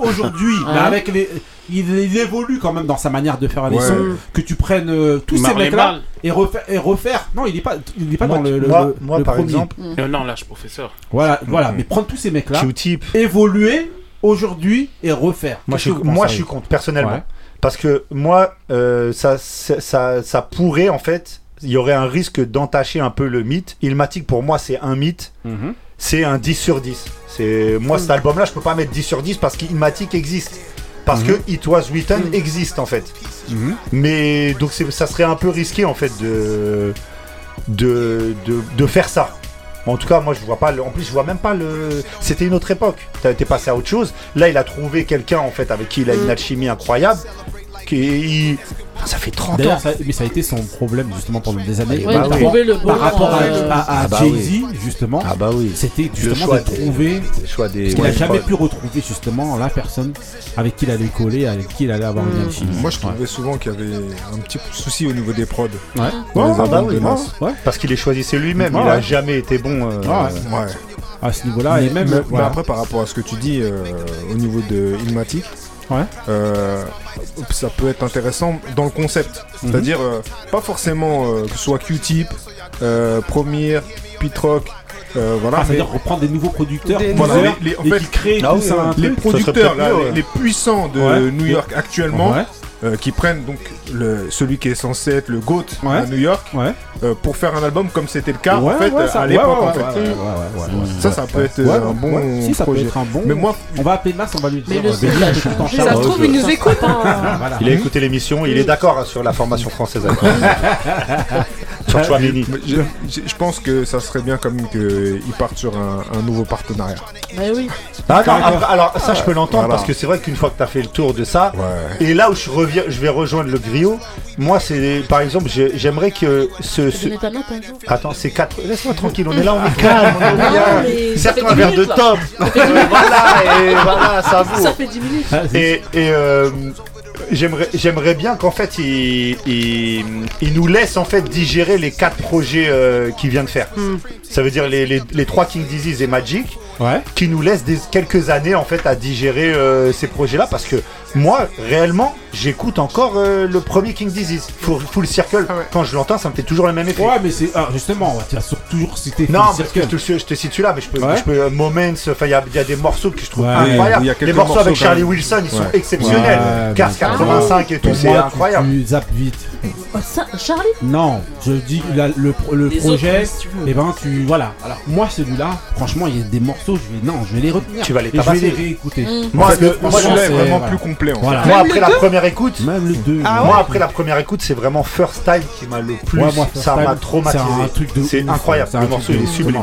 aujourd'hui, mais avec les. Il, il évolue quand même dans sa manière de faire les Ouais. sons. Que tu prennes euh, tous ces mecs-là Marl. et refaire, et refaire. Non, il est pas, il est pas Moi, dans le, moi- le- moi, le par premier. exemple, Euh, non, lâche professeur. Voilà, voilà. Mm. Mais prendre tous ces mecs-là, Q-Tip. évoluer aujourd'hui et refaire. Moi, je, moi, je suis contre, personnellement. Parce que moi, euh, ça, ça, ça, ça pourrait, en fait, il y aurait un risque d'entacher un peu le mythe. Ilmatic, pour moi, c'est un mythe. Mhm. C'est un 10 sur 10. C'est Moi, cet album-là, je peux pas mettre 10 sur 10 parce qu'Ilmatic existe. Parce Mhm. que It Was Written existe, en fait. Mhm. Mais donc, ça serait un peu risqué, en fait, de, de, de, de faire ça. En tout cas, moi, je vois pas. le- En plus, je vois même pas le. C'était une autre époque. T'as été passé à autre chose. Là, il a trouvé quelqu'un, en fait, avec qui il a une alchimie incroyable. Qui, il- ça fait 30 ans. D'ailleurs, ça, mais ça a été son problème justement pendant des années. Ouais, bah de oui. le bon. Par rapport à, euh, à- à Ah bah Jay-Z, justement, Ah bah oui. c'était justement choix de des- trouver. le choix des. Parce qu'il ouais, a jamais pu retrouver justement la personne avec qui il allait coller, avec qui il allait avoir une alchimie. Moi, je trouvais souvent qu'il y avait un petit souci au niveau des prods. Ouais. Ah bah. Parce qu'il les choisissait lui-même, Ouais, il a ouais. jamais été bon. euh, Ah. À ce niveau-là, et même. mais, après, par rapport à ce que tu dis euh, au niveau de Ilmatic, Ouais. euh, ça peut être intéressant dans le concept. Mhm. C'est-à-dire, euh, pas forcément euh, que ce soit Q-Tip, euh, Premier, Pitrock, euh, voilà. Ah, mais c'est-à-dire reprendre des nouveaux producteurs, Des voilà, plusieurs, les, les- en et fait, qui créent Ah les producteurs là, les, puissants de Ouais. New York actuellement, Ouais. Euh, qui prennent donc le, celui qui est censé être le GOAT Ouais. à New York Ouais. euh, pour faire un album comme c'était le cas Ouais, en fait ouais, ça- à l'époque ouais, en fait. ouais, ouais, ouais, ouais, ouais. Ça, ça peut être euh, Ouais, un bon ouais. Si, ça peut projet. être un bon. Mais moi, On va appeler Mas, on va lui dire. Mais le. Ça se trouve, il nous écoute. hein. Voilà. Il a écouté l'émission, il est d'accord hein, sur la formation française. je, je- je pense que ça serait bien quand même qu'ils partent sur un, un nouveau partenariat. Bah oui. Ah non, après, alors ça je peux l'entendre Voilà. parce que c'est vrai qu'une fois que tu as fait le tour de ça, Ouais. et là où je reviens, je vais rejoindre le griot. Moi, c'est par exemple, j'ai- j'aimerais que ce, ce- ta note un jour. Attends, c'est 4. Laisse-moi tranquille, on est là, on est calme, on est Non, bien. mais ça fait Serre-toi un 10 verre de minutes, là. top. Voilà, et voilà, ça vaut. Ça fait 10 minutes. Ah, c'est- Et, et, euh, j'aimerais, j'aimerais bien qu'en fait, il, il, il nous laisse en fait digérer les quatre projets euh, qu'il vient de faire. Ça veut dire les, les, les trois King Disease et Magic, Ouais. qui nous laisse des, quelques années en fait à digérer euh, ces projets-là, parce que moi, réellement, j'écoute encore euh, le premier King Disease, Full, Full Circle. Ah ouais. Quand je l'entends, ça me fait toujours le même effet. Ouais, mais c'est. Ah, justement, tu sur- toujours citer Non, parce que je Circle. te, je te cite celui-là, mais je peux, Ouais. je peux euh, Moments, enfin il y a, il y a des morceaux que je trouve Ouais. incroyables. Il y a les morceaux avec Charlie. Wilson, ils sont exceptionnels. Ouais, Cars mais- 85 et tout, c'est incroyable. Tu zappes vite. Oh, ça, Charlie Non, je dis la- le, pro- le Les projet. autres, si tu veux. Et ben tu voilà. Alors moi celui-là, franchement, il y a des morceaux. Je vais non, je vais les retenir. Tu vas les Et je vais tabasser. les réécouter. Mm. Moi, Parce que le- franchement, moi, Celui-là est c'est- vraiment voilà. plus complet en fait. Voilà. Moi, après la première écoute, Même le 2. Ah moi après la première écoute, c'est vraiment First Time qui m'a le plus. Ouais, moi, First ça m'a traumatisé. C'est un truc de C'est ouf, incroyable. c'est un Le morceau, il est sublime.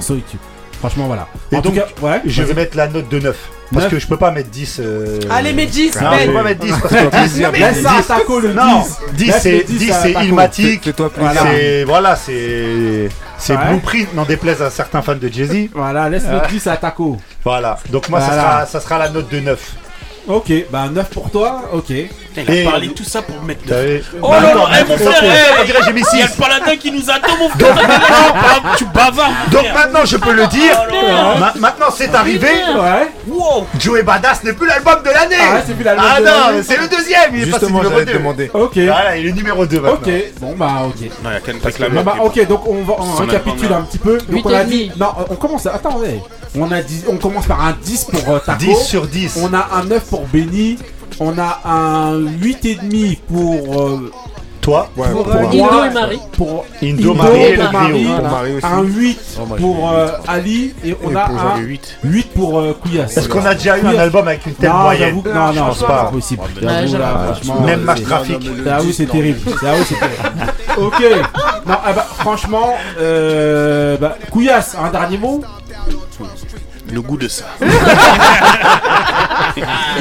Franchement, voilà. Et en donc, tout cas, ouais. Je vais mettre la note de 9. Parce que je peux pas mettre 10. euh, Allez, mets 10, Non, Ben. je peux pas mettre 10 parce que 10, Non, mais- Laisse ça à Taco le 10. Non, 10 Laisse c'est le 10 10 à c'est plaisir. Voilà. C'est voilà, c'est c'est Ouais. Blueprint, n'en déplaise à certains fans de Jay-Z. Voilà, laisse le 10 à Taco. Voilà. Donc moi ça sera ça sera la note de 9. Ok, bah 9 pour toi, ok. Il a Et- parlé tout ça pour mettre T'as le. vu Oh là là, eh, mon frère, eh, On dirait que j'ai mis Il y a 6. le paladin qui nous attend, mon frère. Non, tu bavardes. mon Donc frère. maintenant je peux le dire. Oh Ma- maintenant c'est arrivé. Ouais. Wow. Joey Badass n'est plus l'album de l'année. Ah ouais, c'est plus l'album Ah de non, l'année. c'est le deuxième. Il est passé Justement, numéro j'allais te 2. demander. Ok. Voilà, il est numéro 2 maintenant. Ok, bon bah ok. Non, il y a truc Bon, bah, ok, donc on va on Son récapitule album, un petit peu. Donc Huit on a et dit. demi. Non, on commence. Attendez. On a dit, on commence par un 10 pour euh, Taco. 10 sur 10. On a un 9 pour Benny. On a un 8,5 pour. euh, Toi, Ouais, pour pour euh, moi. Indo moi, et Marie. Pour Indo, Marie et Marie, voilà. Pour Marie aussi. Un 8 Oh, moi, pour euh, Ali. Et on Et a un Le 8. 8 pour euh, Kouyas. est-ce qu'on a déjà eu un album avec une telle Non, moyenne non, non, pense c'est pas. possible. Là, Même match trafic. Oui, c'est terrible. Oui, c'est terrible. ok. Non, ah bah, franchement, euh, bah, Couillasse, un dernier mot? Le goût de ça.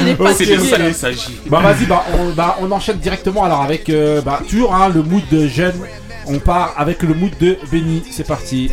Il est pas C'est de ça là. qu'il s'agit. Bah vas-y, bah on, bah, on enchaîne directement alors avec euh, bah, toujours hein, le mood de jeune. On part avec le mood de Benny. C'est parti.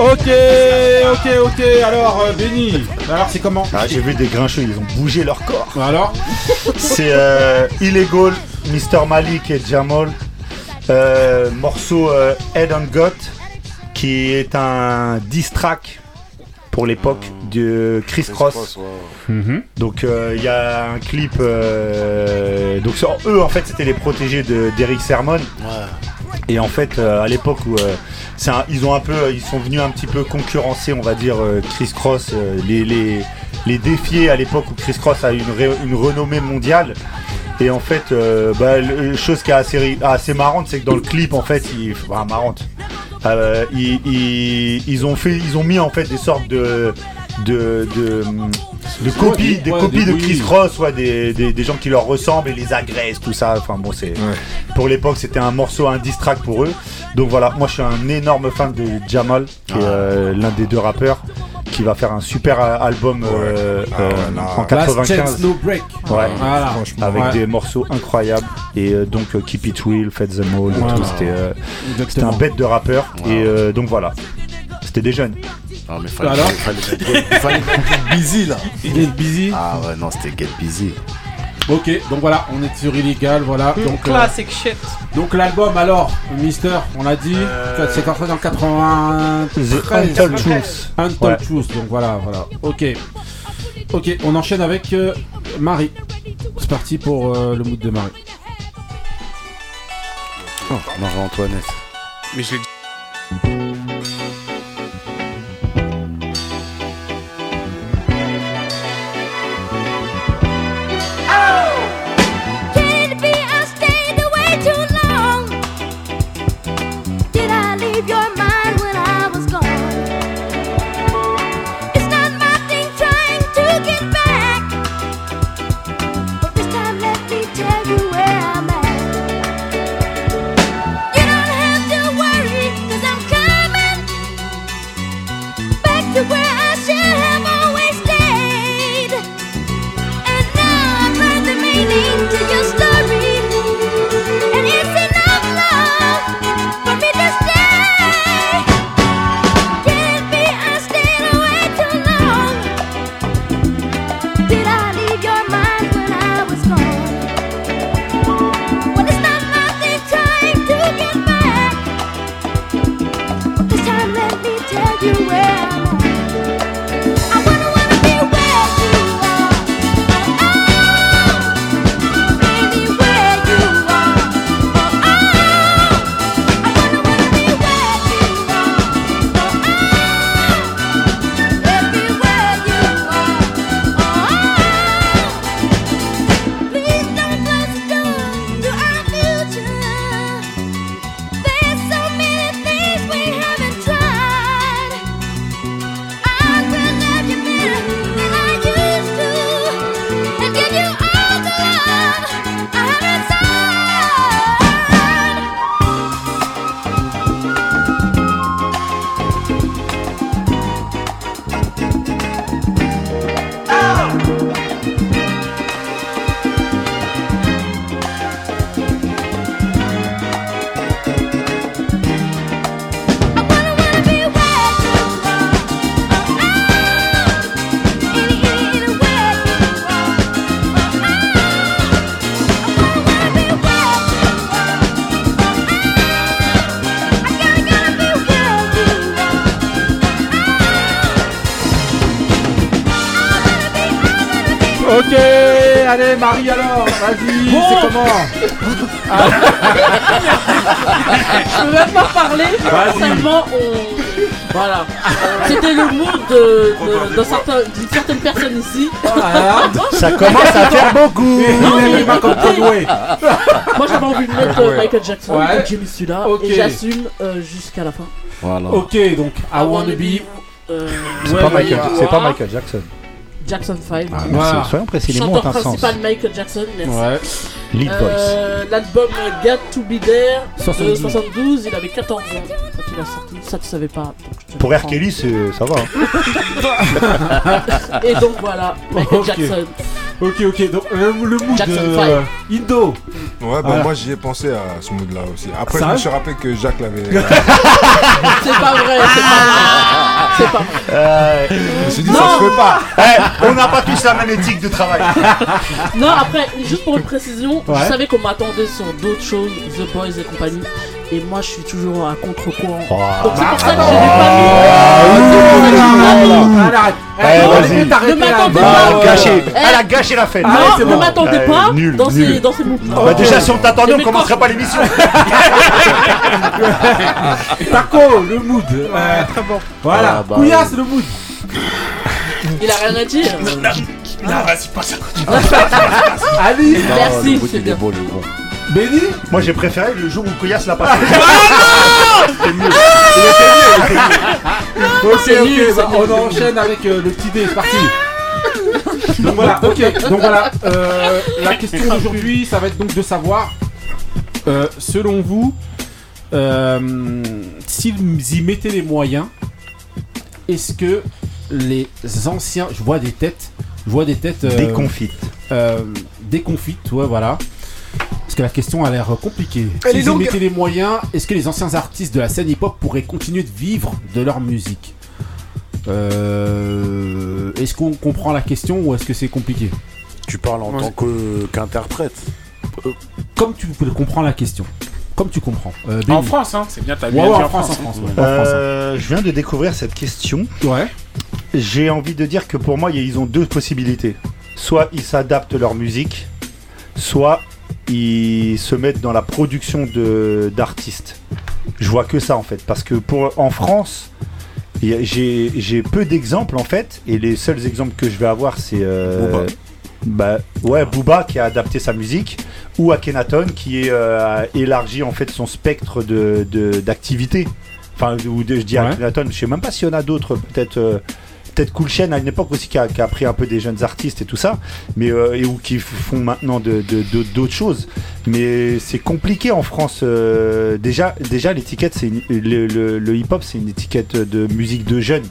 Ok, ok, ok. Alors, euh, Benny, alors c'est comment Ah, j'ai vu des grincheux, ils ont bougé leur corps. Alors C'est euh, Illegal, Mr. Malik et Jamal. Euh, morceau euh, Head on Got, qui est un diss track pour l'époque de Chris Cross. Mhm. Donc euh, il y a un clip. euh, donc sur eux en fait c'était les protégés de d'Eric Sermon. Et en fait euh, à l'époque où euh, un- ils ont un peu ils sont venus un petit peu concurrencer on va dire euh, Chris Cross euh, les, les les défier à l'époque où Chris Cross a une, ré- une renommée mondiale. Et en fait, euh, bah, le- chose qui est assez, assez marrante, c'est que dans le clip, en fait, enfin, marrante, ils, ils- ils ont fait, ils ont mis en fait des sortes de de, de, de copies, des- ouais, copies des de Chris. Cross, ouais, des, des, des gens qui leur ressemblent et les agressent, tout ça. Enfin bon, c'est pour l'époque, c'était un morceau, un diss track pour eux. Donc voilà, moi je suis un énorme fan de Jamal, qui est euh, l'un des deux rappeurs, qui va faire un super euh, album euh, euh, en Last 95. Chance No Break. Ouais, Voilà. franchement. Avec Ouais. des morceaux incroyables. Et euh, donc euh, Keep It Real, Fed the Mall, et Voilà. tout. C'était euh, un bête de rappeur. Et euh, donc voilà. C'était des jeunes. Non, mais fallait, Alors fallait, fallait, fallait get busy là. Get Busy. Ah ouais, non, c'était get busy. Ok, donc voilà, on est sur illégal, voilà. Donc, euh, Classic shit. donc l'album alors, Mister, on l'a dit, c'est sorti en 93. The Untold Truth. Untold. Truth, donc voilà, voilà. Ok. Ok, on enchaîne avec euh, Marie. C'est parti pour euh, le mood de Marie. Oh, Marie-Antoinette. Mais je l'ai allez Marie alors, vas-y, Bon. c'est comment Je peux même pas parler. Seulement, on. Voilà. C'était le de- certain- d'une certaine personne ici. Ça commence à faire beaucoup. Non, mais pas comme. Moi j'avais envie de mettre euh, Michael Jackson, Ouais. donc j'ai mis celui-là Ok. et j'assume euh, jusqu'à la fin. Voilà. Ok, donc I wanna be. euh, C'est Ouais, pas, Michael, pas Michael Jackson. Jackson 5. Ah, merci. Voilà. Soyons précis, les mots ont Chanteur un sens. principal Michael Jackson, merci. Ouais. Lead voice. Euh, L'album Got to Be There de 72. 72, il avait 14 ans quand il a sorti. Ça tu savais pas. je Pour R. Kelly, c'est- ça va. hein. Et donc voilà, Michael Ok. Jackson. Ok, ok, donc le, le mood Jackson de Five. euh, Indo. Ouais, bah Voilà. moi j'y ai pensé à ce mood-là aussi. Après, je Sérieux me suis rappelé que Jacques l'avait. C'est pas vrai, c'est pas vrai. Pas. Euh, je me suis dit, Non. ça se fait pas. eh, on n'a pas tous la même éthique de travail. Non, après, juste pour une précision, Ouais. je savais qu'on m'attendait sur d'autres choses, The Boys et compagnie. Et moi, je suis toujours à contre-courant. Donc c'est pour ça que je l'ai pas mis. Allez. Eh, Eh, est t'arrêter Ne m'attendez Bah, pas. Eh. Elle a gâché la fête. Ah, Non, ne bon. m'attendez Eh, pas nul, dans, ces, dans ces moods-là. Bah, déjà, si on t'attendait, on Mais commencerait pas l'émission. Taco, le mood. Euh, Voilà, Ah, bah, Couillasse, le mood. Il a rien à dire. Non, vas-y, passe à côté. Non, Merci, le il bien. est beau, est bon. Benny. Moi, j'ai préféré le jour où Couillasse l'a passé. Ok, C'est ok, nul, bah, c'est on nul. enchaîne avec euh, le petit dé, c'est parti. donc voilà, ok, donc voilà, euh, la question d'aujourd'hui, ça va être donc de savoir, euh, selon vous, euh, s'ils y mettaient les moyens, est-ce que les anciens, je vois des têtes, je vois des têtes euh, Déconfite. euh, déconfites, ouais, voilà. Que la question a l'air compliquée. Elle est S'ils y longue. mettaient les moyens, est-ce que les anciens artistes de la scène hip-hop pourraient continuer de vivre de leur musique Euh, Est-ce qu'on comprend la question ou est-ce que c'est compliqué Tu parles en Ouais. tant qu'interprète. Comme tu comprends la question. Comme tu comprends. Euh, En. France, hein, c'est bien, t'as Ouais, en France, en France. ouais, en France, hein. Euh, je viens de découvrir cette question. Ouais. J'ai envie de dire que pour moi, ils ont deux possibilités. Soit ils s'adaptent leur musique, soit ils se mettent dans la production de- d'artistes. Je vois que ça en fait. Parce que pour, en France, j'ai peu d'exemples en fait. Et les seuls exemples que je vais avoir, c'est. euh, Booba. bah, ouais, Booba qui a adapté sa musique. Ou Akhenaton qui euh, a élargi en fait son spectre de- de- d'activité. Enfin, ou de- je dis Ouais. Akhenaton, je sais même pas s'il y en a d'autres. Peut-être. euh, Peut-être Cool Chain à une époque aussi qui a, qui a pris un peu des jeunes artistes et tout ça, mais euh, et ou qui font maintenant de- de- de- d'autres choses. Mais c'est compliqué en France. euh, déjà, déjà l'étiquette, c'est une- le, le- le hip-hop, c'est une étiquette de musique de jeunes.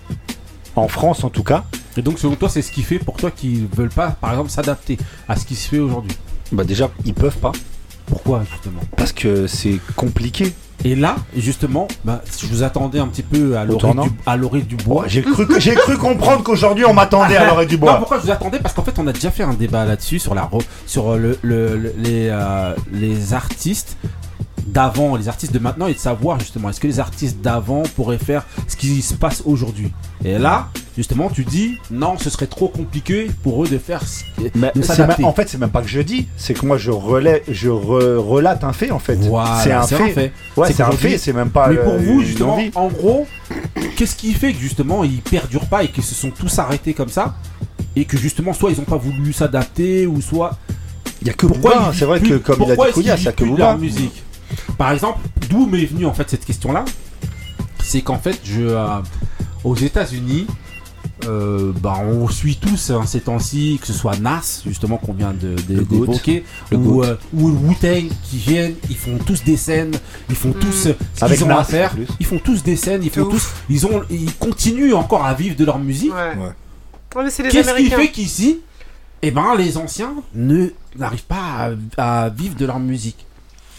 En France, en tout cas. Et donc selon toi, c'est ce qui fait pour toi qu'ils veulent pas, par exemple, s'adapter à ce qui se fait aujourd'hui? Bah déjà, ils peuvent pas Pourquoi justement parce que c'est compliqué. Et là, justement, bah, je vous attendais un petit peu à l'oreille tournant du, du bois. J'ai cru, j'ai cru comprendre qu'aujourd'hui on m'attendait à l'oreille du Non, bois. pourquoi je vous attendais? Parce qu'en fait, on a déjà fait un débat là-dessus sur la sur le, le- le- les euh, les artistes d'avant, les artistes de maintenant, et de savoir justement est-ce que les artistes d'avant pourraient faire ce qui se passe aujourd'hui. Et là, justement, tu dis non, ce serait trop compliqué pour eux de faire. ce- Mais de en fait, c'est même pas que je dis, c'est que moi je relais, je re- relate un fait en fait. Voilà, c'est un fait. un fait. Ouais, C'est un fait, c'est même pas. Mais pour euh, vous, une justement, envie. en gros, qu'est-ce qui fait que justement ils perdurent pas et qu'ils se sont tous arrêtés comme ça et que justement soit ils ont pas voulu s'adapter ou soit Il y a que pourquoi c'est vrai que comme il a dit Koulias, il y a que Booba. musique. Par exemple, d'où m'est venue en fait cette question-là? C'est qu'en fait, je euh, aux États-Unis, euh, bah, on suit tous hein, ces temps-ci, que ce soit Nas, justement, qu'on vient de, d'évoquer, ou, euh, ou Wu-Tang qui viennent, ils font tous des scènes, ils font tous euh, ce Avec qu'ils ont Nas, à faire, ils font tous des scènes, ils font ouf. tous, ils ont, ils continuent encore à vivre de leur musique. Ouais. Ouais. Ouais, mais c'est les Qu'est-ce qui fait qu'ici, eh ben, les anciens ne n'arrivent pas à, à vivre de leur musique?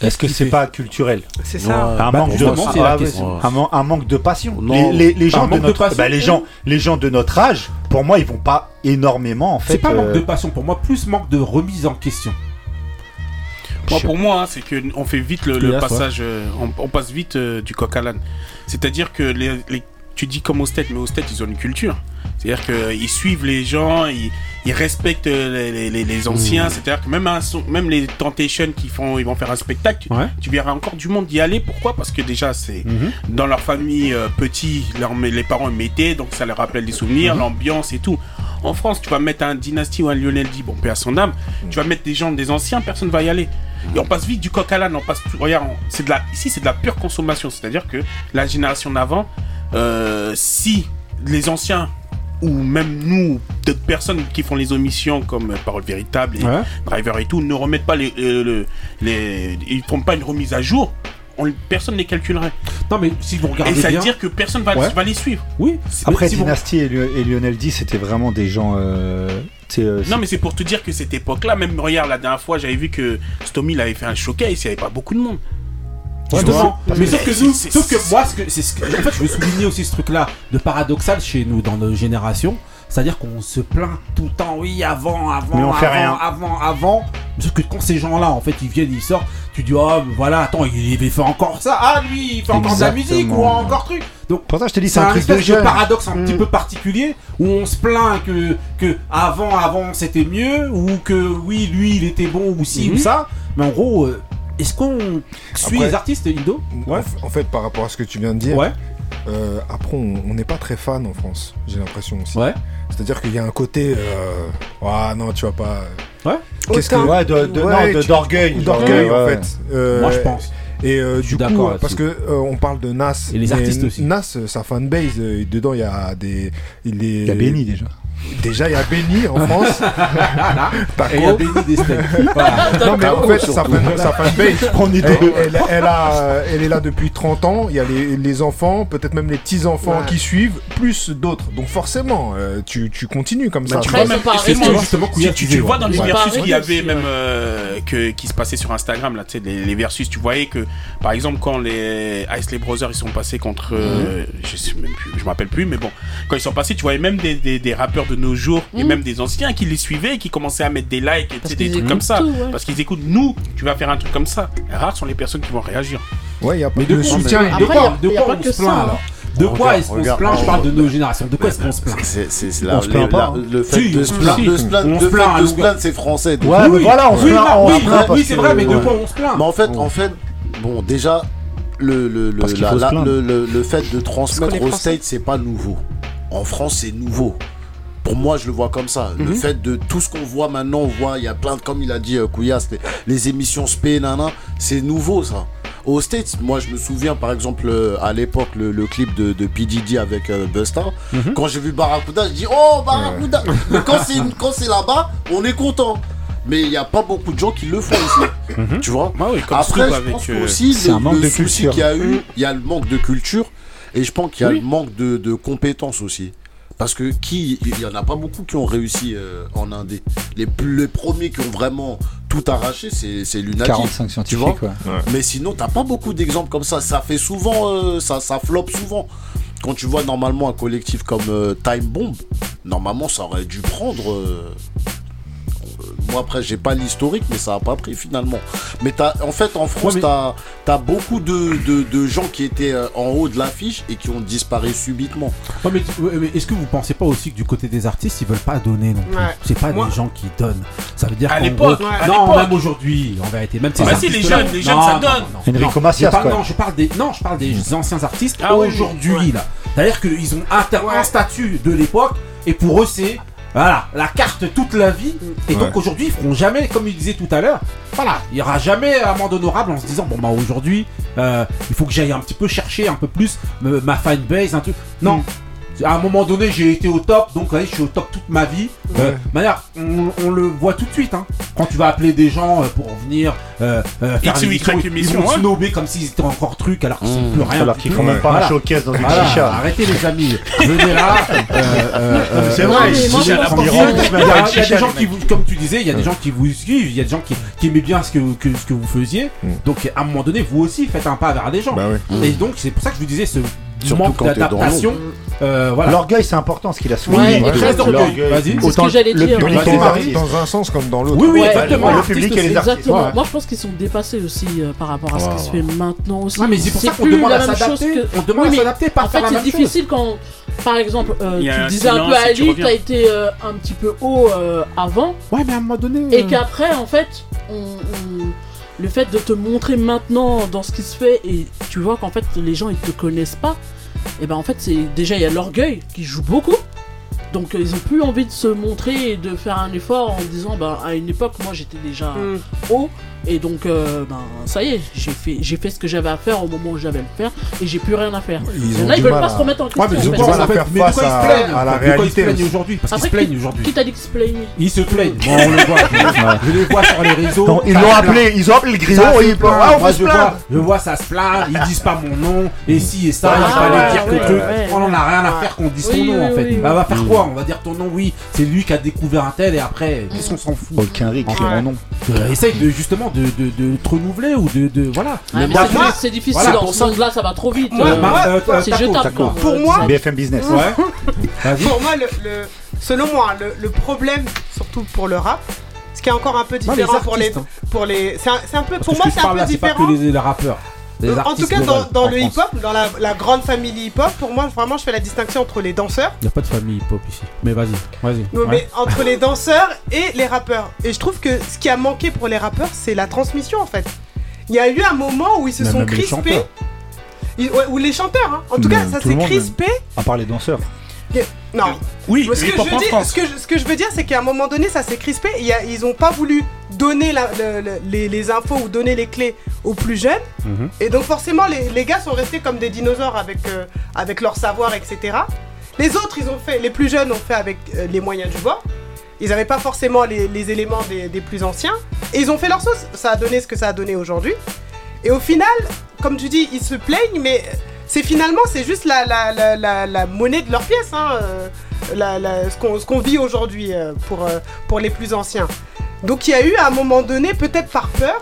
Est-ce que c'est pas culturel C'est ça. un, Bah, manque de, c'est la Ah, un, man- un manque de passion. Non. les, les- les gens Un de manque de notre, passion. bah, les gens, les gens de notre âge, pour moi, ils vont pas énormément en fait. C'est pas manque euh, de passion pour moi, plus manque de remise en question. Moi, pour moi, hein, c'est que on fait vite le, passage, euh, on, on passe vite euh, du coq à l'âne. C'est-à-dire que les, les- tu dis comme au States, mais au States, ils ont une culture. C'est-à-dire qu'ils suivent les gens, ils, ils respectent euh, les, les- les- les anciens. Mmh. C'est-à-dire que même, un son- même les Temptations qui font, ils vont faire un spectacle, tu, Ouais. tu verras encore du monde y aller. Pourquoi? Parce que déjà, c'est Mhm. dans leur famille euh, petit, leur- les parents mettaient, donc ça leur rappelle des souvenirs, Mhm. l'ambiance et tout. En France, tu vas mettre un Dynasty ou un Lionel D, bon, paix à son âme, tu vas mettre des gens, des anciens, personne va y aller. Et on passe vite du coq à l'âne, on passe. Regarde, c'est de la, ici, c'est de la pure consommation. C'est-à-dire que la génération d'avant, euh, si les anciens ou même nous, d'autres personnes qui font les omissions comme euh, Parole Véritable et Ouais. Driver et tout, ne remettent pas les, euh, le- les, ils font pas une remise à jour, on, personne ne les calculerait. Non, mais si vous regardez Et ça veut bien. dire que personne va, Ouais. va les suivre. Oui. Après, si Dynasty et, Lio- et Lionel D, c'était vraiment des gens. euh, euh, Non, mais c'est pour te dire que cette époque-là, même regarde, la dernière fois, j'avais vu que Stomy il avait fait un showcase, il n'y avait pas beaucoup de monde. Justement. Parce mais que sauf que nous, sauf que moi, ce que, c'est ce que, en fait, je veux souligner aussi ce truc-là de paradoxal chez nous dans nos générations. C'est-à-dire qu'on se plaint tout le temps, oui, avant, avant, Mais on avant, fait rien. avant, avant. Sauf que quand ces gens-là, en fait, ils viennent, ils sortent, tu dis, oh, voilà, attends, il, il fait encore ça. Ah, lui, il fait encore de la musique ou encore truc. Donc, Pour ça, je te dis, c'est un un truc de de paradoxe un petit Mm. peu particulier où on se plaint que, que avant, avant, c'était mieux ou que oui, lui, il était bon ou Mhm. ou ça. Mais en gros, euh, est-ce qu'on suit Après- les artistes, Indo En f- En fait, par rapport à ce que tu viens de dire, Ouais. euh, après, on n'est pas très fan en France, j'ai l'impression aussi. Ouais. C'est-à-dire qu'il y a un côté. Euh... Ah non, tu vas pas. Ouais. Qu'est-ce que. Ouais, de- de- non, de- tu- d'orgueil. D'orgueil, Ouais, en ouais. fait. Euh, Moi, je pense. Et euh, Je suis du coup, d'accord parce que euh, on parle de Nas. Et les artistes aussi. Nas, sa fanbase, euh, dedans, il y a des. Il, est... Il y a Benny déjà. Déjà, il y a Benny en France. Taco. Et il y a Benny des steaks. Voilà. Non, mais en fait, sa, fanbase, elle, elle- elle a, elle est là depuis 30 ans. Il y a les, les enfants, peut-être même les petits-enfants Ouais. qui suivent, plus d'autres. Donc forcément, euh, tu, tu continues comme ça. tu vois même justement, tu, tu tu vois dans les ouais. versus qu'il y avait même euh, que, qui se passait sur Instagram là, tu sais, les, les versus, tu voyais que par exemple quand les Isley Brothers ils sont passés contre, euh, je sais même plus, je me rappelle plus, mais bon, quand ils sont passés, tu voyais même des, des, des rappeurs de nos jours et Mhm. même des anciens qui les suivaient, et qui commençaient à mettre des likes, et, des trucs comme ça, tout, ouais. parce qu'ils écoutent nous, tu vas faire un truc comme ça. Rares sont les personnes qui vont réagir. Ouais, il y a pas Mais de de quoi, soutien. de quoi, de quoi on se plaint alors De quoi est-ce qu'on se plaint Je parle de nos générations. De quoi est-ce qu'on se plaint C'est hein. le fait de se plaindre, de se plaindre, c'est français. Ouais, mais voilà, on se oui, plaint. là, oui, oui, c'est vrai, mais de quoi on se plaint Mais en fait, en fait, bon, déjà, le, le, le, la- la- le, le- le fait de transmettre est au français. States, c'est pas nouveau. En France, c'est nouveau. Pour moi, je le vois comme ça. Le fait de tout ce qu'on voit maintenant, on voit, il y a plein de, comme il a dit euh, Kouyas, les, les émissions spé, nana, c'est nouveau ça. Aux States, moi je me souviens par exemple euh, à l'époque le, le clip de, de P. Diddy avec euh, Busta. Quand j'ai vu Barracuda, je dis oh Barracuda. Mais quand c'est quand c'est là-bas, on est content. Mais il n'y a pas beaucoup de gens qui le font ici. Tu vois? Ah oui, comme Après, je avec, pense euh, aussi le, un manque le de souci culture. qu'il y a eu, il y a le manque de culture et je pense qu'il y a Oui. le manque de, de compétences aussi. Parce que qui, il y en a pas beaucoup qui ont réussi euh, en indé. Les, plus- les premiers qui ont vraiment tout arraché, c'est c'est Lunatic. 45 Tu vois scientifiques, ouais. Mais sinon, t'as pas beaucoup d'exemples comme ça. Ça fait souvent, euh, ça, ça flop souvent. Quand tu vois normalement un collectif comme euh, Time Bomb, normalement ça aurait dû prendre. Moi après j'ai pas l'historique, mais ça a pas pris finalement. Mais t'as, en fait en France Ouais, mais- t'as, t'as beaucoup de, de, de gens qui étaient euh, en haut de l'affiche et qui ont disparu subitement. Ouais, mais, est-ce que vous pensez pas aussi que du côté des artistes, ils veulent pas donner non plus? Ouais. C'est pas Moi- des gens qui donnent. Ça veut dire À l'époque, non, même aujourd'hui, en vérité, même ces Bah si, les jeunes, les jeunes, Non, ça donne. non. Macias, Je parle- quoi. Non, je parle des, non, je parle des anciens artistes Ah oui, aujourd'hui ouais. là. C'est-à-dire qu'ils ont un statut de l'époque et pour eux c'est voilà la carte toute la vie. Et donc aujourd'hui ils feront jamais, comme il disait tout à l'heure, voilà, il y aura jamais amende honorable en se disant bon bah aujourd'hui euh, il faut que j'aille un petit peu chercher un peu plus me- ma fanbase, un truc. Non. À un moment donné, j'ai été au top, donc ouais, je suis au top toute ma vie. Euh, manière, on, on le voit tout de suite. Hein. Quand tu vas appeler des gens euh, pour venir euh, euh, faire Y l'émission, ils émission, vont ouais. snobber comme s'ils étaient encore trucs alors qu'ils sont Mmh. plus rien. Alors qu'ils font même pas Voilà. un showcase dans une Voilà, chicha. Arrêtez les amis, venez là. euh, euh, euh, C'est vrai, Il y a, des gens qui vous, comme tu disais, il y a des gens qui vous suivent, il y a des gens qui, qui aimaient bien ce que, que- ce que vous faisiez. Donc à un moment donné, vous aussi faites un pas vers des gens. Bah ouais. Et donc c'est pour ça que je vous disais ce manque d'adaptation. Euh, voilà. L'orgueil, c'est important, ce qu'il a souligné. est très orgueil. Vas-y. C'est ce que j'allais le dire. public Vas-y, et les vas-y. artistes. Dans un sens comme dans l'autre. Oui, oui, Ouais, exactement. le public et les artistes. Exactement. Ouais. Moi, je pense qu'ils sont dépassés aussi euh, par rapport à ce Ouais, qui se ouais. fait maintenant aussi. Ouais, mais c'est pour ça qu'on plus demande à s'adapter. que- On demande Oui, à s'adapter, pas En fait, c'est difficile quand par exemple, euh, tu disais un peu à Ali, t'as été euh, un petit peu haut euh, avant, Ouais, mais à un moment donné. et qu'après, en fait, on- le fait de te montrer maintenant dans ce qui se fait, et tu vois qu'en fait, les gens ils te connaissent pas, et ben en fait, c'est déjà il y a l'orgueil qui joue beaucoup. Donc euh, ils ont plus envie de se montrer et de faire un effort en disant ben à une époque moi j'étais déjà Mm. haut et donc euh, ben ça y est j'ai fait j'ai fait ce que j'avais à faire au moment où j'avais à le faire et j'ai plus rien à faire. Ils ont ils veulent pas à- se remettre en question. Ouais, mais Ils ont du mal à faire mais face ils se à- plaignent, à la quoi ils se réalité plaignent aujourd'hui Parce qu'ils se plaignent qui- aujourd'hui. Qui t'a dit que se plaignait Ils se plaignent. Bon, on les voit. je les vois sur les réseaux. Non, ils l'ont appelé, ils ont appelé le se et ils ah, on Moi, se je vois, plaindre. je vois ça se plaint. Ils disent pas mon nom. Et si et ça, Ah, il fallait dire que truc. On en a rien à faire qu'on dise ton nom en fait. Bah, va faire quoi? On va dire ton nom, oui. C'est lui qui a découvert un tel et après, qu'est-ce qu'on s'en fout? Aucun riz, nom. Euh, Essaye de justement de, de, de te renouveler ou de, de voilà. Ouais, mais c'est- difficile voilà, dans pour ce ça- monde-là, ça va trop vite. Ouais, Euh, bah, euh, euh, c'est jetable. Pour moi-. BFM Business. Ouais. Vas-y. Pour moi, le, le- selon moi, le, le problème, surtout pour le rap, ce qui est encore un peu les différent pour les, hein. pour les, c'est un, c'est un peu, Parce pour moi, c'est un peu c'est pas différent. que les, les rappeurs. Euh, en tout cas, dans, le hip-hop, dans la, la grande famille hip-hop, pour moi, vraiment, je fais la distinction entre les danseurs, Il n'y a pas de famille hip-hop ici. Mais vas-y, vas-y. non, Ouais. mais entre les danseurs et les rappeurs. Et je trouve que ce qui a manqué pour les rappeurs, c'est la transmission, en fait. Il y a eu un moment où ils se Mais sont les crispés. chanteurs. Ils- ouais, ou les chanteurs, hein. En tout Mais cas, ça s'est crispé. À part les danseurs. Non, Oui, ce, que je France. ce, que je, ce que je veux dire, c'est qu'à un moment donné, ça s'est crispé. Il y a- ils ont pas voulu donner la- le- le- les, les infos ou donner les clés aux plus jeunes. Mhm. Et donc forcément, les, les gars sont restés comme des dinosaures avec, euh, avec leur savoir, etc. Les autres, ils ont fait, les plus jeunes ont fait avec euh, les moyens du bord. Ils n'avaient pas forcément les, les éléments des, des plus anciens. Et ils ont fait leur sauce. Ça a donné ce que ça a donné aujourd'hui. Et au final, comme tu dis, ils se plaignent, mais c'est finalement, c'est juste la, la, la, la, monnaie de leur pièce, hein, euh, ce qu'on vit aujourd'hui euh, pour, euh, pour les plus anciens. Donc il y a eu à un moment donné, peut-être par peur,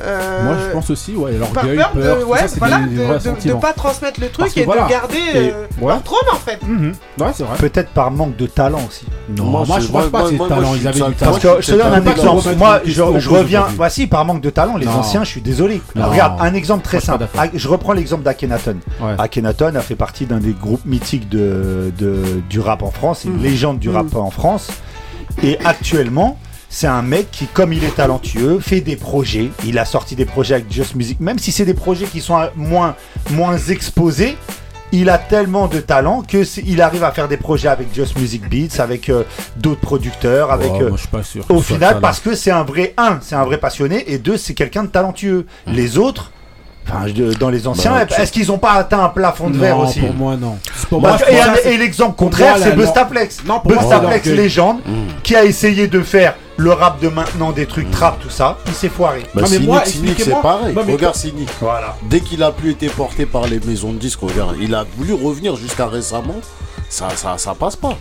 euh, Moi, je pense aussi, ouais, par l'orgueil, peur, peur, de, ouais, ça, voilà, des, de, des de- pas transmettre le truc et voilà. de garder Et- euh, ouais. leur trône en fait. Mhm. Ouais, c'est vrai. Peut-être par manque de talent aussi. Non, moi, je pense pas que c'est talent. Ils avaient du talent. Parce que je te donne un exemple. Moi, je, reviens. Voici, par manque de talent, les anciens, je suis désolé. Non. Regarde, un exemple très Moi, simple. Ah, Je reprends l'exemple d'Akhenaton. Ouais. Akhenaton a fait partie d'un des groupes mythiques du rap en France, une Mm. légende du Mm. rap en France. Et actuellement, c'est un mec qui, comme il est talentueux, fait des projets. Il a sorti des projets avec Just Music, même si c'est des projets qui sont moins, moins exposés. Il a tellement de talent que il arrive à faire des projets avec Just Music Beats, avec euh, d'autres producteurs, avec euh, moi, je suis pas sûr. au final parce que c'est un vrai un, c'est un vrai passionné et deux, c'est quelqu'un de talentueux. Les autres, enfin dans les anciens, Bah, est-ce qu'ils ont pas atteint un plafond de verre aussi? pour moi, non. Pour Bah, moi, et, l'exemple contraire, c'est Bustaplex. Non, Bustaplex, légende, Mm. qui a essayé de faire le rap de maintenant, des trucs trap, tout ça, il s'est foiré. Bah, Non, mais Cynic, moi, Cynic, c'est expliquez-moi. pareil. Non, mais- Regarde Cynic. Voilà. Dès qu'il a plus été porté par les maisons de disques, regarde, il a voulu revenir jusqu'à récemment. Ça, ça, ça passe pas.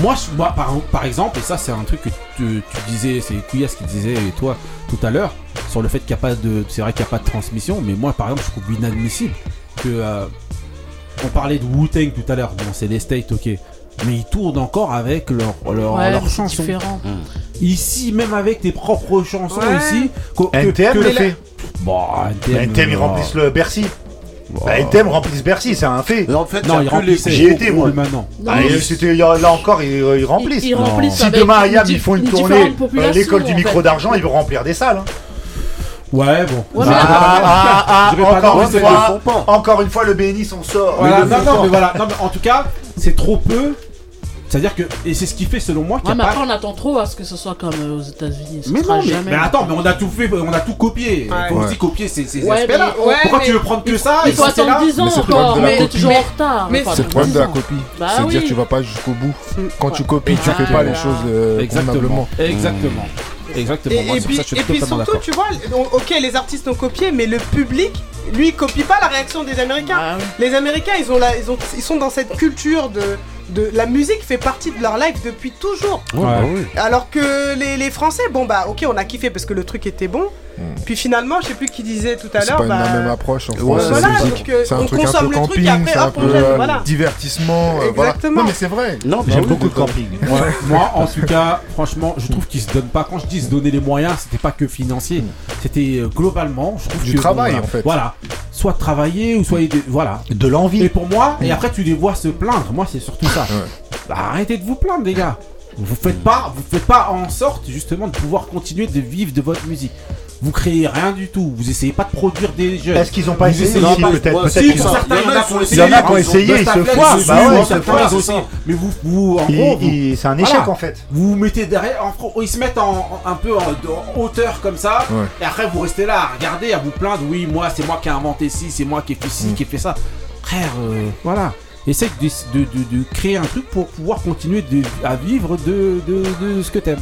Moi, je- moi par, par exemple, et ça c'est un truc que tu, tu disais, c'est Kouyas qui disait et toi tout à l'heure, sur le fait qu'il n'y a pas de. C'est vrai qu'il n'y a pas de transmission, mais moi par exemple, je trouve inadmissible que. euh, on parlait de Wu-Tang tout à l'heure, bon, c'est les States, ok. Mais ils tournent encore avec leur, leur, Ouais, leurs chansons. différent. Ici, même avec tes propres chansons Ouais. ici. que- NTM que- le fait. Bon, NTM, NTM, ils euh, remplissent le Bercy. bon. Bah, NTM remplissent Bercy, c'est un fait. En fait, Non, ils. J'y étais, moi. maintenant. Non, Ah, là encore, ils, ils remplissent. Ils, ils Non. remplissent Si demain à di- ils font une, tournée, euh, l'école du micro d'argent, ils vont remplir des salles. hein. Ouais, bon. Ouais, Bah, Ah, ah, ah, encore, une fois, encore une fois, le BNI on sort. Voilà, non, non, mais voilà. Non, mais en tout cas, c'est trop peu. C'est-à-dire que. Et c'est ce qui fait, selon moi, qu'il Ouais, mais après, pas. on attend trop à ce que ce soit comme euh, aux États-Unis. Ce Mais non, mais, jamais. mais attends, mais on a tout fait, on a tout copié. Ouais. Faut Ouais. aussi copier ces, ces Ouais, aspects-là. Pourquoi tu veux prendre que il ça il et faut si c'est attendre là 10 ans Mais c'est le problème encore, de la mais copie. toujours en retard. C'est le problème de la 10 ans. copie. Bah C'est-à-dire oui. tu vas pas jusqu'au bout. Quand tu copies, tu fais pas les choses euh, Exactement. convenablement. Exactement. Exactement. Et, Moi, et sur puis, ça, je suis et puis totalement surtout, tu vois, ok, les artistes ont copié, mais le public, lui, il copie pas la réaction des Américains. Ah oui. Les Américains, ils, ont la, ils, ont, ils sont dans cette culture de, de. La musique fait partie de leur life depuis toujours. Ouais, Ouais. bah oui. Alors que les, les Français, bon, bah, ok, on a kiffé parce que le truc était bon. Puis finalement, je sais plus qui disait tout à C'est l'heure. pas une- bah, la même approche en Ouais, France. voilà, la euh, C'est un on truc un consomme peu le truc, camping, après, c'est un hop, on peu euh, voilà. divertissement. euh, voilà. Exactement. Non mais c'est vrai. Non, mais J'aime oui, beaucoup le camping. Moi, moi, en tout cas, franchement, je trouve qu'ils se donnent pas. Quand je dis se donner les moyens, c'était pas que financier. C'était euh, globalement, je trouve Du que, travail, voilà, en fait. Voilà. soit travailler ou soit de, voilà. De l'envie. Et pour moi, et après tu les vois se plaindre. Moi, c'est surtout ça. Bah, arrêtez de vous plaindre, les gars. Vous faites pas, vous faites pas en sorte justement de pouvoir continuer de vivre de votre musique. Vous créez rien du tout. Vous essayez pas de produire des jeunes. Est-ce qu'ils ont pas Vous essayé essayez aussi, pas- peut-être il y en a qui ont essayé. ils se foirent. ils se Bah ouais. Mais vous, vous, en Il- gros, c'est un échec, voilà. en fait. Vous vous mettez derrière, ils se mettent en, en- un peu en, en hauteur comme ça, Ouais. et après vous restez là, à regarder, à vous plaindre. Oui, moi, c'est moi qui ai inventé ci, c'est moi qui ai fait ci, qui ai fait ça. Frère, euh, voilà. Essaye de, de- de- de créer un truc pour pouvoir continuer de- à vivre de, de- de ce que t'aimes.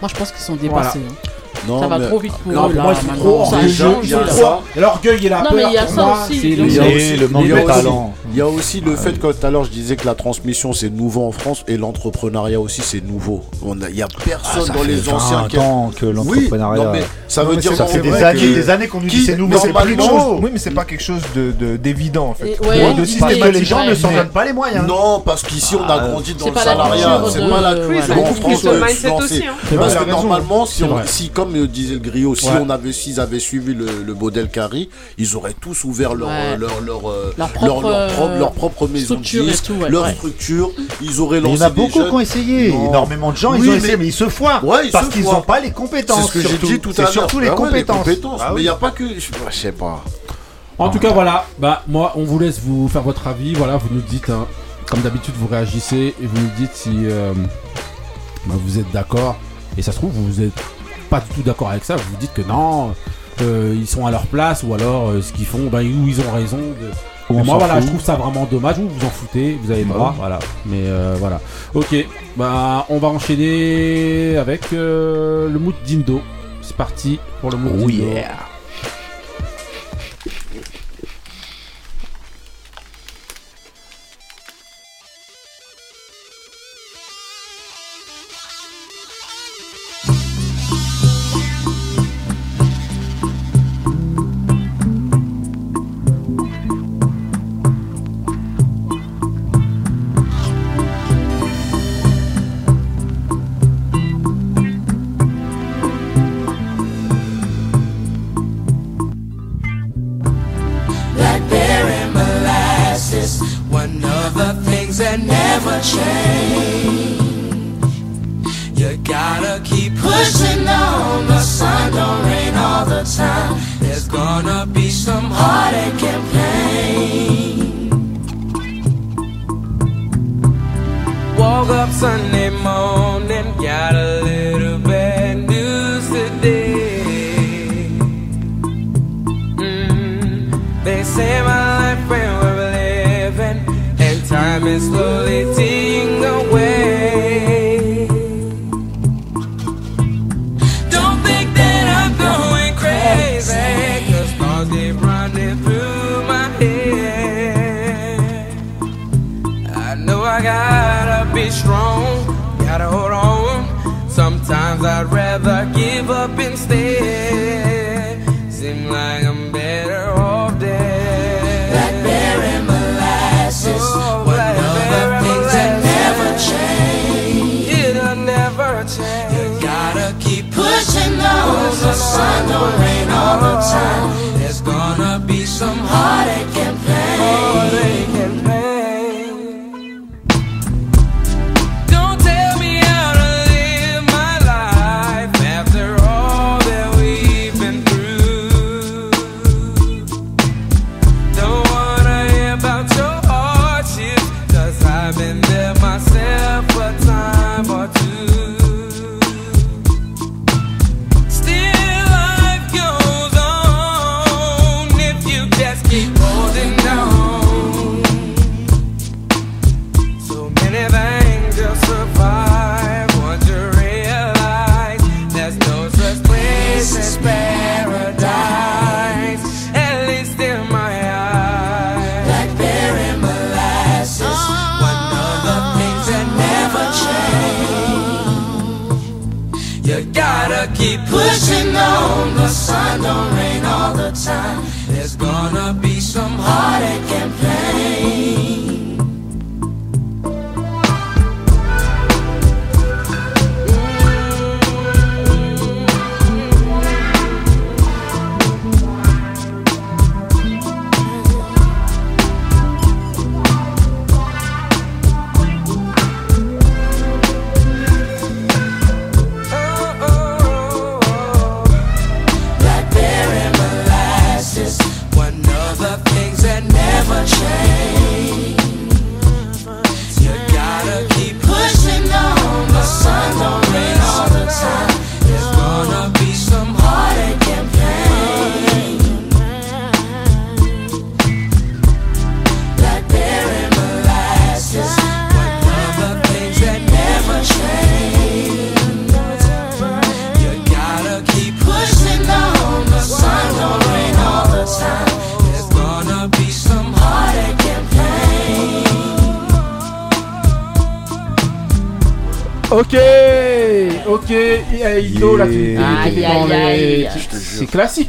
Moi, je pense qu'ils sont dépassés. hein. Non, ça va mais- trop vite pour Non, eux, là. moi, maintenant. trop orgueilleux, là. L'orgueil et la Non, peur, mais il y a ça aussi, c'est. Il y a le manque de talent. Il y a aussi le fait que tout à l'heure je disais que la transmission c'est nouveau en France et l'entrepreneuriat aussi c'est nouveau. On a- Il y a personne Ah, dans les 20 anciens qui que l'entrepreneuriat- ça veut dire c'est- Ça fait des années, que- des années qu'on nous dit c'est nouveau, Mais c'est c'est pas plus quelque chose. Oui, mais c'est pas quelque chose de de- d'évident en fait. De systématique. les gens ne s'en donnent pas les moyens. Non, parce qu'ici on a grandi dans C'est le salariat. C'est pas la c'est En France, euh, mindset non, aussi, c'est- hein. C'est Parce que normalement, si, Comme disait le griot, si Ouais. on avait, s'ils avaient suivi le, le modèle Carrie, ils auraient tous ouvert leur, Ouais. euh, leur, leur, euh, Leur leur, propre, leur propre, euh, leur propre maison de ouais. leur Ouais. structure. Ils auraient Mais Il lancé y en a beaucoup qui ont essayé. Non. Énormément de gens, ils ont essayé, mais- ils se foirent. Ouais, ils parce qu'ils n'ont pas les compétences. C'est ce que j'ai surtout. dit tout à l'heure. surtout les Ah ouais, compétences. Ah Mais il n'y a pas que. Je je sais pas. En tout cas, voilà. Bah, moi, on vous laisse vous faire votre avis. Voilà, vous nous dites, hein, comme d'habitude, vous réagissez et vous nous dites si euh, bah, vous êtes d'accord. Et ça se trouve, vous êtes pas du tout d'accord avec ça. Vous vous dites que non, euh, ils sont à leur place ou alors euh, ce qu'ils font, bah, ou ils ont raison. de- moi, voilà, fout. je trouve ça vraiment dommage. Vous vous en foutez, vous avez le droit. Voilà. Mais euh, voilà. Ok. Bah, on va enchaîner avec euh, le mood d'Indo. C'est parti pour le mood Oh d'Indo. yeah.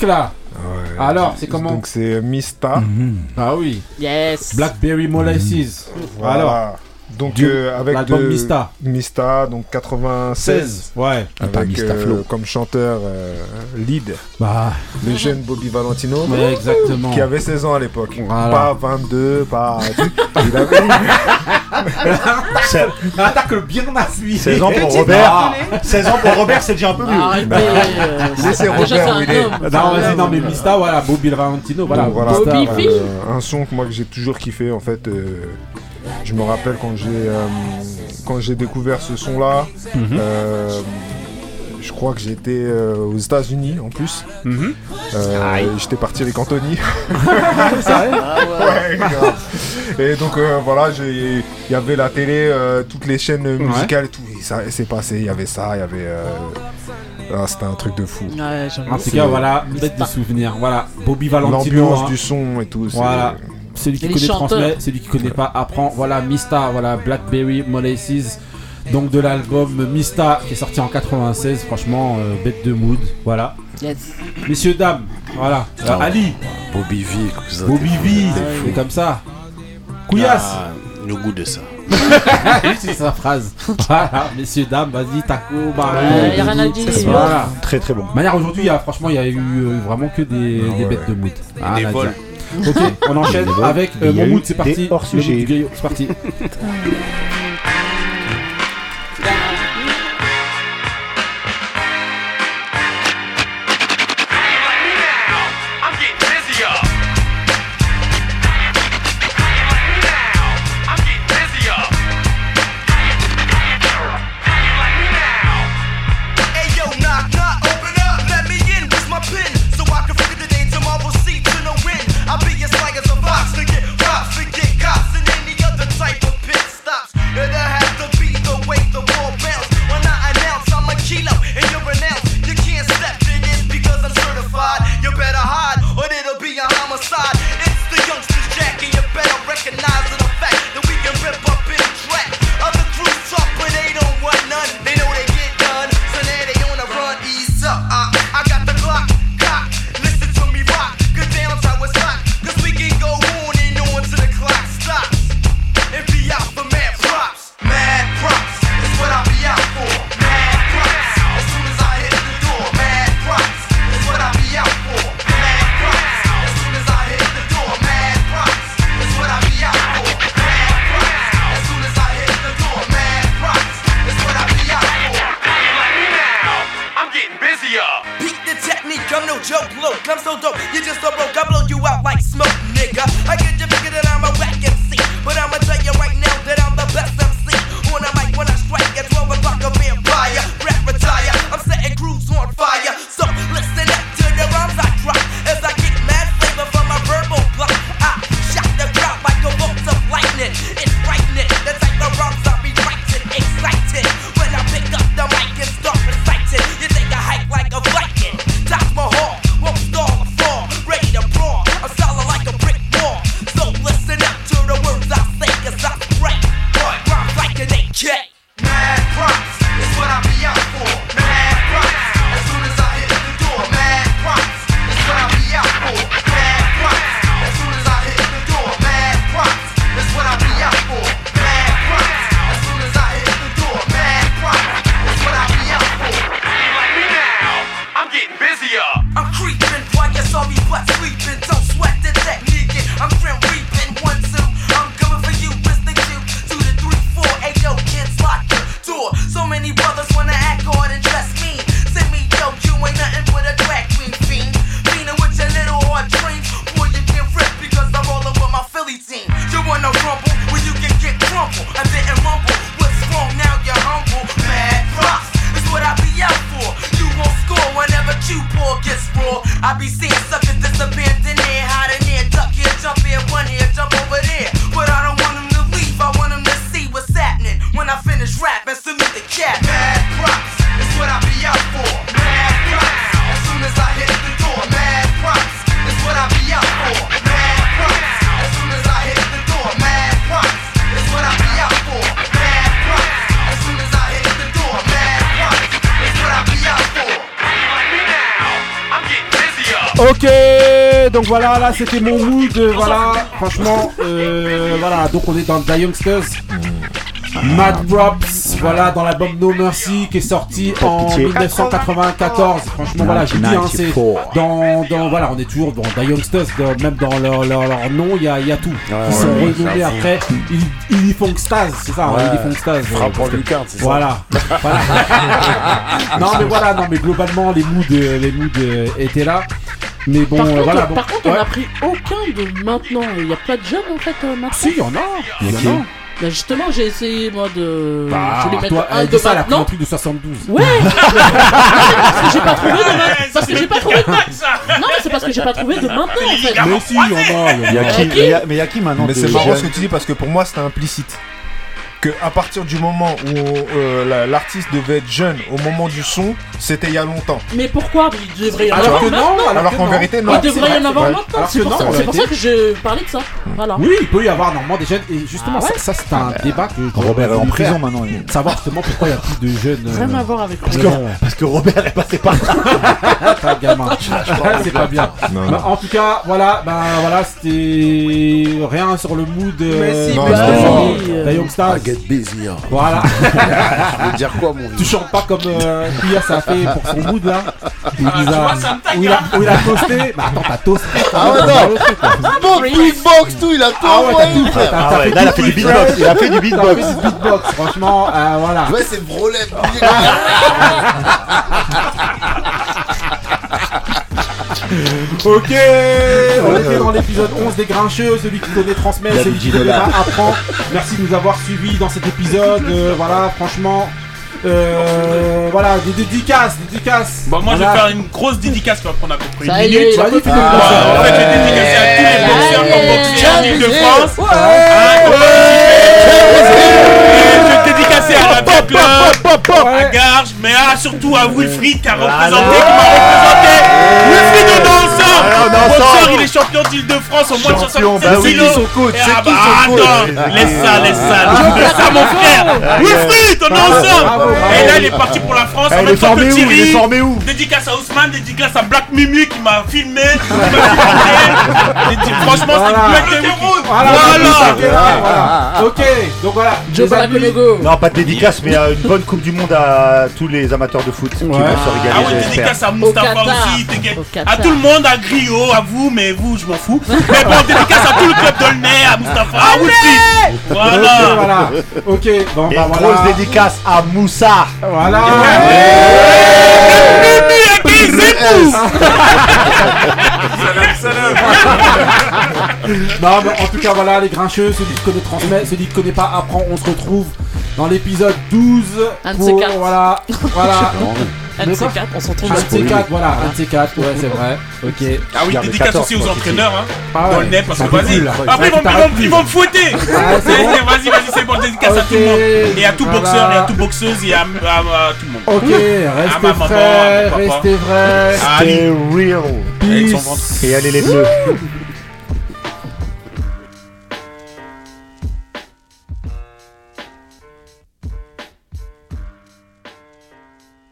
là. Alors, c'est comment Donc c'est euh, Mista. Mm-hmm. Ah oui. Yes. Blackberry Molasses. Mm-hmm. Alors. Donc euh, avec Mista. Mista, donc 96. Ouais. Avec, euh, Flow. comme chanteur euh, lead, bah. le jeune Bobby Valentino. Exactement. Qui avait 16 ans à l'époque. Pas 22, pas... Il avait... Une attaque bien appuyée. 16 ans pour Robert. 16 ans pour Robert, c'est déjà un peu mieux. Arrêtez, Laissez Robert où il est. Non, vas-y, non, mais Mista, voilà, Bobby Valentino, voilà. Donc, voilà Bobby Star, euh, un son que moi que j'ai toujours kiffé en fait. euh, je me rappelle quand j'ai euh, quand j'ai découvert ce son là. Mhm. euh, je crois que j'étais euh, aux États-Unis en plus. Mhm. Euh, j'étais parti avec Anthony. ouais. Et donc euh, voilà, il y avait la télé, toutes les chaînes musicales tout. Ça s'est passé, il y avait ça, il y avait. Ah, c'était un truc de fou. en tout cas, voilà, bête de souvenirs. Voilà, Bobby Valentino. L'ambiance hein. du son et tout. Voilà. Celui qui connaît transmet, celui qui connaît pas apprend. Voilà, Mista, voilà, Blackberry, Molasses donc de l'album Mista qui est sorti en 96. Franchement, euh, bête de mood. Voilà. Messieurs, dames, voilà. Euh, Ali. Bobby V. Cousin, Bobby V. C'est comme ça. Couillasse. Ah, Le goût de ça. c'est sa phrase. Voilà, messieurs, dames, vas-y, taco, barré. Ouais, euh, voilà. Très très bon. Manière aujourd'hui, franchement, il y a eu euh, vraiment que des, bêtes de mood. Ah. Ok, on enchaîne avec mon mood, c'est parti. Hors sujet. C'est parti. roar. I be seeing suckers disappear, then here, hiding here, tuck here, jump here, one here. Ok, donc voilà, là c'était mon mood, euh, voilà, franchement, euh, voilà, donc on est dans The Youngsters. Mad Props, voilà, dans l'album No Mercy qui est sorti en pitié. 1994. Franchement, voilà, j'ai dit, hein, c'est 1994. dans, dans, voilà, on est toujours dans The Youngsters, dans- même dans leur, leur, leur nom, il y a, y a tout. Ils sont ouais, renommés après, font stase, c'est ça, Ouais. ils font stase. Frappant Lucard, c'est ça Voilà. Voilà. non mais voilà, non mais globalement les moods, euh, les moods euh, étaient là. Mais bon, par euh, contre, voilà. par contre, on ouais. a pris aucun de maintenant. Il n'y a pas de jeunes en fait euh, maintenant. Si, il y en a. Il y en a. Bah justement, j'ai essayé moi de. Bah, je vais mettre toi, un elle de dit ça, elle a pris un maintenant. truc de 72. Ouais. parce que j'ai pas trouvé de parce que j'ai pas trouvé. Non, mais c'est parce que j'ai pas trouvé de maintenant en fait. Mais si, il y en a. y a qui, mais il y a- qui maintenant Mais de c'est marrant ce que tu dis parce que pour moi c'était implicite. Que à partir du moment où euh, la- l'artiste devait être jeune, au moment du son, c'était il y a longtemps. Mais pourquoi Il devrait y en Alors avoir que maintenant. alors Alors que qu'en vérité, non. Il devrait y en avoir maintenant. C'est pour, ça- pour que je parlais de ça. Voilà. Oui, il peut y avoir normalement des jeunes. Et justement, Ah ouais ça, ça, c'est un débat que je Robert est en prison faire. maintenant. Savoir justement pourquoi il y a plus de jeunes. euh, Rien à voir avec Parce que, parce que Robert est passé par là. pas gamin. c'est pas bien. Bah, en tout cas, voilà, bah voilà, c'était rien sur le mood. euh, Mais si, la- si. Youngstar. I get busy. hein. Voilà. Je veux dire quoi, mon Tu chantes pas comme euh, Kuya ça a fait pour son mood là où il, Ah, a, vois, ça me tague, où il a, hein. où il a toasté. Bah attends, t'as toasté. Ah ouais, non. Bon, beatbox, tout, il a tout Ah ouais, t'as envoyé, tout frère. Ah ouais, là, il a fait du beatbox. Il a fait du beatbox. du beatbox. Franchement, euh, voilà. Ouais, c'est le problème. Ok, on était dans l'épisode 11 des Grincheux, celui qui connaît transmet, celui qui connaît pas apprend. Merci de nous avoir suivis dans cet épisode. euh, voilà, franchement, euh, voilà, des dédicaces, des dédicaces. Bon, moi, je vais faire une grosse dédicace qui va prendre à peu près une y est, minute. il a Vas-y, pas fais fait le Ouais, plaisir. en fait, je vais dédicacer à tous les boxeurs qui ont boxé en Ile-de-France. Hein, Et je vais dédicacer à la Club, à mais surtout à Wilfried qui a représenté, qui m'a représenté. Wilfried, on est Ah, Boxeur, ensemble. il est champion d'Île-de-France au moins de Champion, 67 bah oui, c'est son coach, c'est ah qui bah, son coach attends, laisse ça, laisse ça, laisse ça, mon frère. Wilfried, on est ensemble. bravo, Et là, il est parti pour la France. En Il est même temps formé que où? Il est Thierry. formé où? Dédicace à Ousmane, dédicace à Black Mimi qui m'a filmé. qui m'a filmé. Dédi- Franchement, c'est. Black Mimi. Voilà. Ok, donc voilà. Joe. Non, pas de dédicace, mais euh, une bonne Coupe du Monde à tous les amateurs de foot qui vont se Ah régaler, ouais, j'espère. dédicace à Qatar. aussi, à tout le monde, à Griot, à vous, mais vous, je m'en fous. Mais bon, dédicace à tout le club d'Aulnay, à Mustapha, à Wilfried. Ok, Voilà. voilà. Ok, bon Et bah voilà. grosse dédicace à Moussa. Voilà. Non, mais en tout cas, voilà, les grincheux, celui qui connaît transmet, celui qui connaît pas apprend. On se retrouve dans l'épisode 12. Un de pour-. Voilà, voilà. Un de ces quatre, on se retrouve Un de ces quatre, voilà, un de ces quatre, ouais, c'est vrai. Ok. Ah oui, dédicace 14, aussi aux entraîneurs, hein. Ah. Dans le net, parce que vas-y. Après, ils vont, Ça ils vont- me fouetter. Ah. Vas-y, vas-y, c'est bon, dédicace à tout le monde. Et à tout boxeur, et à tout boxeuse, et à, tout le monde. Ok, restez Ah, ma maman, frais, à mon papa. restez vrais. Allez. Stay real. Avec son Peace. Et allez les bleus.